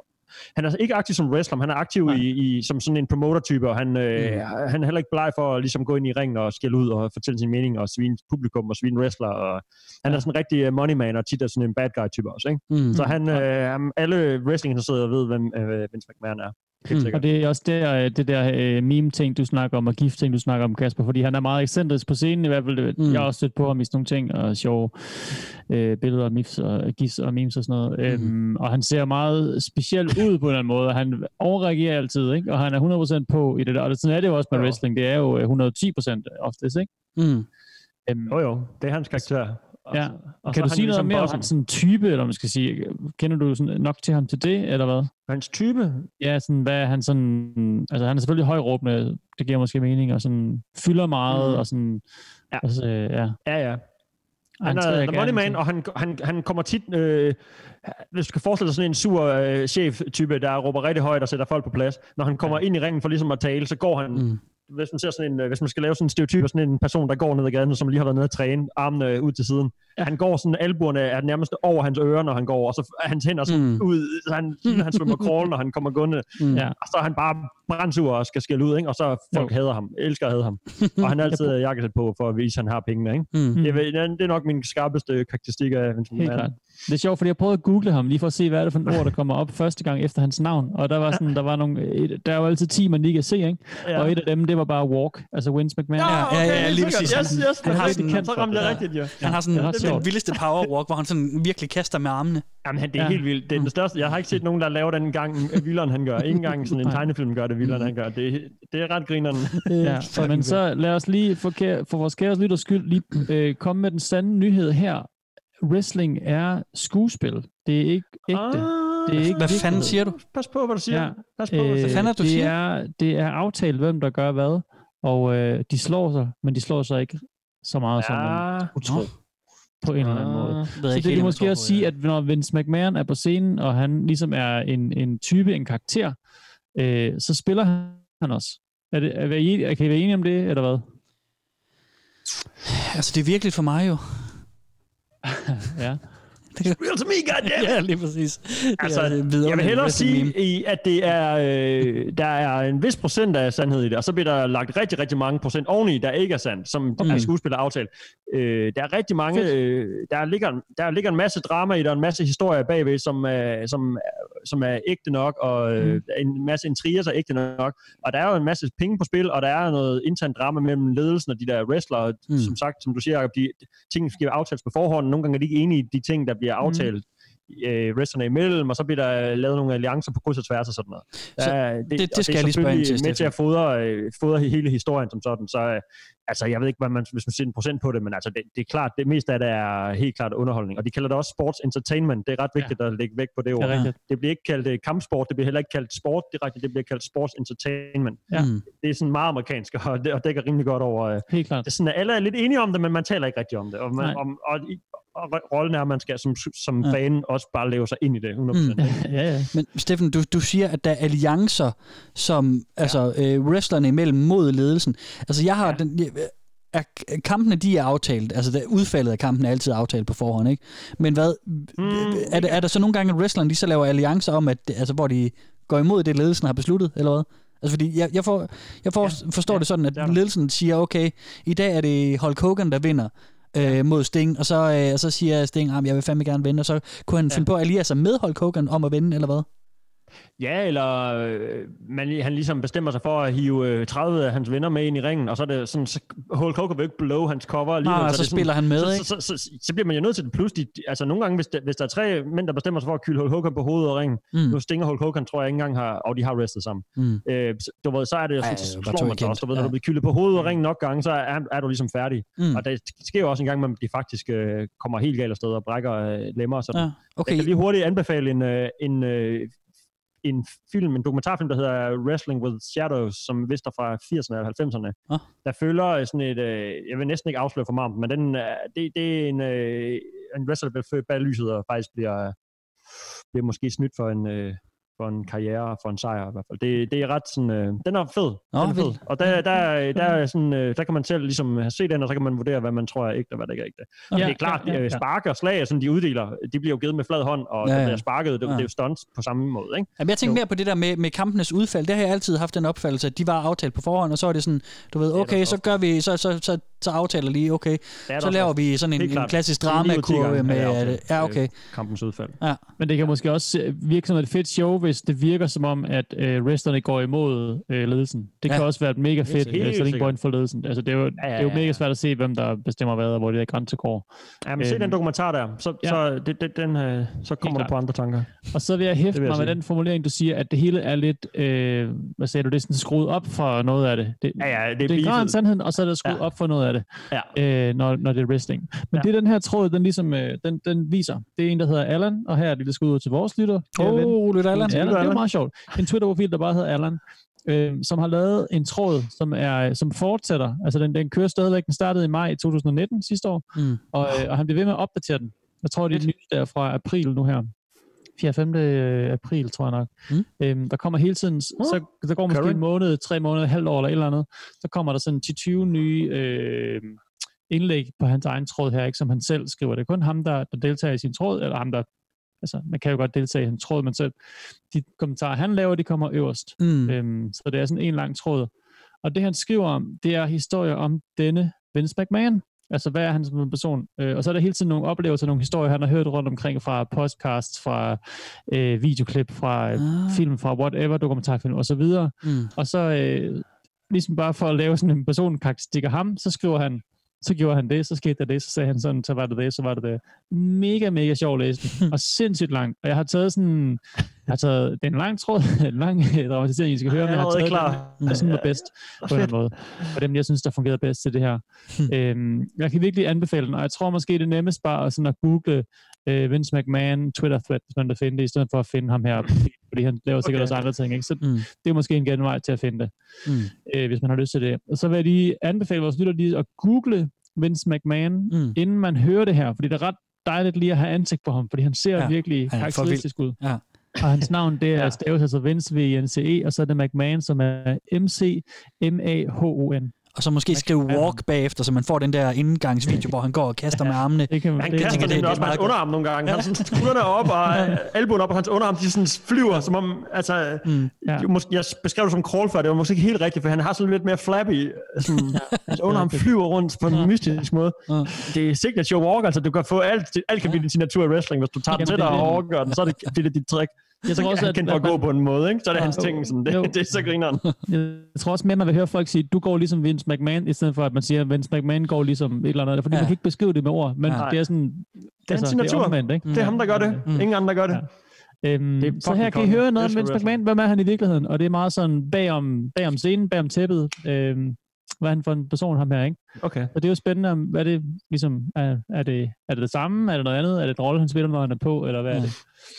[SPEAKER 6] Han er ikke aktiv som wrestler, men han er aktiv
[SPEAKER 4] Nej.
[SPEAKER 6] i, i, som sådan en promoter-type, og han, øh, han er heller ikke bleg for at ligesom gå ind i ringen og skælde ud og fortælle sin mening og svine publikum og svine wrestler. Og han er sådan en rigtig øh, money man og tit er sådan en bad guy-type også. Ikke?
[SPEAKER 5] Mm.
[SPEAKER 6] Så han, øh, alle wrestling-interesserede ved, hvem øh, Vince McMahon er. Helt
[SPEAKER 5] Mm.
[SPEAKER 4] Og det er også der, øh, det der øh, meme-ting, du snakker om, og gift-ting, du snakker om, Kasper, fordi han er meget ekscentrisk på scenen, i hvert fald.
[SPEAKER 5] Mm.
[SPEAKER 4] Jeg har også stødt på ham i sådan nogle ting, og sjove øh, billeder og mifs og gis og memes og sådan noget. Mm. Øhm, og han ser meget speciel ud på en eller anden måde, og han overreagerer altid, ikke? Og han er 100% på i det der. Og sådan er det jo også med
[SPEAKER 6] Jo.
[SPEAKER 4] wrestling. Det er jo øh, 110% oftest, ikke?
[SPEAKER 5] Mm.
[SPEAKER 4] Øhm,
[SPEAKER 6] Jo jo, det er hans karakter. Og
[SPEAKER 4] Ja.
[SPEAKER 6] så- og så
[SPEAKER 4] kan
[SPEAKER 6] er
[SPEAKER 4] du
[SPEAKER 6] han
[SPEAKER 4] sige noget
[SPEAKER 6] ligesom
[SPEAKER 4] mere om sådan, type, eller man skal sige? Kender du sådan, nok til ham til det, eller hvad?
[SPEAKER 6] Hans type?
[SPEAKER 4] Ja, sådan, hvad er han sådan... Altså, han er selvfølgelig højråbende, det giver måske mening, og sådan fylder meget,
[SPEAKER 6] Mm.
[SPEAKER 4] og sådan...
[SPEAKER 6] Ja.
[SPEAKER 4] Altså, ja.
[SPEAKER 6] Ja, ja. Han
[SPEAKER 4] træder
[SPEAKER 6] er the money man, og han, han, han kommer tit... Øh, hvis du kan forestille dig sådan en sur øh, chef-type, der råber rigtig højt og sætter folk på plads. Når han kommer ja. ind i ringen for ligesom at tale, så går han...
[SPEAKER 5] Mm.
[SPEAKER 6] Hvis man ser sådan en, øh, hvis man skal lave sådan en stereotyp sådan en person, der går ned ad gaden, som lige har været nede at træne, armene øh, ud til siden. Ja. Han går sådan, albuerne er nærmest over hans ører, når han går, og så er hans hænder sådan
[SPEAKER 5] Mm.
[SPEAKER 6] ud, så han, *laughs* han svømmer crawl, når han kommer gående.
[SPEAKER 5] Mm.
[SPEAKER 4] Ja.
[SPEAKER 6] Og så er han bare brændsur og skal skælde ud, ikke? og så folk
[SPEAKER 4] Jo.
[SPEAKER 6] hader ham, elsker at hade ham. *laughs* og han har altid jakkesæt på, for at vise, at han har pengene. Ikke?
[SPEAKER 5] Mm.
[SPEAKER 6] Det, er, det er nok min skarpeste karakteristik af Vince
[SPEAKER 4] Helt. Det er sjovt, fordi jeg prøvede at google ham, lige for at se, hvad er det for et ord, der kommer op første gang efter hans navn. Og der var sådan, der var nogle, der er jo altid 10, man lige kan se, ikke?
[SPEAKER 6] Ja.
[SPEAKER 4] Og et af dem, det var bare Walk, altså Vince McMahon.
[SPEAKER 5] Ja, ja, ja,
[SPEAKER 6] helt
[SPEAKER 5] lige præcis.
[SPEAKER 6] Yes, yes,
[SPEAKER 5] Han
[SPEAKER 6] han
[SPEAKER 5] har sådan-
[SPEAKER 6] så ramte
[SPEAKER 5] Ja.
[SPEAKER 6] rigtigt, ja.
[SPEAKER 5] Han har sådan
[SPEAKER 4] er
[SPEAKER 5] den vildeste power walk, hvor han sådan virkelig kaster med armene.
[SPEAKER 6] Jamen, han- det er
[SPEAKER 4] Ja.
[SPEAKER 6] helt vildt. Det er den største. Jeg har ikke set nogen, der laver den gang, Vilderen han gør. Ikke engang sådan en tegnefilm gør det, Vilderen han gør. Det, er- det er ret grineren. *laughs*
[SPEAKER 4] Ja, men så lad os lige for, kære, for vores kære lytters skyld lige øh, komme med den sande nyhed her. Wrestling er skuespil. Det er ikke ægte.
[SPEAKER 6] Ah,
[SPEAKER 4] det er ikke
[SPEAKER 5] Hvad fanden siger du?
[SPEAKER 6] Pas på, hvad du siger.
[SPEAKER 4] Ja.
[SPEAKER 6] Pas på, hvad du
[SPEAKER 4] Øh,
[SPEAKER 6] siger.
[SPEAKER 5] fanden er det, du
[SPEAKER 4] det
[SPEAKER 5] siger?
[SPEAKER 4] Er, det er aftalt, hvem der gør hvad, og øh, de slår sig, men de slår sig ikke så meget, som man
[SPEAKER 6] Ja.
[SPEAKER 4] kunne tro på en eller anden måde.
[SPEAKER 6] Ah.
[SPEAKER 4] Så
[SPEAKER 5] ikke
[SPEAKER 4] det vil måske
[SPEAKER 5] tror
[SPEAKER 4] også sige,
[SPEAKER 5] ja.
[SPEAKER 4] at når Vince McMahon er på scenen, og han ligesom er en, en type, en karakter, øh, så spiller han også. Er det, er, I, kan I være enige om det, eller hvad?
[SPEAKER 5] Altså, det er virkelig for mig jo. *laughs*
[SPEAKER 4] Ja.
[SPEAKER 6] Real to me, goddammit!
[SPEAKER 5] Ja, lige præcis.
[SPEAKER 6] Altså,
[SPEAKER 5] er et
[SPEAKER 6] jeg vil hellere sige,
[SPEAKER 5] meme.
[SPEAKER 6] at det er, øh, der er en vis procent af sandhed i det, og så bliver der lagt rigtig, rigtig mange procent oveni, der ikke er sandt, som okay. er skuespiller aftalt. Øh, der er rigtig mange, øh, der, ligger, der ligger en masse drama i det, og en masse historier bagved, som, øh, som, som er ægte nok, og øh,
[SPEAKER 4] Mm.
[SPEAKER 6] en masse intriger, så er ægte nok. Og der er jo en masse penge på spil, og der er noget internt drama mellem ledelsen og de der wrestlere.
[SPEAKER 5] Mm.
[SPEAKER 6] Som sagt, som du siger, Jacob, de ting skal aftales på forhånd. Nogle gange er de ikke enige i de ting, der bliver aftalt. Mm øh, wrestlerne imellem, og så bliver der lavet nogle alliancer på kryds og tværs og sådan noget.
[SPEAKER 5] Så
[SPEAKER 6] Der,
[SPEAKER 5] det- det
[SPEAKER 6] og
[SPEAKER 5] skal jeg lige spørge ind til,
[SPEAKER 6] med til at fodre, øh, fodre hele historien som sådan. Så øh, altså, jeg ved ikke, hvad man, hvis man sætter en procent på det, men altså, det, det er klart, det meste af det er helt klart underholdning. Og de kalder det også sports entertainment. Det er ret vigtigt ja. at lægge vægt på det
[SPEAKER 4] Det
[SPEAKER 6] ord.
[SPEAKER 4] er rigtigt.
[SPEAKER 6] Det bliver ikke kaldt øh, kampsport, det bliver heller ikke kaldt sport direkte, det bliver kaldt sports entertainment.
[SPEAKER 4] Ja.
[SPEAKER 5] Mm.
[SPEAKER 6] Det er sådan meget amerikansk, og, det, og dækker rimelig godt over... Øh,
[SPEAKER 4] Helt klart.
[SPEAKER 6] det er sådan, at alle er lidt enige om det, men man taler ikke rigtig om det. Og, man,
[SPEAKER 4] Nej.
[SPEAKER 6] om, og, og rollen er, at man skal som, som
[SPEAKER 5] Ja.
[SPEAKER 6] ja. fan også bare leve sig ind i det 100%.
[SPEAKER 5] Mm. *laughs*
[SPEAKER 4] Ja, ja.
[SPEAKER 5] Men Steffen, du, du siger, at der er alliancer, som altså øh, wrestlerne imellem mod ledelsen. Altså jeg har ja. den... Er, kampene, de er aftalt. Altså det, udfaldet af kampen er altid aftalt på forhånd, ikke? Men hvad... Mm. Er, der, er der så nogle gange, at wrestlerne de så laver alliancer om, at, altså, hvor de går imod det, ledelsen har besluttet, eller hvad? Altså fordi jeg, jeg, får, jeg får, ja. forstår ja, det sådan, at
[SPEAKER 6] det
[SPEAKER 5] ledelsen siger, okay, i dag er det Hulk Hogan, der vinder øh, mod Sting, og så, øh, og så siger Sting, at jeg vil fandme gerne vinde, og så kunne han ja. finde på at alliere sig med Hulk Hogan om at vinde, eller hvad?
[SPEAKER 6] Ja, eller øh, man, han ligesom bestemmer sig for at hive øh, 30 af hans venner med ind i ringen, og så er det sådan, så Hulk Hogan vil ikke blow hans cover alligevel.
[SPEAKER 5] Nej,
[SPEAKER 6] er
[SPEAKER 5] så
[SPEAKER 6] det
[SPEAKER 5] spiller han med,
[SPEAKER 6] så,
[SPEAKER 5] ikke?
[SPEAKER 6] så, så, så, så, bliver man jo nødt til det pludselig. Altså nogle gange, hvis der, hvis der er tre mænd, der bestemmer sig for at kylde Hulk Hogan på hovedet og ringen,
[SPEAKER 5] Mm.
[SPEAKER 6] nu stinger Hulk Hogan, tror jeg ikke engang har, og de har wrestet sammen.
[SPEAKER 5] Mm.
[SPEAKER 6] Øh, så- du ved, så er det jo sådan, så slår man sig også. Du ved, når
[SPEAKER 5] Ja.
[SPEAKER 6] du bliver kyldet på hovedet og ringen nok gange, så er, er du ligesom færdig.
[SPEAKER 5] Mm.
[SPEAKER 6] Og det sker jo også en gang, at de faktisk øh, kommer helt galt afsted og brækker øh, lemmer og sådan.
[SPEAKER 5] Ja, okay.
[SPEAKER 6] Jeg kan lige hurtigt anbefale en, øh, en, øh, en film, en dokumentarfilm, der hedder Wrestling with Shadows, som vist er fra 80'erne eller 90'erne.
[SPEAKER 5] Ah.
[SPEAKER 6] Der følger øh, sådan et, øh, jeg vil næsten ikke afsløre for meget, men den, øh, det, det er en, øh, en wrestler, der bliver født bag lyset og faktisk bliver, bliver måske snydt for en, øh, for en karriere, for en sejr i hvert fald. Det, det er ret sådan, øh, den er fed.
[SPEAKER 5] Nå,
[SPEAKER 6] den er fed. Og der, der, der, er sådan, øh, der kan man selv ligesom se den, og så kan man vurdere, hvad man tror er ægte, og hvad der ikke er ægte. Ja, det er klart, ja, ja, ja. spark og slag, som de uddeler, de bliver jo givet med flad hånd, og
[SPEAKER 5] Ja,
[SPEAKER 6] ja, der bliver sparket, det,
[SPEAKER 5] Ja.
[SPEAKER 6] det er jo stunts på samme måde, ikke?
[SPEAKER 5] Jamen, jeg tænker mere på det der med, med kampenes udfald. Det har jeg altid haft den opfattelse, at de var aftalt på forhånd, og så er det sådan, du ved, okay, så gør vi, så, så, så, så aftaler lige, okay, så laver vi sådan en, en klassisk dramakurve med,
[SPEAKER 6] er aftalt,
[SPEAKER 5] ja, okay.
[SPEAKER 6] øh, Kampens udfald.
[SPEAKER 5] Ja.
[SPEAKER 4] Men det kan måske også øh, virke som et fedt show, hvis det virker som om, at øh, wrestlerne går imod øh, ledelsen. Det
[SPEAKER 5] Ja.
[SPEAKER 4] kan også være et mega fedt øh, selling point for ledelsen. Altså, det er jo, ja, ja, ja, det er jo
[SPEAKER 6] ja,
[SPEAKER 4] mega
[SPEAKER 6] ja.
[SPEAKER 4] svært at se, hvem der bestemmer hvad, og hvor det der grænse går.
[SPEAKER 6] Ja, men se
[SPEAKER 4] Øhm,
[SPEAKER 6] den dokumentar der, så,
[SPEAKER 4] ja.
[SPEAKER 6] så, det, det, den, øh, så kommer du på andre tanker.
[SPEAKER 4] Og så vil jeg hæfte mig med den formulering, du siger, at det hele er lidt, øh, hvad sagde du, det er sådan skruet op for noget af det. Det,
[SPEAKER 6] Ja, ja, det er
[SPEAKER 4] det er grad
[SPEAKER 6] beefet.
[SPEAKER 4] en sandhed, og så er det skruet ja.
[SPEAKER 6] Ja.
[SPEAKER 4] op for noget af det,
[SPEAKER 6] Ja.
[SPEAKER 4] øh, når, når det er wrestling. Men ja. Det den her tråd, den ligesom, øh, den, den viser, det er en, der hedder Allan, og her er det lidt skud ud til vores lytter.
[SPEAKER 5] Åh, lytter Allan.
[SPEAKER 4] Allan, det er meget sjovt. En Twitter-profil, der bare hedder Allan, øh, som har lavet en tråd, som er som fortsætter. Altså, den, den kører stadigvæk. Den startede i maj 2019 sidste år,
[SPEAKER 5] Mm.
[SPEAKER 4] og, øh, og han bliver ved med at opdatere den. Jeg tror, det er nyt der fra april nu her. 4-5. april, tror jeg nok.
[SPEAKER 5] Mm.
[SPEAKER 4] Øhm, der kommer hele tiden, så der går måske
[SPEAKER 6] Current.
[SPEAKER 4] en måned, tre måneder, halvt år eller et eller andet, så kommer der sådan 10-20 nye øh, indlæg på hans egen tråd her, ikke, som han selv skriver. Det er kun ham, der, der deltager i sin tråd, eller ham, der altså, man kan jo godt deltage i en tråd, men så de kommentarer, han laver, de kommer øverst.
[SPEAKER 5] Mm.
[SPEAKER 4] Øhm, så det er sådan en lang tråd. Og det, han skriver om, det er historier om denne Vince McMahon. Altså, hvad er han som en person? Øh, og så er der hele tiden nogle oplevelser, nogle historier, han har hørt rundt omkring fra podcasts, fra øh, videoklip, fra øh,
[SPEAKER 5] Ah.
[SPEAKER 4] film, fra whatever, dokumentarfilm og så videre.
[SPEAKER 5] Mm.
[SPEAKER 4] Og så øh, ligesom bare for at lave sådan en personkarakteristik af ham, så skriver han, så gjorde han det, så skete der det, så sagde han sådan, så var det det, så var det det. Mega, mega sjov læsning, *laughs* og sindssygt langt. Og jeg har taget sådan, jeg har taget, det er en lang tråd, *laughs* en lang øh, dramatisering, I skal høre, men jeg har taget
[SPEAKER 6] klar.
[SPEAKER 4] den, sådan var bedst på en måde. Og dem, jeg synes, der fungerede bedst til det her. øhm, jeg kan virkelig anbefale den, og jeg tror måske, det er nemmest bare at, sådan at google øh, Vince McMahon Twitter-thread, hvis man vil finde det, i stedet for at finde ham her, fordi han laver sikkert
[SPEAKER 6] Okay.
[SPEAKER 4] også andre ting. Ikke? Så
[SPEAKER 5] Mm.
[SPEAKER 4] det er måske en genvej til at finde det
[SPEAKER 5] Mm.
[SPEAKER 4] øh, hvis man har lyst til det. Og så vil jeg lige anbefale vores lytter lige at google Vince McMahon,
[SPEAKER 5] Mm.
[SPEAKER 4] inden man hører det her, fordi det er ret dejligt lige at have ansigt på ham, fordi han ser
[SPEAKER 5] Ja,
[SPEAKER 4] virkelig
[SPEAKER 5] er
[SPEAKER 4] karakteristisk ud.
[SPEAKER 5] Ja.
[SPEAKER 4] Og hans navn, det er
[SPEAKER 6] Ja.
[SPEAKER 4] staves altså Vince V-I-N-C-E, og så er det McMahon, som er M-C-M-A-H-O-N.
[SPEAKER 5] Og så måske skrive
[SPEAKER 4] McMahon.
[SPEAKER 5] walk bagefter, så man får den der indgangsvideo, *laughs* hvor han går og kaster med armene.
[SPEAKER 4] Det kan,
[SPEAKER 6] Han
[SPEAKER 4] det,
[SPEAKER 6] kaster det,
[SPEAKER 5] det- det er
[SPEAKER 6] også med hans underarm nogle gange. Han sådan skuldrene op, og *laughs* albuen op, og hans underarm, de sådan flyver, som om, altså,
[SPEAKER 5] Mm.
[SPEAKER 4] Ja.
[SPEAKER 6] ja. måske, jeg beskrev det som crawl før, det var måske ikke helt rigtigt, for han har sådan lidt mere flappy, sådan, hans underarm flyver rundt på en mystisk måde.
[SPEAKER 5] Ja.
[SPEAKER 6] Det er signature walk, altså du kan få alt, alt kan blive din signatur i wrestling, hvis du tager den til dig og overgør den, så er det, det er dit trick.
[SPEAKER 4] Jeg tror også,
[SPEAKER 6] han
[SPEAKER 4] at,
[SPEAKER 6] kendt for
[SPEAKER 4] at
[SPEAKER 6] gå
[SPEAKER 4] man,
[SPEAKER 6] på en måde, ikke? så er det
[SPEAKER 5] Ja.
[SPEAKER 6] hans ting. Sådan,
[SPEAKER 4] Jo.
[SPEAKER 6] det, *laughs* det er så grineren.
[SPEAKER 4] jeg tror også mere, man vil høre folk sige, du går ligesom Vince McMahon, i stedet for at man siger, at Vince McMahon går ligesom et eller andet, fordi
[SPEAKER 5] Ja.
[SPEAKER 4] man kan ikke beskrive det med ord, men
[SPEAKER 5] Nej.
[SPEAKER 4] det er sådan,
[SPEAKER 6] Det er hans signatur.
[SPEAKER 4] omvendt, ikke?
[SPEAKER 6] Det er ham, der gør det.
[SPEAKER 5] Mm.
[SPEAKER 6] Ingen andre gør det.
[SPEAKER 4] Ja. Øhm,
[SPEAKER 6] Det er
[SPEAKER 4] så her kan I høre noget om Vince. McMahon. Hvem er han i virkeligheden? Og det er meget sådan bagom, bagom scenen, bagom tæppet. Øhm, hvad er han for en person, ham her, ikke?
[SPEAKER 6] Okay.
[SPEAKER 4] Og det er jo spændende, om, hvad det ligesom, er, er, det, er det det samme? Er det noget andet? Er det et rolle, han spiller, når han er på? Eller hvad er det?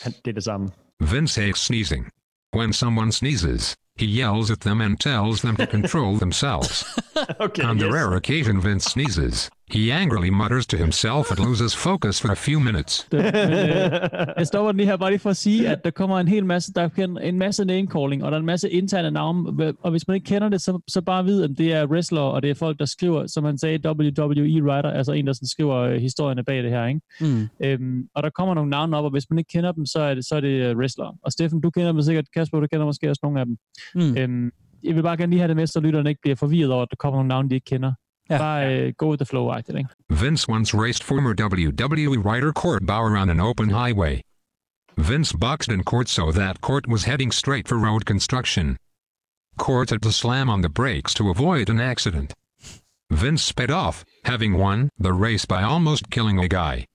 [SPEAKER 6] Han, det er det samme.
[SPEAKER 10] Vince hates sneezing. When someone sneezes, he yells at them and tells them to control themselves. *laughs*
[SPEAKER 6] Okay,
[SPEAKER 10] On the
[SPEAKER 6] yes.
[SPEAKER 10] rare occasion Vince sneezes, he angrily mutters to himself and loses focus for a few minutes.
[SPEAKER 4] det men, øh, jeg stopper den lige her, bare lige for at sige, at der kommer en hel masse, der er en masse name-calling, og der er en masse interne navne, og hvis man ikke kender det, så, så bare vid, at det er wrestler, og det er folk, der skriver, som han sagde, WWE-writer, altså en, der sådan skriver øh, historierne bag det her, ikke?
[SPEAKER 5] Mm.
[SPEAKER 4] Øhm, og der kommer nogle navne op, og hvis man ikke kender dem, så er det, så er det øh, wrestlere. Og Steffen, du kender dem sikkert, Kasper, du kender måske også nogle af dem.
[SPEAKER 5] Mm.
[SPEAKER 4] Øhm, jeg vil bare gerne lige have det med, så lytterne ikke bliver forvirret over, at der kommer nogle navne, de ikke kender.
[SPEAKER 5] Ja.
[SPEAKER 4] Ja. Bare øh, go with the flow-agtigt, ikke?
[SPEAKER 10] Vince once raced former WWE writer Court Bauer on an open highway. Vince boxed in court so that court was heading straight for road construction. Court had to slam on the brakes to avoid an accident. Vince sped off, having won the race by almost killing a guy.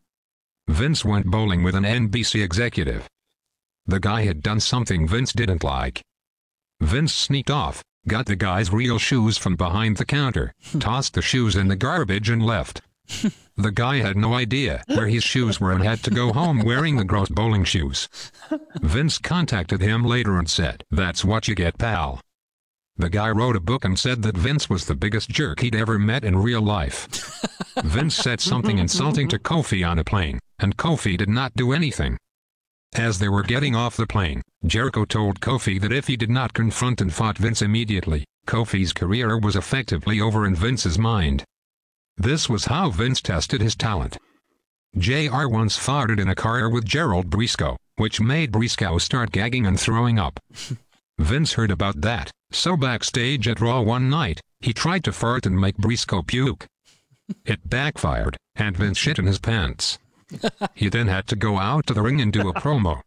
[SPEAKER 10] Vince went bowling with an NBC executive. The guy had done something Vince didn't like. Vince sneaked off, got the guy's real shoes from behind the counter, *laughs* tossed the shoes in the garbage and left. *laughs* The guy had no idea where his shoes were and had to go home wearing the gross bowling shoes. Vince contacted him later and said, That's what you get, pal. The guy wrote a book and said that Vince was the biggest jerk he'd ever met in real life. *laughs* Vince said something insulting to Kofi on a plane, and Kofi did not do anything. As they were getting off the plane, Jericho told Kofi that if he did not confront and fought Vince immediately, Kofi's career was effectively over in Vince's mind. This was how Vince tested his talent. JR once farted in a car with Gerald Briscoe, which made Briscoe start gagging and throwing up. *laughs* Vince heard about that, so backstage at Raw one night, he tried to fart and make Briscoe puke. *laughs* It backfired, and Vince shit in his pants. *laughs* He then had to go out to the ring and do a promo.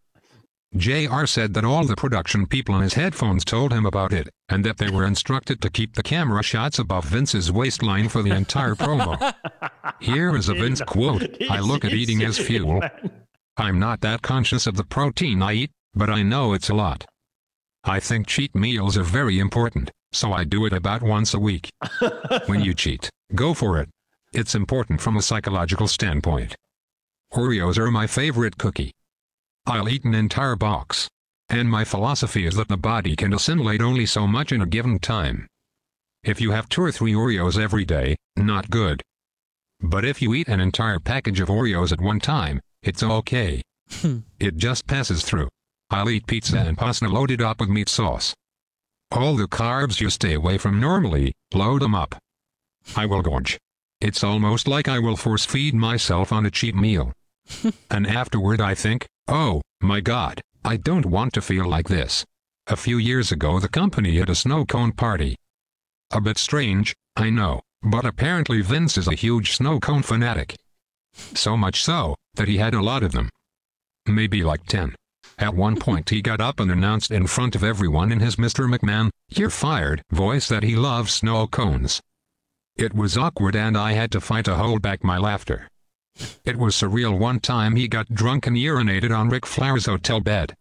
[SPEAKER 10] JR said that all the production people in his headphones told him about it, and that they were instructed to keep the camera shots above Vince's waistline for the entire promo. *laughs* Here is a Vince quote *laughs* I look at eating as fuel. I'm not that conscious of the protein I eat, but I know it's a lot. I think cheat meals are very important, so I do it about once a week. When you cheat, go for it. It's important from a psychological standpoint. Oreos are my favorite cookie. I'll eat an entire box. And my philosophy is that the body can assimilate only so much in a given time. If you have two or three Oreos every day, not good. But if you eat an entire package of Oreos at one time, it's okay. Hmm. it just passes through. I'll eat pizza and pasta loaded up with meat sauce. All the carbs you stay away from normally, load them up. I will gorge. It's almost like I will force feed myself on a cheap meal. *laughs* and afterward I think, oh, my god, I don't want to feel like this. A few years ago the company had a snow cone party. A bit strange, I know, but apparently Vince is a huge snow cone fanatic. So much so, that he had a lot of them. Maybe like 10. At one *laughs* point he got up and announced in front of everyone in his Mr. McMahon, you're fired voice that he loves snow cones. It was awkward and I had to fight to hold back my laughter. It was surreal one time he got drunk and urinated on Ric Flair's hotel bed.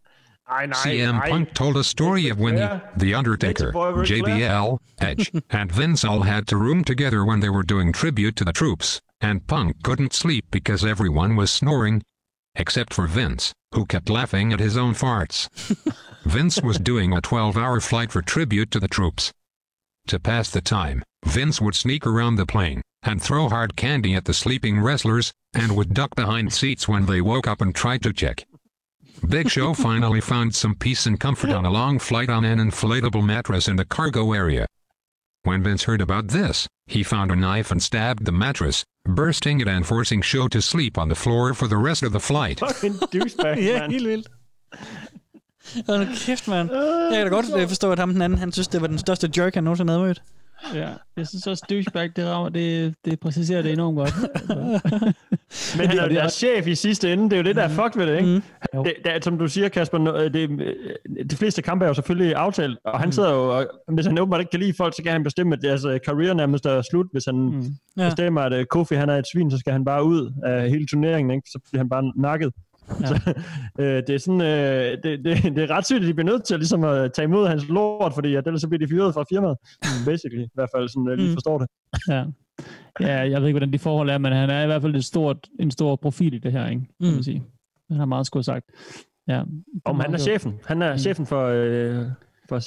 [SPEAKER 6] Nej,
[SPEAKER 10] CM
[SPEAKER 6] nej.
[SPEAKER 10] Punk told a story of when he, The Undertaker,
[SPEAKER 6] Vince boy Ric Flair.
[SPEAKER 10] JBL, Edge, *laughs* and Vince all had to room together when they were doing tribute to the troops, and Punk couldn't sleep because everyone was snoring, except for Vince, who kept laughing at his own farts. *laughs* Vince was doing a 12-hour flight for tribute to the troops. To pass the time, Vince would sneak around the plane and throw hard candy at the sleeping wrestlers and would duck behind seats when they woke up and tried to check. Big Show *laughs* finally found some peace and comfort on a long flight on an inflatable mattress in the cargo area. When Vince heard about this, he found a knife and stabbed the mattress, bursting it and forcing Show to sleep on the floor for the rest of the flight.
[SPEAKER 6] Fucking douchebag, *laughs*
[SPEAKER 5] ja,
[SPEAKER 6] mand.
[SPEAKER 5] helt vildt. Hold nu kæft, mand. Øh, Jeg kan da godt øh, forstå, at ham den anden, han synes, det var den største jerk, han nogensinde havde mødt.
[SPEAKER 4] Ja, jeg synes også, douchebag, det, rammer, det, det præciserer det enormt godt. *laughs*
[SPEAKER 6] Men han er jo
[SPEAKER 4] er-
[SPEAKER 6] deres chef i sidste ende. Det er jo det, der er fucked ved det, ikke?
[SPEAKER 4] Jo.
[SPEAKER 6] Det, det, er- som du siger, Kasper, øh, det, øh, de fleste kampe er jo selvfølgelig aftalt, og han sidder jo, og hvis han åbenbart ikke kan lide folk, så kan han bestemme, at deres øh, karriere nærmest er slut. Hvis han
[SPEAKER 4] Mm.
[SPEAKER 6] ja. bestemmer, at øh, Kofi han er et svin, så skal han bare ud af hele turneringen, ikke? så bliver han bare nakket.
[SPEAKER 4] Ja. *laughs*
[SPEAKER 6] Så, øh, det, er sådan, øh, det, det, det er ret sygt, at de bliver nødt til ligesom at tage imod hans lort, fordi at ellers så bliver de fyret fra firmaet. Basically, i hvert fald, sådan, jeg lige
[SPEAKER 5] Mm.
[SPEAKER 6] forstår det.
[SPEAKER 4] Ja. ja, jeg ved ikke, hvordan de forhold er, men han er i hvert fald et stort, en stor profil i det her, ikke? Kan
[SPEAKER 5] Mm.
[SPEAKER 4] man sige. Han har meget skulle sagt. Ja.
[SPEAKER 6] Om han er chefen. Han er
[SPEAKER 4] Mm.
[SPEAKER 6] chefen for, øh, for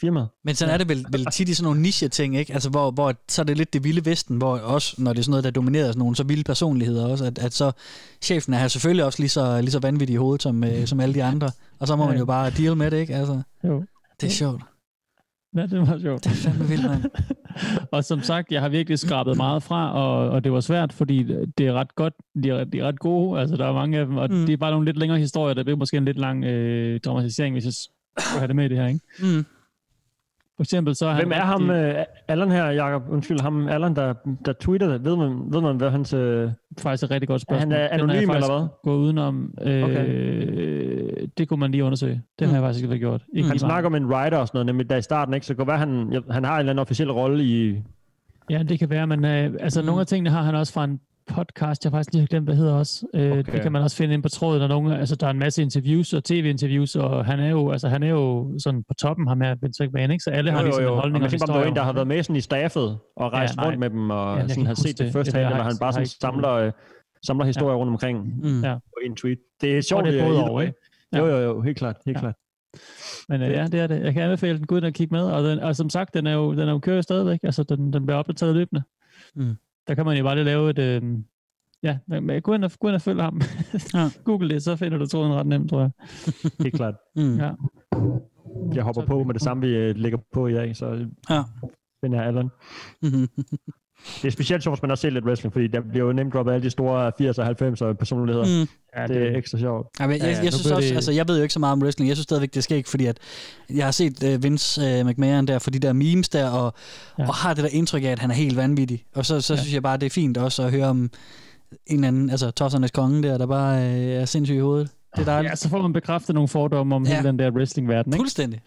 [SPEAKER 6] firmaet.
[SPEAKER 5] Men sådan er det vel, vel tit i sådan nogle niche-ting, ikke? Altså, hvor, hvor så er det lidt det vilde vesten, hvor også, når det er sådan noget, der dominerer sådan nogle så vilde personligheder også, at, at så chefen er selvfølgelig også lige så, lige så vanvittig i hovedet som, øh, som alle de andre. Og så må man
[SPEAKER 4] Ja.
[SPEAKER 5] jo bare deal med det, ikke? Altså,
[SPEAKER 4] Jo.
[SPEAKER 5] det er sjovt.
[SPEAKER 4] Ja, det var sjovt.
[SPEAKER 5] Det er fandme vildt, mand. *laughs*
[SPEAKER 4] og som sagt, jeg har virkelig skrabet meget fra, og, og det var svært, fordi det er ret godt, de er, de er ret gode, altså der er mange af dem, og
[SPEAKER 5] mm.
[SPEAKER 4] det er bare nogle lidt længere historier, der bliver måske en lidt lang øh, dramatisering, hvis jeg skulle have det med i det her, ikke?
[SPEAKER 5] Mm.
[SPEAKER 4] For eksempel så er han
[SPEAKER 6] Hvem er ham, øh, Allan her, Jacob? Undskyld, ham Allan, der, der tweeter det. Ved man, ved man hvad hans øh,
[SPEAKER 4] faktisk et rigtig godt
[SPEAKER 6] Er
[SPEAKER 4] spørgsmål.
[SPEAKER 6] han
[SPEAKER 4] Den har jeg
[SPEAKER 6] anonym,
[SPEAKER 4] faktisk
[SPEAKER 6] eller hvad?
[SPEAKER 4] Gået udenom. Øh, Det kunne man lige undersøge. Det har jeg faktisk ikke gjort. Ikke
[SPEAKER 6] Han
[SPEAKER 4] lige meget.
[SPEAKER 6] snakker om en writer og sådan noget, nemlig der i starten, ikke? Så kan være, han, han har en eller anden officiel rolle i...
[SPEAKER 4] Ja, det kan være, men øh, altså, mm. nogle af tingene har han også fra en podcast, jeg faktisk lige har glemt, hvad hedder også. Øh,
[SPEAKER 6] Okay.
[SPEAKER 4] Det kan man også finde ind på tråden, og nogle, altså, der er en masse interviews og tv-interviews, og han er jo, altså, han er jo sådan på toppen, ham her, Vince McMahon, ikke? Så alle har ligesom en
[SPEAKER 6] Og
[SPEAKER 4] holdning
[SPEAKER 6] man
[SPEAKER 4] og
[SPEAKER 6] der var en, der har været med sådan i staffet og rejst
[SPEAKER 4] nej.
[SPEAKER 6] rundt med dem, og
[SPEAKER 4] Ja, jeg
[SPEAKER 6] sådan har set det
[SPEAKER 4] det.
[SPEAKER 6] første
[SPEAKER 4] jeg
[SPEAKER 6] hand,
[SPEAKER 4] ikke.
[SPEAKER 6] han bare
[SPEAKER 4] Jeg
[SPEAKER 6] sådan samler, øh, samler historier rundt omkring
[SPEAKER 5] Mm.
[SPEAKER 4] Ja.
[SPEAKER 6] på en tweet. Det er sjovt,
[SPEAKER 4] det er
[SPEAKER 6] øh,
[SPEAKER 4] både og,
[SPEAKER 6] way.
[SPEAKER 4] ikke?
[SPEAKER 6] Jo,
[SPEAKER 4] Ja.
[SPEAKER 6] jo, jo, helt klart, helt
[SPEAKER 4] Ja.
[SPEAKER 6] klart.
[SPEAKER 4] Men øh, ja, det er det. Jeg kan anbefale den, gå ind og kigge med, og, den, og som sagt, den er jo, den er jo kører stadigvæk, altså den, den bliver opdateret løbende.
[SPEAKER 5] Mm.
[SPEAKER 4] Der kan man jo bare lige lave et, øh, ja, men gå ind og, gå ind og følg ham.
[SPEAKER 5] Ja. *laughs*
[SPEAKER 4] Google det, så finder du tråden ret nemt, tror jeg. *laughs*
[SPEAKER 6] Helt klart.
[SPEAKER 5] Mm.
[SPEAKER 4] Ja.
[SPEAKER 6] Jeg hopper på med det samme, vi øh, lægger på i dag, så
[SPEAKER 5] Ja.
[SPEAKER 6] den er Allan. Det er specielt sjovt, hvis man har set lidt wrestling, fordi der bliver jo nemt droppet alle de store 80'er og 90'er personligheder.
[SPEAKER 5] Mm.
[SPEAKER 6] Ja, det er ekstra sjovt.
[SPEAKER 5] Ja, men jeg,
[SPEAKER 4] Ja,
[SPEAKER 5] jeg, jeg synes også,
[SPEAKER 4] det-
[SPEAKER 5] altså jeg ved jo ikke så meget om wrestling, jeg synes stadigvæk, det skal ikke, fordi at jeg har set uh, Vince uh, McMahon der for de der memes der, og, ja. Og har det der indtryk af, at han er helt vanvittig. Og så, så ja. synes jeg bare, det er fint også at høre om en eller anden, altså tossernes konge der, der bare uh, er sindssyg i hovedet. Det er dejligt.
[SPEAKER 4] Ja, så får man bekræftet nogle fordomme om
[SPEAKER 5] ja.
[SPEAKER 4] hele den der wrestling-verden, ikke?
[SPEAKER 5] Fuldstændig.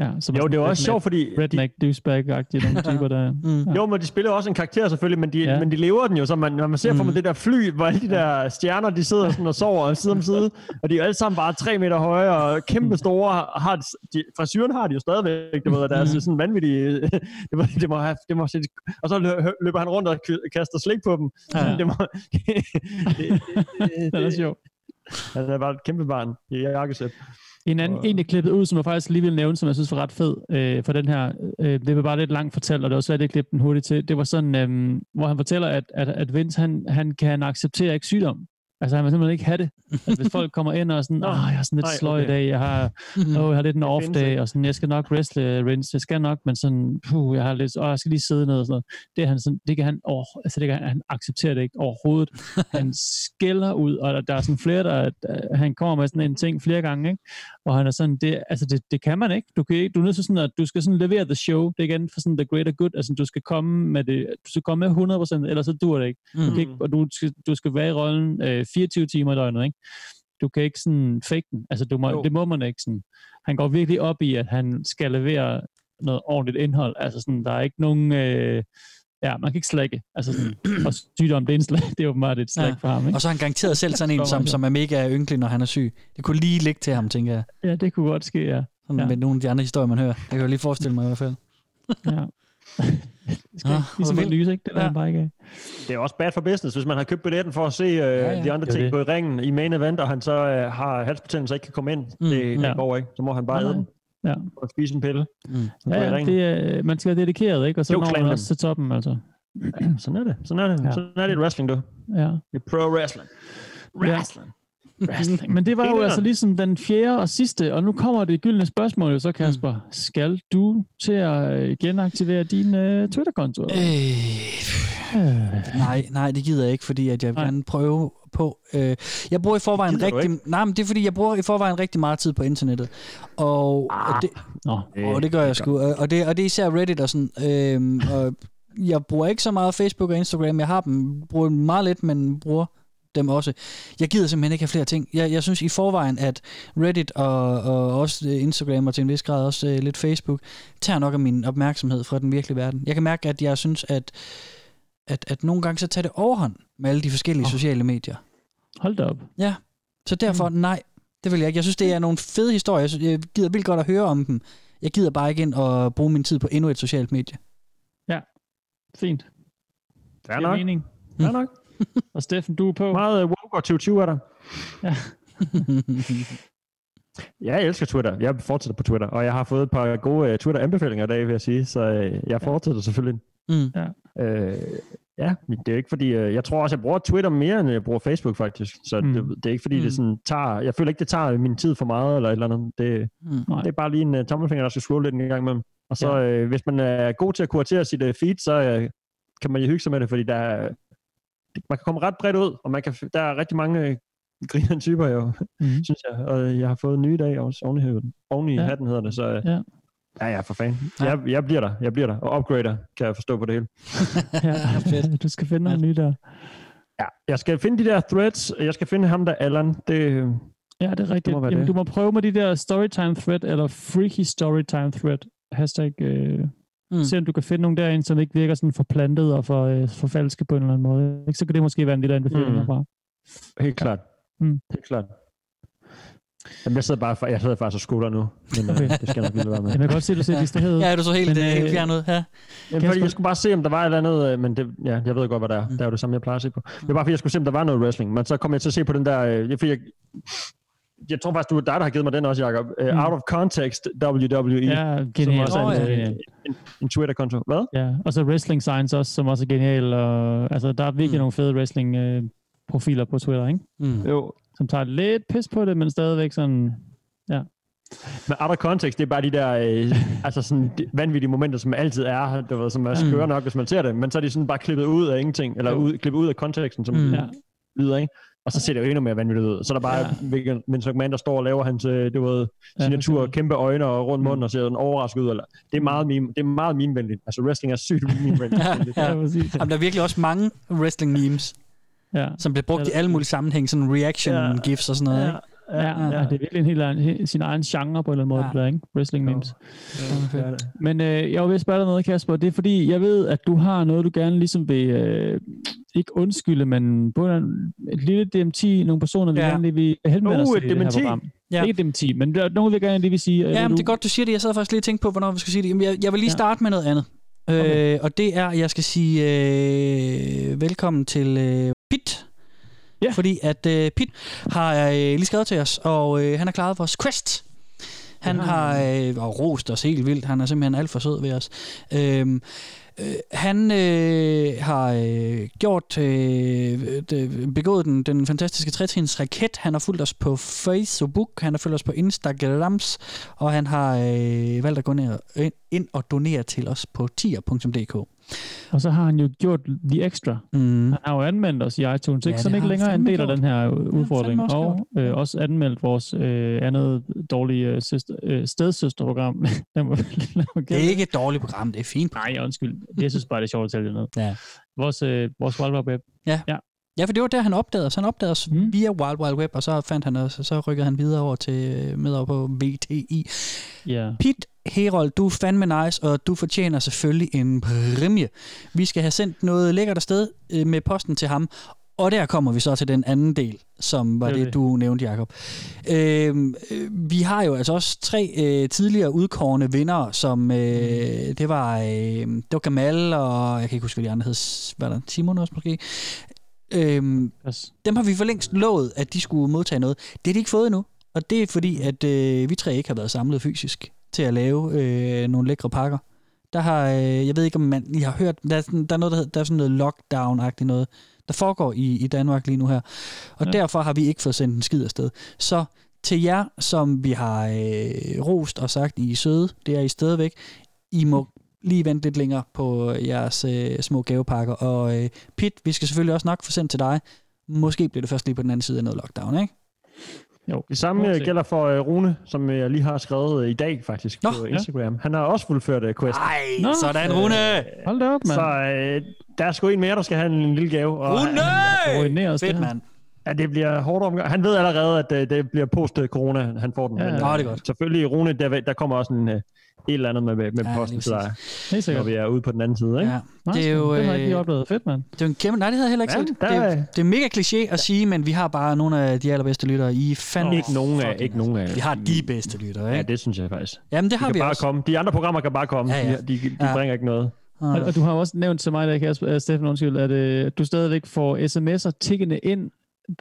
[SPEAKER 4] Ja, som
[SPEAKER 6] Jo, det er også sjovt, fordi... de-
[SPEAKER 4] Redneck, douchebag-agtige nogle *laughs* typer, der...
[SPEAKER 5] Mm.
[SPEAKER 6] Jo, men de spiller også en karakter selvfølgelig, men de, ja.
[SPEAKER 4] Ja.
[SPEAKER 6] men de lever den jo, så man, når man ser for
[SPEAKER 5] Mm.
[SPEAKER 6] mig det der fly, hvor alle de der stjerner, de sidder sådan og sover *laughs* side om side, og de er alle sammen bare tre meter høje og kæmpe store, har, de, frisyren har de jo stadigvæk, det ved, der er
[SPEAKER 5] Mm.
[SPEAKER 6] sådan vanvittige, *laughs* det, må, det må have, det må se, og så lø- løber han rundt og kaster slik på dem.
[SPEAKER 4] Ja.
[SPEAKER 6] Det må, det, det, det,
[SPEAKER 4] Den er sjov.
[SPEAKER 6] Han er bare et kæmpe barn i jakkesæt.
[SPEAKER 4] En anden,
[SPEAKER 6] Og-
[SPEAKER 4] en, der klippet ud, som jeg faktisk lige vil nævne, som jeg synes var ret fed øh, for den her, øh, det var bare lidt langt fortalt, og det var svært at klippe den hurtigt til. Det var sådan, øh, hvor han fortæller, at, at, at Vince, han, han kan acceptere ikke sygdom. Altså, han vil simpelthen ikke have det. Altså, hvis folk kommer ind og sådan, åh, jeg har sådan lidt sløj i
[SPEAKER 6] okay.
[SPEAKER 4] dag, jeg har, åh, jeg har lidt en off day, og sådan, jeg skal nok wrestle, Vince, jeg skal nok, men sådan, puh, jeg har lidt, åh, jeg skal lige sidde ned og sådan noget. Det, er han sådan, det kan han, over, altså, det kan han, han accepterer det ikke overhovedet. han *laughs* skælder ud, og der, der er sådan flere, der, der, han kommer med sådan en ting flere gange, ikke? Og han er sådan, det, altså det, det kan man ikke. Du, kan ikke. du er nødt til sådan, at du skal sådan levere the show. Det er igen for sådan the greater good. Altså du skal komme med det, du skal komme med 100%, ellers så dur det ikke. Du
[SPEAKER 5] Mm.
[SPEAKER 4] kan ikke og du skal, du skal være i rollen øh, 24 timer i døgnet, ikke? Du kan ikke sådan fake den. Altså du må,
[SPEAKER 6] Jo.
[SPEAKER 4] det må man ikke sådan. Han går virkelig op i, at han skal levere noget ordentligt indhold. Altså sådan, der er ikke nogen... Øh, ja, man kan ikke slække. Altså sådan, og sygdom, det er, en slag, *laughs* det er åbenbart et slag
[SPEAKER 5] Ja.
[SPEAKER 4] for ham, ikke?
[SPEAKER 5] Og så er han garanteret selv sådan en, som, som er mega ynkelig, når han er syg. Det kunne lige ligge til ham, tænker jeg.
[SPEAKER 4] Ja, det kunne godt ske, ja.
[SPEAKER 5] Sådan
[SPEAKER 4] Ja.
[SPEAKER 5] med nogle af de andre historier, man hører. Jeg kan jo lige forestille mig i hvert fald.
[SPEAKER 4] ja. *laughs* det skal ikke, ligesom et lys, ikke? Det er
[SPEAKER 5] Ja.
[SPEAKER 4] bare ikke af.
[SPEAKER 6] Det er også bad for business, hvis man har købt billetten for at se uh, ja,
[SPEAKER 5] ja.
[SPEAKER 6] de andre
[SPEAKER 4] Det
[SPEAKER 6] ting
[SPEAKER 4] det.
[SPEAKER 6] gå i ringen i main event, og han så uh, har halsbetændelse og ikke kan komme ind.
[SPEAKER 5] Mm.
[SPEAKER 6] Mm. Det, det
[SPEAKER 4] Ja.
[SPEAKER 6] går ikke. Så må han bare æde den
[SPEAKER 4] Ja.
[SPEAKER 6] og spise en pille.
[SPEAKER 5] Mm.
[SPEAKER 4] Ja, ja, det er, man skal være dedikeret, ikke? Og så
[SPEAKER 6] Jo,
[SPEAKER 4] når man
[SPEAKER 6] dem.
[SPEAKER 4] også til toppen, altså. *clears throat*
[SPEAKER 6] Sådan er det. Sådan er det.
[SPEAKER 4] Ja.
[SPEAKER 6] Ja. Sådan er det i wrestling, du.
[SPEAKER 4] Ja.
[SPEAKER 6] Det er pro wrestling.
[SPEAKER 4] Ja.
[SPEAKER 6] Wrestling.
[SPEAKER 4] Wrestling. Men det var jo altså ligesom den fjerde og sidste, og nu kommer det gyldne spørgsmål jo så, Kasper. Mm. Skal du til at øh, genaktivere din uh, Twitter-konto?
[SPEAKER 5] Øh,
[SPEAKER 4] Øh.
[SPEAKER 5] Nej, nej, det gider jeg ikke, fordi at jeg vil gerne prøve på... Øh, jeg bruger i forvejen rigtig... Nej, men det er fordi, jeg bruger i forvejen rigtig meget tid på internettet. Og, og det,
[SPEAKER 4] Nå,
[SPEAKER 5] og det gør jeg sgu. Og det, og det er især Reddit og sådan. Øhm, og jeg bruger ikke så meget Facebook og Instagram. Jeg har dem, bruger dem meget lidt, men bruger dem også. Jeg gider simpelthen ikke have flere ting. Jeg, jeg synes i forvejen, at Reddit og, og også øh, Instagram og til en vis grad også øh, lidt Facebook, tager nok af min opmærksomhed fra den virkelige verden. Jeg kan mærke, at jeg synes, at, at, at nogle gange så tager det overhånd med alle de forskellige oh. sociale medier.
[SPEAKER 4] hold da op.
[SPEAKER 5] Ja, så derfor
[SPEAKER 4] Mm.
[SPEAKER 5] nej, det vil jeg ikke. Jeg synes, det er nogle fede historier. Jeg, gider vildt godt at høre om dem. Jeg gider bare ikke ind og bruge min tid på endnu et socialt medie.
[SPEAKER 4] Fint.
[SPEAKER 6] Fair
[SPEAKER 4] Det er
[SPEAKER 6] nok.
[SPEAKER 4] mening.
[SPEAKER 6] Fair nok. *laughs*
[SPEAKER 4] Og Steffen, du er på.
[SPEAKER 6] Meget uh, woke og 2020 er der. Ja, *laughs* jeg elsker Twitter. Jeg fortsætter på Twitter, og jeg har fået et par gode uh, Twitter-anbefalinger i dag, vil jeg sige, så uh, jeg fortsætter selvfølgelig.
[SPEAKER 5] mm.
[SPEAKER 6] Uh, ja, men det er ikke fordi, uh, jeg tror også, jeg bruger Twitter mere, end jeg bruger Facebook faktisk, så
[SPEAKER 4] Mm.
[SPEAKER 6] det, det er ikke fordi, mm. Det sådan tager, jeg føler ikke, det tager min tid for meget, eller et eller andet. Det,
[SPEAKER 5] Mm.
[SPEAKER 6] Det er bare lige en uh, tommelfinger, der skal scrolle lidt en gang imellem. Og så,
[SPEAKER 4] Ja.
[SPEAKER 6] uh, hvis man er god til at kuratere sit uh, feed, så uh, kan man jo hygge sig med det, fordi der er, man kan komme ret bredt ud, og man kan, der er rigtig mange *laughs* uh, grinerende typer jo,
[SPEAKER 4] Mm.
[SPEAKER 6] synes jeg. Og jeg har fået nye i dag også, oven i, hatten- oven i
[SPEAKER 4] Ja.
[SPEAKER 6] hatten hedder det, så
[SPEAKER 4] Ja.
[SPEAKER 6] Ja, ja, for fanden.
[SPEAKER 5] Ja.
[SPEAKER 6] Jeg, jeg bliver der, jeg bliver der, og upgrader, kan jeg forstå på det hele. *laughs*
[SPEAKER 4] Ja, du skal finde noget nyt der.
[SPEAKER 6] Ja, jeg skal finde de der threads. Jeg skal finde ham der, Allan. Det,
[SPEAKER 4] Ja, det er rigtigt.
[SPEAKER 6] må være
[SPEAKER 4] Jamen,
[SPEAKER 6] det.
[SPEAKER 4] du må prøve med de der storytime thread, eller freaky storytime thread. Hashtag, øh,
[SPEAKER 5] Mm.
[SPEAKER 4] se om du kan finde nogle derinde, som ikke virker sådan forplantet og for, øh, for falske på en eller anden måde. Ikke? Så kan det måske være en lille anbefaling
[SPEAKER 6] Mm.
[SPEAKER 4] herfra.
[SPEAKER 6] helt klart.
[SPEAKER 4] Mm.
[SPEAKER 6] Helt klart. Jamen, jeg sidder bare jeg sidder faktisk og skutter nu. Men okay. det skal jeg nok lige være med.
[SPEAKER 4] Jeg kan godt se, at du ser distraheret ud.
[SPEAKER 5] Ja, du så helt,
[SPEAKER 4] Men,
[SPEAKER 5] men, helt
[SPEAKER 4] øh,
[SPEAKER 5] fjern ud. Ja.
[SPEAKER 6] Jamen, fordi jeg skulle bare se, om der var et eller andet, øh, men det, ja, jeg ved godt, hvad der er. Det er jo det samme, jeg plejer at se på. Det var bare, fordi jeg skulle se, om der var noget wrestling. Men så kom jeg til at se på den der, øh, fordi jeg, jeg tror faktisk, du er dig, der har givet mig den også, Jacob. Uh,
[SPEAKER 4] Mm.
[SPEAKER 6] Out of Context WWE.
[SPEAKER 4] Ja,
[SPEAKER 6] som
[SPEAKER 4] genialt.
[SPEAKER 6] også er en,
[SPEAKER 5] ja.
[SPEAKER 6] øh, en, en Twitter-konto. Hvad?
[SPEAKER 4] Ja, og så Wrestling Science også, som også er genial. Og, altså, der er virkelig
[SPEAKER 5] Mm.
[SPEAKER 4] mm. nogle fede wrestling-profiler på Twitter, ikke?
[SPEAKER 5] Mm.
[SPEAKER 6] Jo.
[SPEAKER 4] Som tager lidt pis på det, men stadigvæk sådan...
[SPEAKER 6] Men out of context, det er bare de der øh, altså sådan, de vanvittige momenter, som altid er, du ved, som er skøre nok, hvis man ser det, men så er de sådan bare klippet ud af ingenting, eller ud, klippet ud af konteksten, som
[SPEAKER 5] Mm.
[SPEAKER 6] mm.
[SPEAKER 4] Ja.
[SPEAKER 6] lyder, ikke? Og så ser det jo endnu mere vanvittigt ud. Så er der bare
[SPEAKER 4] Ja.
[SPEAKER 6] ja. Vince McMahon, der står og laver hans, øh, du ved,
[SPEAKER 4] Ja,
[SPEAKER 6] signatur,
[SPEAKER 4] eksempel.
[SPEAKER 6] kæmpe øjne og rund mund, og ser sådan overrasket ud. Eller, det er meget meme, det er meget memevenligt. Altså wrestling er sygt memevenligt. *laughs*
[SPEAKER 5] Ja.
[SPEAKER 4] Ja.
[SPEAKER 5] Jamen, der er virkelig også mange wrestling memes,
[SPEAKER 4] Ja.
[SPEAKER 5] som bliver brugt i alle mulige sammenhæng, sådan reaction
[SPEAKER 6] Ja.
[SPEAKER 5] gifs og sådan noget.
[SPEAKER 6] ja,
[SPEAKER 5] Ikke?
[SPEAKER 4] Ja, ja, ja, det er virkelig en helt egen, sin egen genre på en eller anden måde,
[SPEAKER 5] Ja.
[SPEAKER 4] ja. det der, ikke? Wrestling memes.
[SPEAKER 6] det er det.
[SPEAKER 4] Men øh, jeg vil spørge dig noget, Kasper. Det er fordi, jeg ved, at du har noget, du gerne ligesom vil, øh, ikke undskylde, men på en, et lille DMT, nogle personer, vi
[SPEAKER 5] Ja.
[SPEAKER 4] gerne lige vil henvende
[SPEAKER 6] Uh,
[SPEAKER 4] os til det her program.
[SPEAKER 5] Ja.
[SPEAKER 4] Ja. Ikke dementi, men der er nogen, vi gerne lige vil sige.
[SPEAKER 5] Ja, men det er godt, du siger det. Jeg sad faktisk lige og tænkte på, hvornår vi skal sige det. Jamen, Jeg, jeg vil lige
[SPEAKER 4] Ja.
[SPEAKER 5] starte med noget andet.
[SPEAKER 4] Okay.
[SPEAKER 5] Øh, og det er, at jeg skal sige øh, velkommen til øh, Pit.
[SPEAKER 4] Ja.
[SPEAKER 5] Fordi at øh, Pit har øh, lige skrevet til os, og øh, han har klaret vores quest. Han har øh, og rost os helt vildt. Han er simpelthen alt for sød ved os. Øhm, øh, han øh, har øh, gjort øh, det, begået den, den fantastiske trætrins raket. Han har fulgt os på Facebook, han har fulgt os på Instagrams, og han har øh, valgt at gå ned, ind, ind og donere til os på tier.dk.
[SPEAKER 4] Og så har han jo gjort The Extra.
[SPEAKER 5] Mm.
[SPEAKER 4] Han har jo anmeldt os i iTunes,
[SPEAKER 5] Ja,
[SPEAKER 4] ikke?
[SPEAKER 5] det
[SPEAKER 4] som ikke længere er en del af den her udfordring.
[SPEAKER 5] også
[SPEAKER 4] og øh, også anmeldt vores øh, andet dårlige øh, søster, øh, stedsøsterprogram. *laughs*
[SPEAKER 5] Det er ikke et dårligt program, det er fint.
[SPEAKER 4] Nej, undskyld. Jeg synes bare, det er sjovt at tælle det ned.
[SPEAKER 5] Ja.
[SPEAKER 4] Vores, øh, vores Wild Wild Web.
[SPEAKER 5] Ja, for det var der, han opdagede os. Han opdagede os mm.
[SPEAKER 4] Mm.
[SPEAKER 5] via Wild Wild Web, og så fandt han os, og så rykkede han videre over til øh, med over på VTI.
[SPEAKER 4] Ja.
[SPEAKER 5] Pete Herold, du er fandme nice, og du fortjener selvfølgelig en præmie. Vi skal have sendt noget lækkert afsted øh, med posten til ham, og der kommer vi så til den anden del, som var
[SPEAKER 4] Det
[SPEAKER 5] det, du nævnte, Jacob. Øhm, øh, vi har jo altså også tre øh, tidligere udkårne vinder, som øh, det var øh, det var Gamal, og jeg kan ikke huske, hvad de andre hed. Hvad er der? Simon også måske? Øhm,
[SPEAKER 4] Pas.
[SPEAKER 5] dem har vi for længst lovet, at de skulle modtage noget. Det har de ikke fået endnu. Og det er fordi, at øh, vi tre ikke har været samlet fysisk til at lave øh, nogle lækre pakker. Der har, øh, jeg ved ikke om man, I har hørt, der er, sådan, der er noget, der, hedder, der er sådan noget lockdown-agtigt noget, der foregår i, i Danmark lige nu her. Og ja. Derfor har vi ikke fået sendt en skid afsted. Så til jer, som vi har øh, rost og sagt, I er søde, det er I stadigvæk, I må lige vente lidt længere på jeres øh, små gavepakker. Og øh, Pit, vi skal selvfølgelig også nok få sendt til dig. Måske bliver det først lige på den anden side af noget lockdown, ikke?
[SPEAKER 4] Jo.
[SPEAKER 6] Det samme
[SPEAKER 4] at
[SPEAKER 6] øh, gælder for øh, Rune, som jeg lige har skrevet øh, i dag faktisk
[SPEAKER 5] Nå,
[SPEAKER 6] på
[SPEAKER 4] ja.
[SPEAKER 6] Instagram. Han har også fuldført øh, quest.
[SPEAKER 5] Ej,
[SPEAKER 4] Nå,
[SPEAKER 5] sådan, Rune!
[SPEAKER 4] Hold da op, mand.
[SPEAKER 6] Så øh, der er sgu en mere, der skal have en, lille gave. Og,
[SPEAKER 5] Rune!
[SPEAKER 4] os det
[SPEAKER 5] Fedt, mand.
[SPEAKER 6] Ja, det bliver hårdt omgang. Han ved allerede, at øh, det bliver post-corona, han får den.
[SPEAKER 4] Ja,
[SPEAKER 6] Men,
[SPEAKER 4] ja.
[SPEAKER 6] øh,
[SPEAKER 5] Nå, det er godt.
[SPEAKER 6] Selvfølgelig, Rune, der, der kommer også en, øh, et eller andet med, med
[SPEAKER 5] Ja,
[SPEAKER 6] posten til dig,
[SPEAKER 4] Helt
[SPEAKER 6] når vi er ude på den anden side. Ikke?
[SPEAKER 5] Ja. Det er jo.
[SPEAKER 4] Den har jeg ikke lige
[SPEAKER 5] øh,
[SPEAKER 4] oplevet. Fedt, mand.
[SPEAKER 5] Det er jo en kæmpe... Nej, det havde jeg heller ikke
[SPEAKER 6] Ja,
[SPEAKER 5] set.
[SPEAKER 6] der
[SPEAKER 5] det, er, det er mega kliché at sige, men vi har bare nogle af de allerbedste lyttere. I er fandme...
[SPEAKER 6] Ikke nogen af, ikke nogen af.
[SPEAKER 5] Vi har de bedste lyttere,
[SPEAKER 6] Ja,
[SPEAKER 5] ikke?
[SPEAKER 6] det synes jeg faktisk.
[SPEAKER 5] Jamen, det
[SPEAKER 6] De
[SPEAKER 5] har
[SPEAKER 6] kan
[SPEAKER 5] vi
[SPEAKER 6] bare
[SPEAKER 5] også.
[SPEAKER 6] komme. De andre programmer kan bare komme.
[SPEAKER 5] Ja, ja.
[SPEAKER 6] De, de, de
[SPEAKER 5] Ja.
[SPEAKER 6] bringer ikke noget.
[SPEAKER 4] Og, og du har også nævnt til mig, der, Kasper, uh, Steffen, undskyld, at uh, du stadigvæk får sms'er tikkende ind,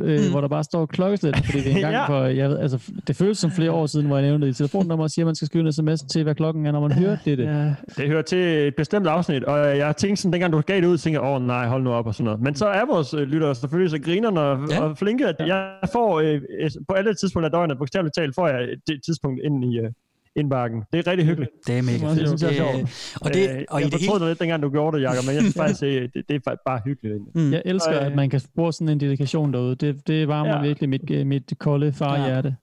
[SPEAKER 4] øh,
[SPEAKER 5] Mm.
[SPEAKER 4] hvor der bare står klokkeslæt, fordi det er en *laughs* gang
[SPEAKER 6] Ja.
[SPEAKER 4] for, jeg ved, altså, det føles som flere år siden, hvor jeg nævnte det i telefonnummer og siger, at man skal skrive en sms til, hvad klokken er, når man *laughs* hører det. det.
[SPEAKER 6] Ja, det hører til et bestemt afsnit, og jeg tænkte sådan, dengang du gav det ud, tænkte jeg, åh nej, hold nu op og sådan noget. Men så er vores øh, lyttere selvfølgelig så grinerne og,
[SPEAKER 5] Ja.
[SPEAKER 6] og flinke, at jeg får øh, på alle tidspunkter af døgnet, bogstaveligt talt, får jeg det tidspunkt ind i øh, indbakken. Det er rigtig hyggeligt.
[SPEAKER 5] Det er mega
[SPEAKER 4] Det
[SPEAKER 5] fedt.
[SPEAKER 6] synes jeg er
[SPEAKER 5] Det-
[SPEAKER 6] sjovt.
[SPEAKER 5] Og, det,
[SPEAKER 6] Øh,
[SPEAKER 5] og
[SPEAKER 6] jeg
[SPEAKER 5] det
[SPEAKER 6] fortrød det lidt, dengang du gjorde det, Jacob, men jeg synes *laughs* faktisk, det, det, det er bare hyggeligt.
[SPEAKER 5] Mm.
[SPEAKER 4] Jeg elsker,
[SPEAKER 6] Øh.
[SPEAKER 4] at man kan bruge sådan en dedikation derude. Det, det varmer
[SPEAKER 6] Ja.
[SPEAKER 4] ja. virkelig mit, mit kolde farhjerte.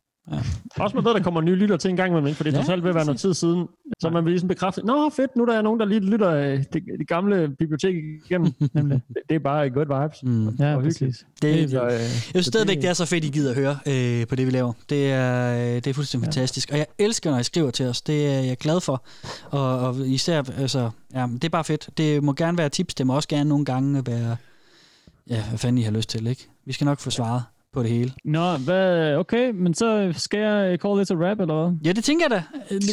[SPEAKER 6] Også man ved, der kommer nye lytter til en gang imellem, for det er
[SPEAKER 5] Ja,
[SPEAKER 6] trods alt ved at være noget tid siden. Så man vil ligesom bekræfte, nå fedt, nu er der nogen, der lige lytter øh, det, det gamle bibliotek igennem. *laughs*
[SPEAKER 4] Nemlig.
[SPEAKER 6] det, det er bare good vibes.
[SPEAKER 5] Mm.
[SPEAKER 4] Ja,
[SPEAKER 6] Og hyggeligt.
[SPEAKER 5] Det,
[SPEAKER 4] Helt
[SPEAKER 6] Så,
[SPEAKER 5] jeg
[SPEAKER 6] øh,
[SPEAKER 5] synes stadigvæk, det er så fedt, I gider at høre øh, på det, vi laver. Det er, øh, det er fuldstændig ja. fantastisk. Og jeg elsker, når I skriver til os. Det er jeg glad for. Og, og især, altså, ja, det er bare fedt. Det må gerne være tips. Det må også gerne nogle gange være, ja, hvad fanden I har lyst til, ikke? Vi skal nok få svaret på det hele.
[SPEAKER 4] Nå, hvad, okay, men så skal jeg call this a rap, eller hvad?
[SPEAKER 5] Ja, det tænker jeg da.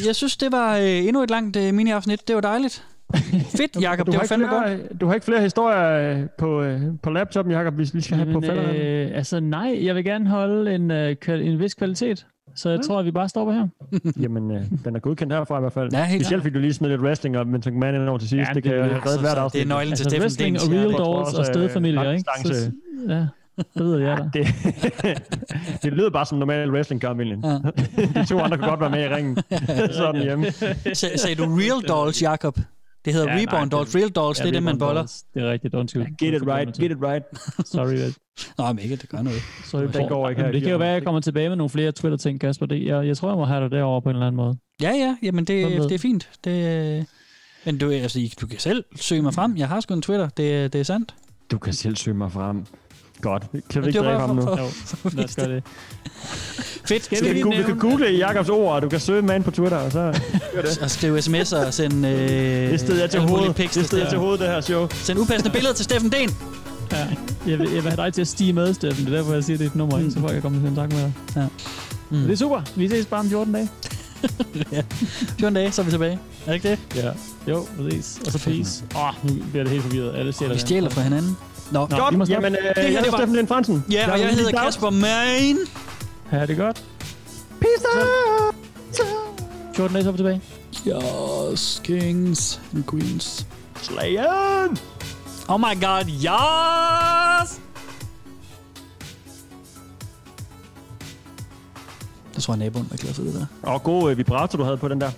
[SPEAKER 5] Jeg synes, det var øh, endnu et langt øh, mini-afsnit. Det var dejligt. *laughs* Fedt, Jacob.
[SPEAKER 6] du,
[SPEAKER 5] Det
[SPEAKER 6] har
[SPEAKER 5] var
[SPEAKER 6] ikke
[SPEAKER 5] fandme godt.
[SPEAKER 6] flere, du har ikke flere historier øh, på, øh, på laptopen, Jacob, hvis vi skal have på
[SPEAKER 4] Jamen,
[SPEAKER 6] falderen.
[SPEAKER 4] øh, altså nej, jeg vil gerne holde en, øh, en vis kvalitet. Så jeg tror, at vi bare stopper her. *laughs*
[SPEAKER 6] Jamen, øh, den er godkendt herfra i hvert fald.
[SPEAKER 5] Ja, helt
[SPEAKER 6] Specielt fordi du lige smed lidt wrestling og Vince McMahon ind over til sidst.
[SPEAKER 4] Ja,
[SPEAKER 6] det kan
[SPEAKER 4] det-
[SPEAKER 6] jo
[SPEAKER 4] altså,
[SPEAKER 6] redde hvert afsnit.
[SPEAKER 5] det er nøglen til
[SPEAKER 4] Altså
[SPEAKER 5] Steffen
[SPEAKER 4] wrestling og real dolls og
[SPEAKER 6] øh,
[SPEAKER 4] stedfamilier, ikke? Så, ja, det ved jeg da.
[SPEAKER 6] Det, *laughs* det lyder bare som normal wrestling gør.
[SPEAKER 5] Ja. *laughs*
[SPEAKER 6] De to andre kan godt være med i ringen. *laughs* Sådan hjemme.
[SPEAKER 5] Sag- Sagde du real dolls, Jacob? Det hedder
[SPEAKER 4] Ja,
[SPEAKER 5] ja,
[SPEAKER 4] nej,
[SPEAKER 5] Reborn
[SPEAKER 4] det-
[SPEAKER 5] Dolls. Real Dolls,
[SPEAKER 4] Ja,
[SPEAKER 5] det er det, man boller.
[SPEAKER 4] Dolls. Det er rigtigt, undskyld.
[SPEAKER 6] Get it right, get it right.
[SPEAKER 4] Sorry, vel.
[SPEAKER 5] Nå, men ikke, det gør noget.
[SPEAKER 4] Sorry,
[SPEAKER 6] Den går ikke her
[SPEAKER 4] det kan jo være, at jeg kommer tilbage med nogle flere Twitter-ting, Kasper. Det, jeg, jeg tror, jeg må have dig derovre på en eller anden måde.
[SPEAKER 5] Ja, ja, jamen det, det er fint. Det, men du, altså, du kan selv søge mig frem. Jeg har sgu en Twitter. Det, det er sandt.
[SPEAKER 6] Du kan selv søge mig frem. Godt. Kan vi ikke dræbe ham nu?
[SPEAKER 5] for-
[SPEAKER 4] Jo, *laughs* lad os gøre det.
[SPEAKER 5] Fedt.
[SPEAKER 4] Skal
[SPEAKER 6] Du
[SPEAKER 4] vi
[SPEAKER 6] google, du kan google Jakobs ord, og du kan søge man på Twitter, og så... *laughs*
[SPEAKER 5] Og skrive sms'er og sende øh,
[SPEAKER 6] Det steder jeg til hovedet. Det steder jeg
[SPEAKER 5] til
[SPEAKER 6] hovedet, det her show.
[SPEAKER 5] Send upassende billeder til Steffen Den.
[SPEAKER 4] Ja. Jeg, vil, jeg vil have dig til at stige med, Steffen. Det er derfor, jeg siger, det er et nummer, mm. så folk kan komme til en tak med dig.
[SPEAKER 5] Ja.
[SPEAKER 4] Mm. Det er super. Vi ses bare om 14 dage. *laughs*
[SPEAKER 5] 14 dage, så er vi tilbage. Er det ikke det?
[SPEAKER 4] Ja. Jo, præcis. Og så peace. Åh, oh, nu bliver det helt forvirret. Alle stjæler
[SPEAKER 5] Vi stjæler fra hinanden. Nå,
[SPEAKER 4] Nå,
[SPEAKER 6] Godt, jamen, øh,
[SPEAKER 5] her,
[SPEAKER 6] jeg
[SPEAKER 5] det
[SPEAKER 6] er
[SPEAKER 5] var-
[SPEAKER 6] Steffen Lind Fransen.
[SPEAKER 5] Ja, og jeg hedder Kasper Main.
[SPEAKER 4] Ha' det godt.
[SPEAKER 6] Peace out!
[SPEAKER 4] 14 dage, så er vi tilbage.
[SPEAKER 5] Yes, kings and queens.
[SPEAKER 6] Slayen!
[SPEAKER 5] Oh my god, yes! Jeg tror, at naboen er glad for det der.
[SPEAKER 6] Og god øh, vibrato, du havde på den der.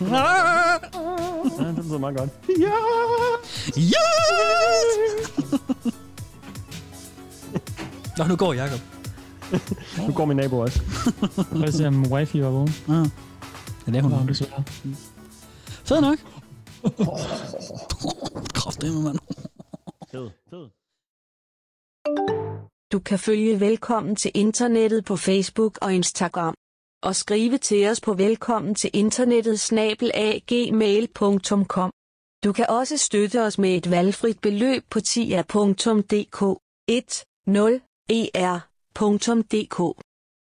[SPEAKER 6] Ja, den lyder meget godt. Ja!
[SPEAKER 5] Yes! Nå, nu går Jacob.
[SPEAKER 6] Nu går min nabo også.
[SPEAKER 4] Prøv at se, om wifi var vågen.
[SPEAKER 5] Ja. Ja, det er hun.
[SPEAKER 4] Nå, desværre.
[SPEAKER 5] Fed nok. *laughs* Kraftedeme, mand.
[SPEAKER 6] Fed, fed.
[SPEAKER 3] Du kan følge Velkommen til Internettet på Facebook og Instagram. Og skrive til os på velkommen til internettet snabel-gmail.com. Du kan også støtte os med et valgfrit beløb på tia.dk 10er.dk.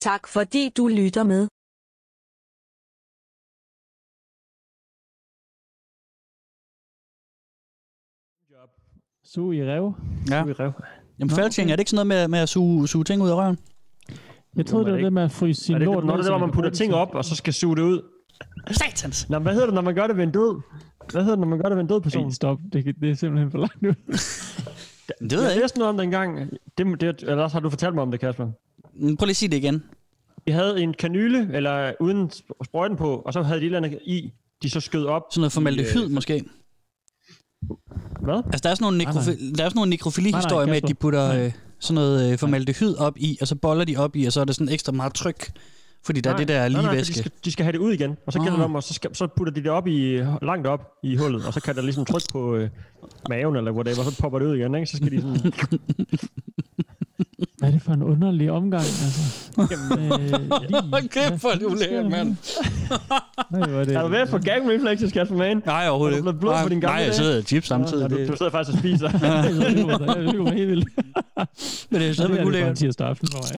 [SPEAKER 3] Tak fordi du lytter med.
[SPEAKER 4] Sug i rev.
[SPEAKER 5] Ja.
[SPEAKER 6] Du er rev.
[SPEAKER 5] Jamen,
[SPEAKER 4] Nå,
[SPEAKER 5] felching, er det ikke sådan noget med, med at suge, suge ting ud af røven?
[SPEAKER 4] Jeg troede, det var
[SPEAKER 6] det
[SPEAKER 4] det med at fryse sin
[SPEAKER 6] det,
[SPEAKER 4] lort
[SPEAKER 6] når det er hvor man putter ting op, og så skal suge det ud?
[SPEAKER 5] Satans!
[SPEAKER 6] Nå, hvad hedder det, når man gør det ved en død? Hvad hedder det, når man gør det ved en død person?
[SPEAKER 4] Ej, stop. Det, det er simpelthen for langt nu. *laughs*
[SPEAKER 5] Det ved jeg
[SPEAKER 6] Jeg
[SPEAKER 5] ikke.
[SPEAKER 6] læste noget om det engang. Det, det, eller også har du fortalt mig om det, Kasper.
[SPEAKER 5] Mm, Prøv lige at sige det igen.
[SPEAKER 6] De havde en kanyle, eller uden sp- sprøjten på, og så havde de et eller andet i, de så skød op.
[SPEAKER 5] Sådan noget formaldehyd,
[SPEAKER 6] øh,
[SPEAKER 5] måske.
[SPEAKER 6] Hvad?
[SPEAKER 5] Altså, der er sådan nogle,
[SPEAKER 4] Nej, nej.
[SPEAKER 5] nekrofi- der er sådan nogle nekrofili-historier med, at de putter
[SPEAKER 4] Nej.
[SPEAKER 5] øh, sådan noget øh, formaldehyd op i, og så boller de op i, og så er der sådan ekstra meget tryk, fordi der er det der
[SPEAKER 6] nej,
[SPEAKER 5] lige
[SPEAKER 6] nej,
[SPEAKER 5] væske.
[SPEAKER 6] de, skal, de skal have det ud igen, og så gælder
[SPEAKER 5] Ah.
[SPEAKER 6] det om, og så, skal, så putter de det op i, langt op i hullet, og så kan der ligesom tryk på øh, maven, eller whatever, så popper det ud igen, ikke? Så skal de sådan... *laughs*
[SPEAKER 4] Hvad er det for en underlig omgang, altså?
[SPEAKER 6] Jamen,
[SPEAKER 4] Øh, lige- *laughs*
[SPEAKER 5] Okay, for det ulækkert, mand.
[SPEAKER 4] Nej, hvor er det...
[SPEAKER 6] er du ved at få gag reflexes, Kasper Mann?
[SPEAKER 5] Nej, overhovedet
[SPEAKER 6] Har du
[SPEAKER 5] ikke.
[SPEAKER 6] blevet blød på din gamle
[SPEAKER 5] Nej, jeg sidder og chips samtidig.
[SPEAKER 6] Ja, du, du sidder faktisk og spiser. *laughs*
[SPEAKER 4] Jeg lyver mig helt vildt.
[SPEAKER 5] men det er stadigvæk
[SPEAKER 4] er det bare en
[SPEAKER 5] ulækkert.
[SPEAKER 4] tirsdag aften for mig.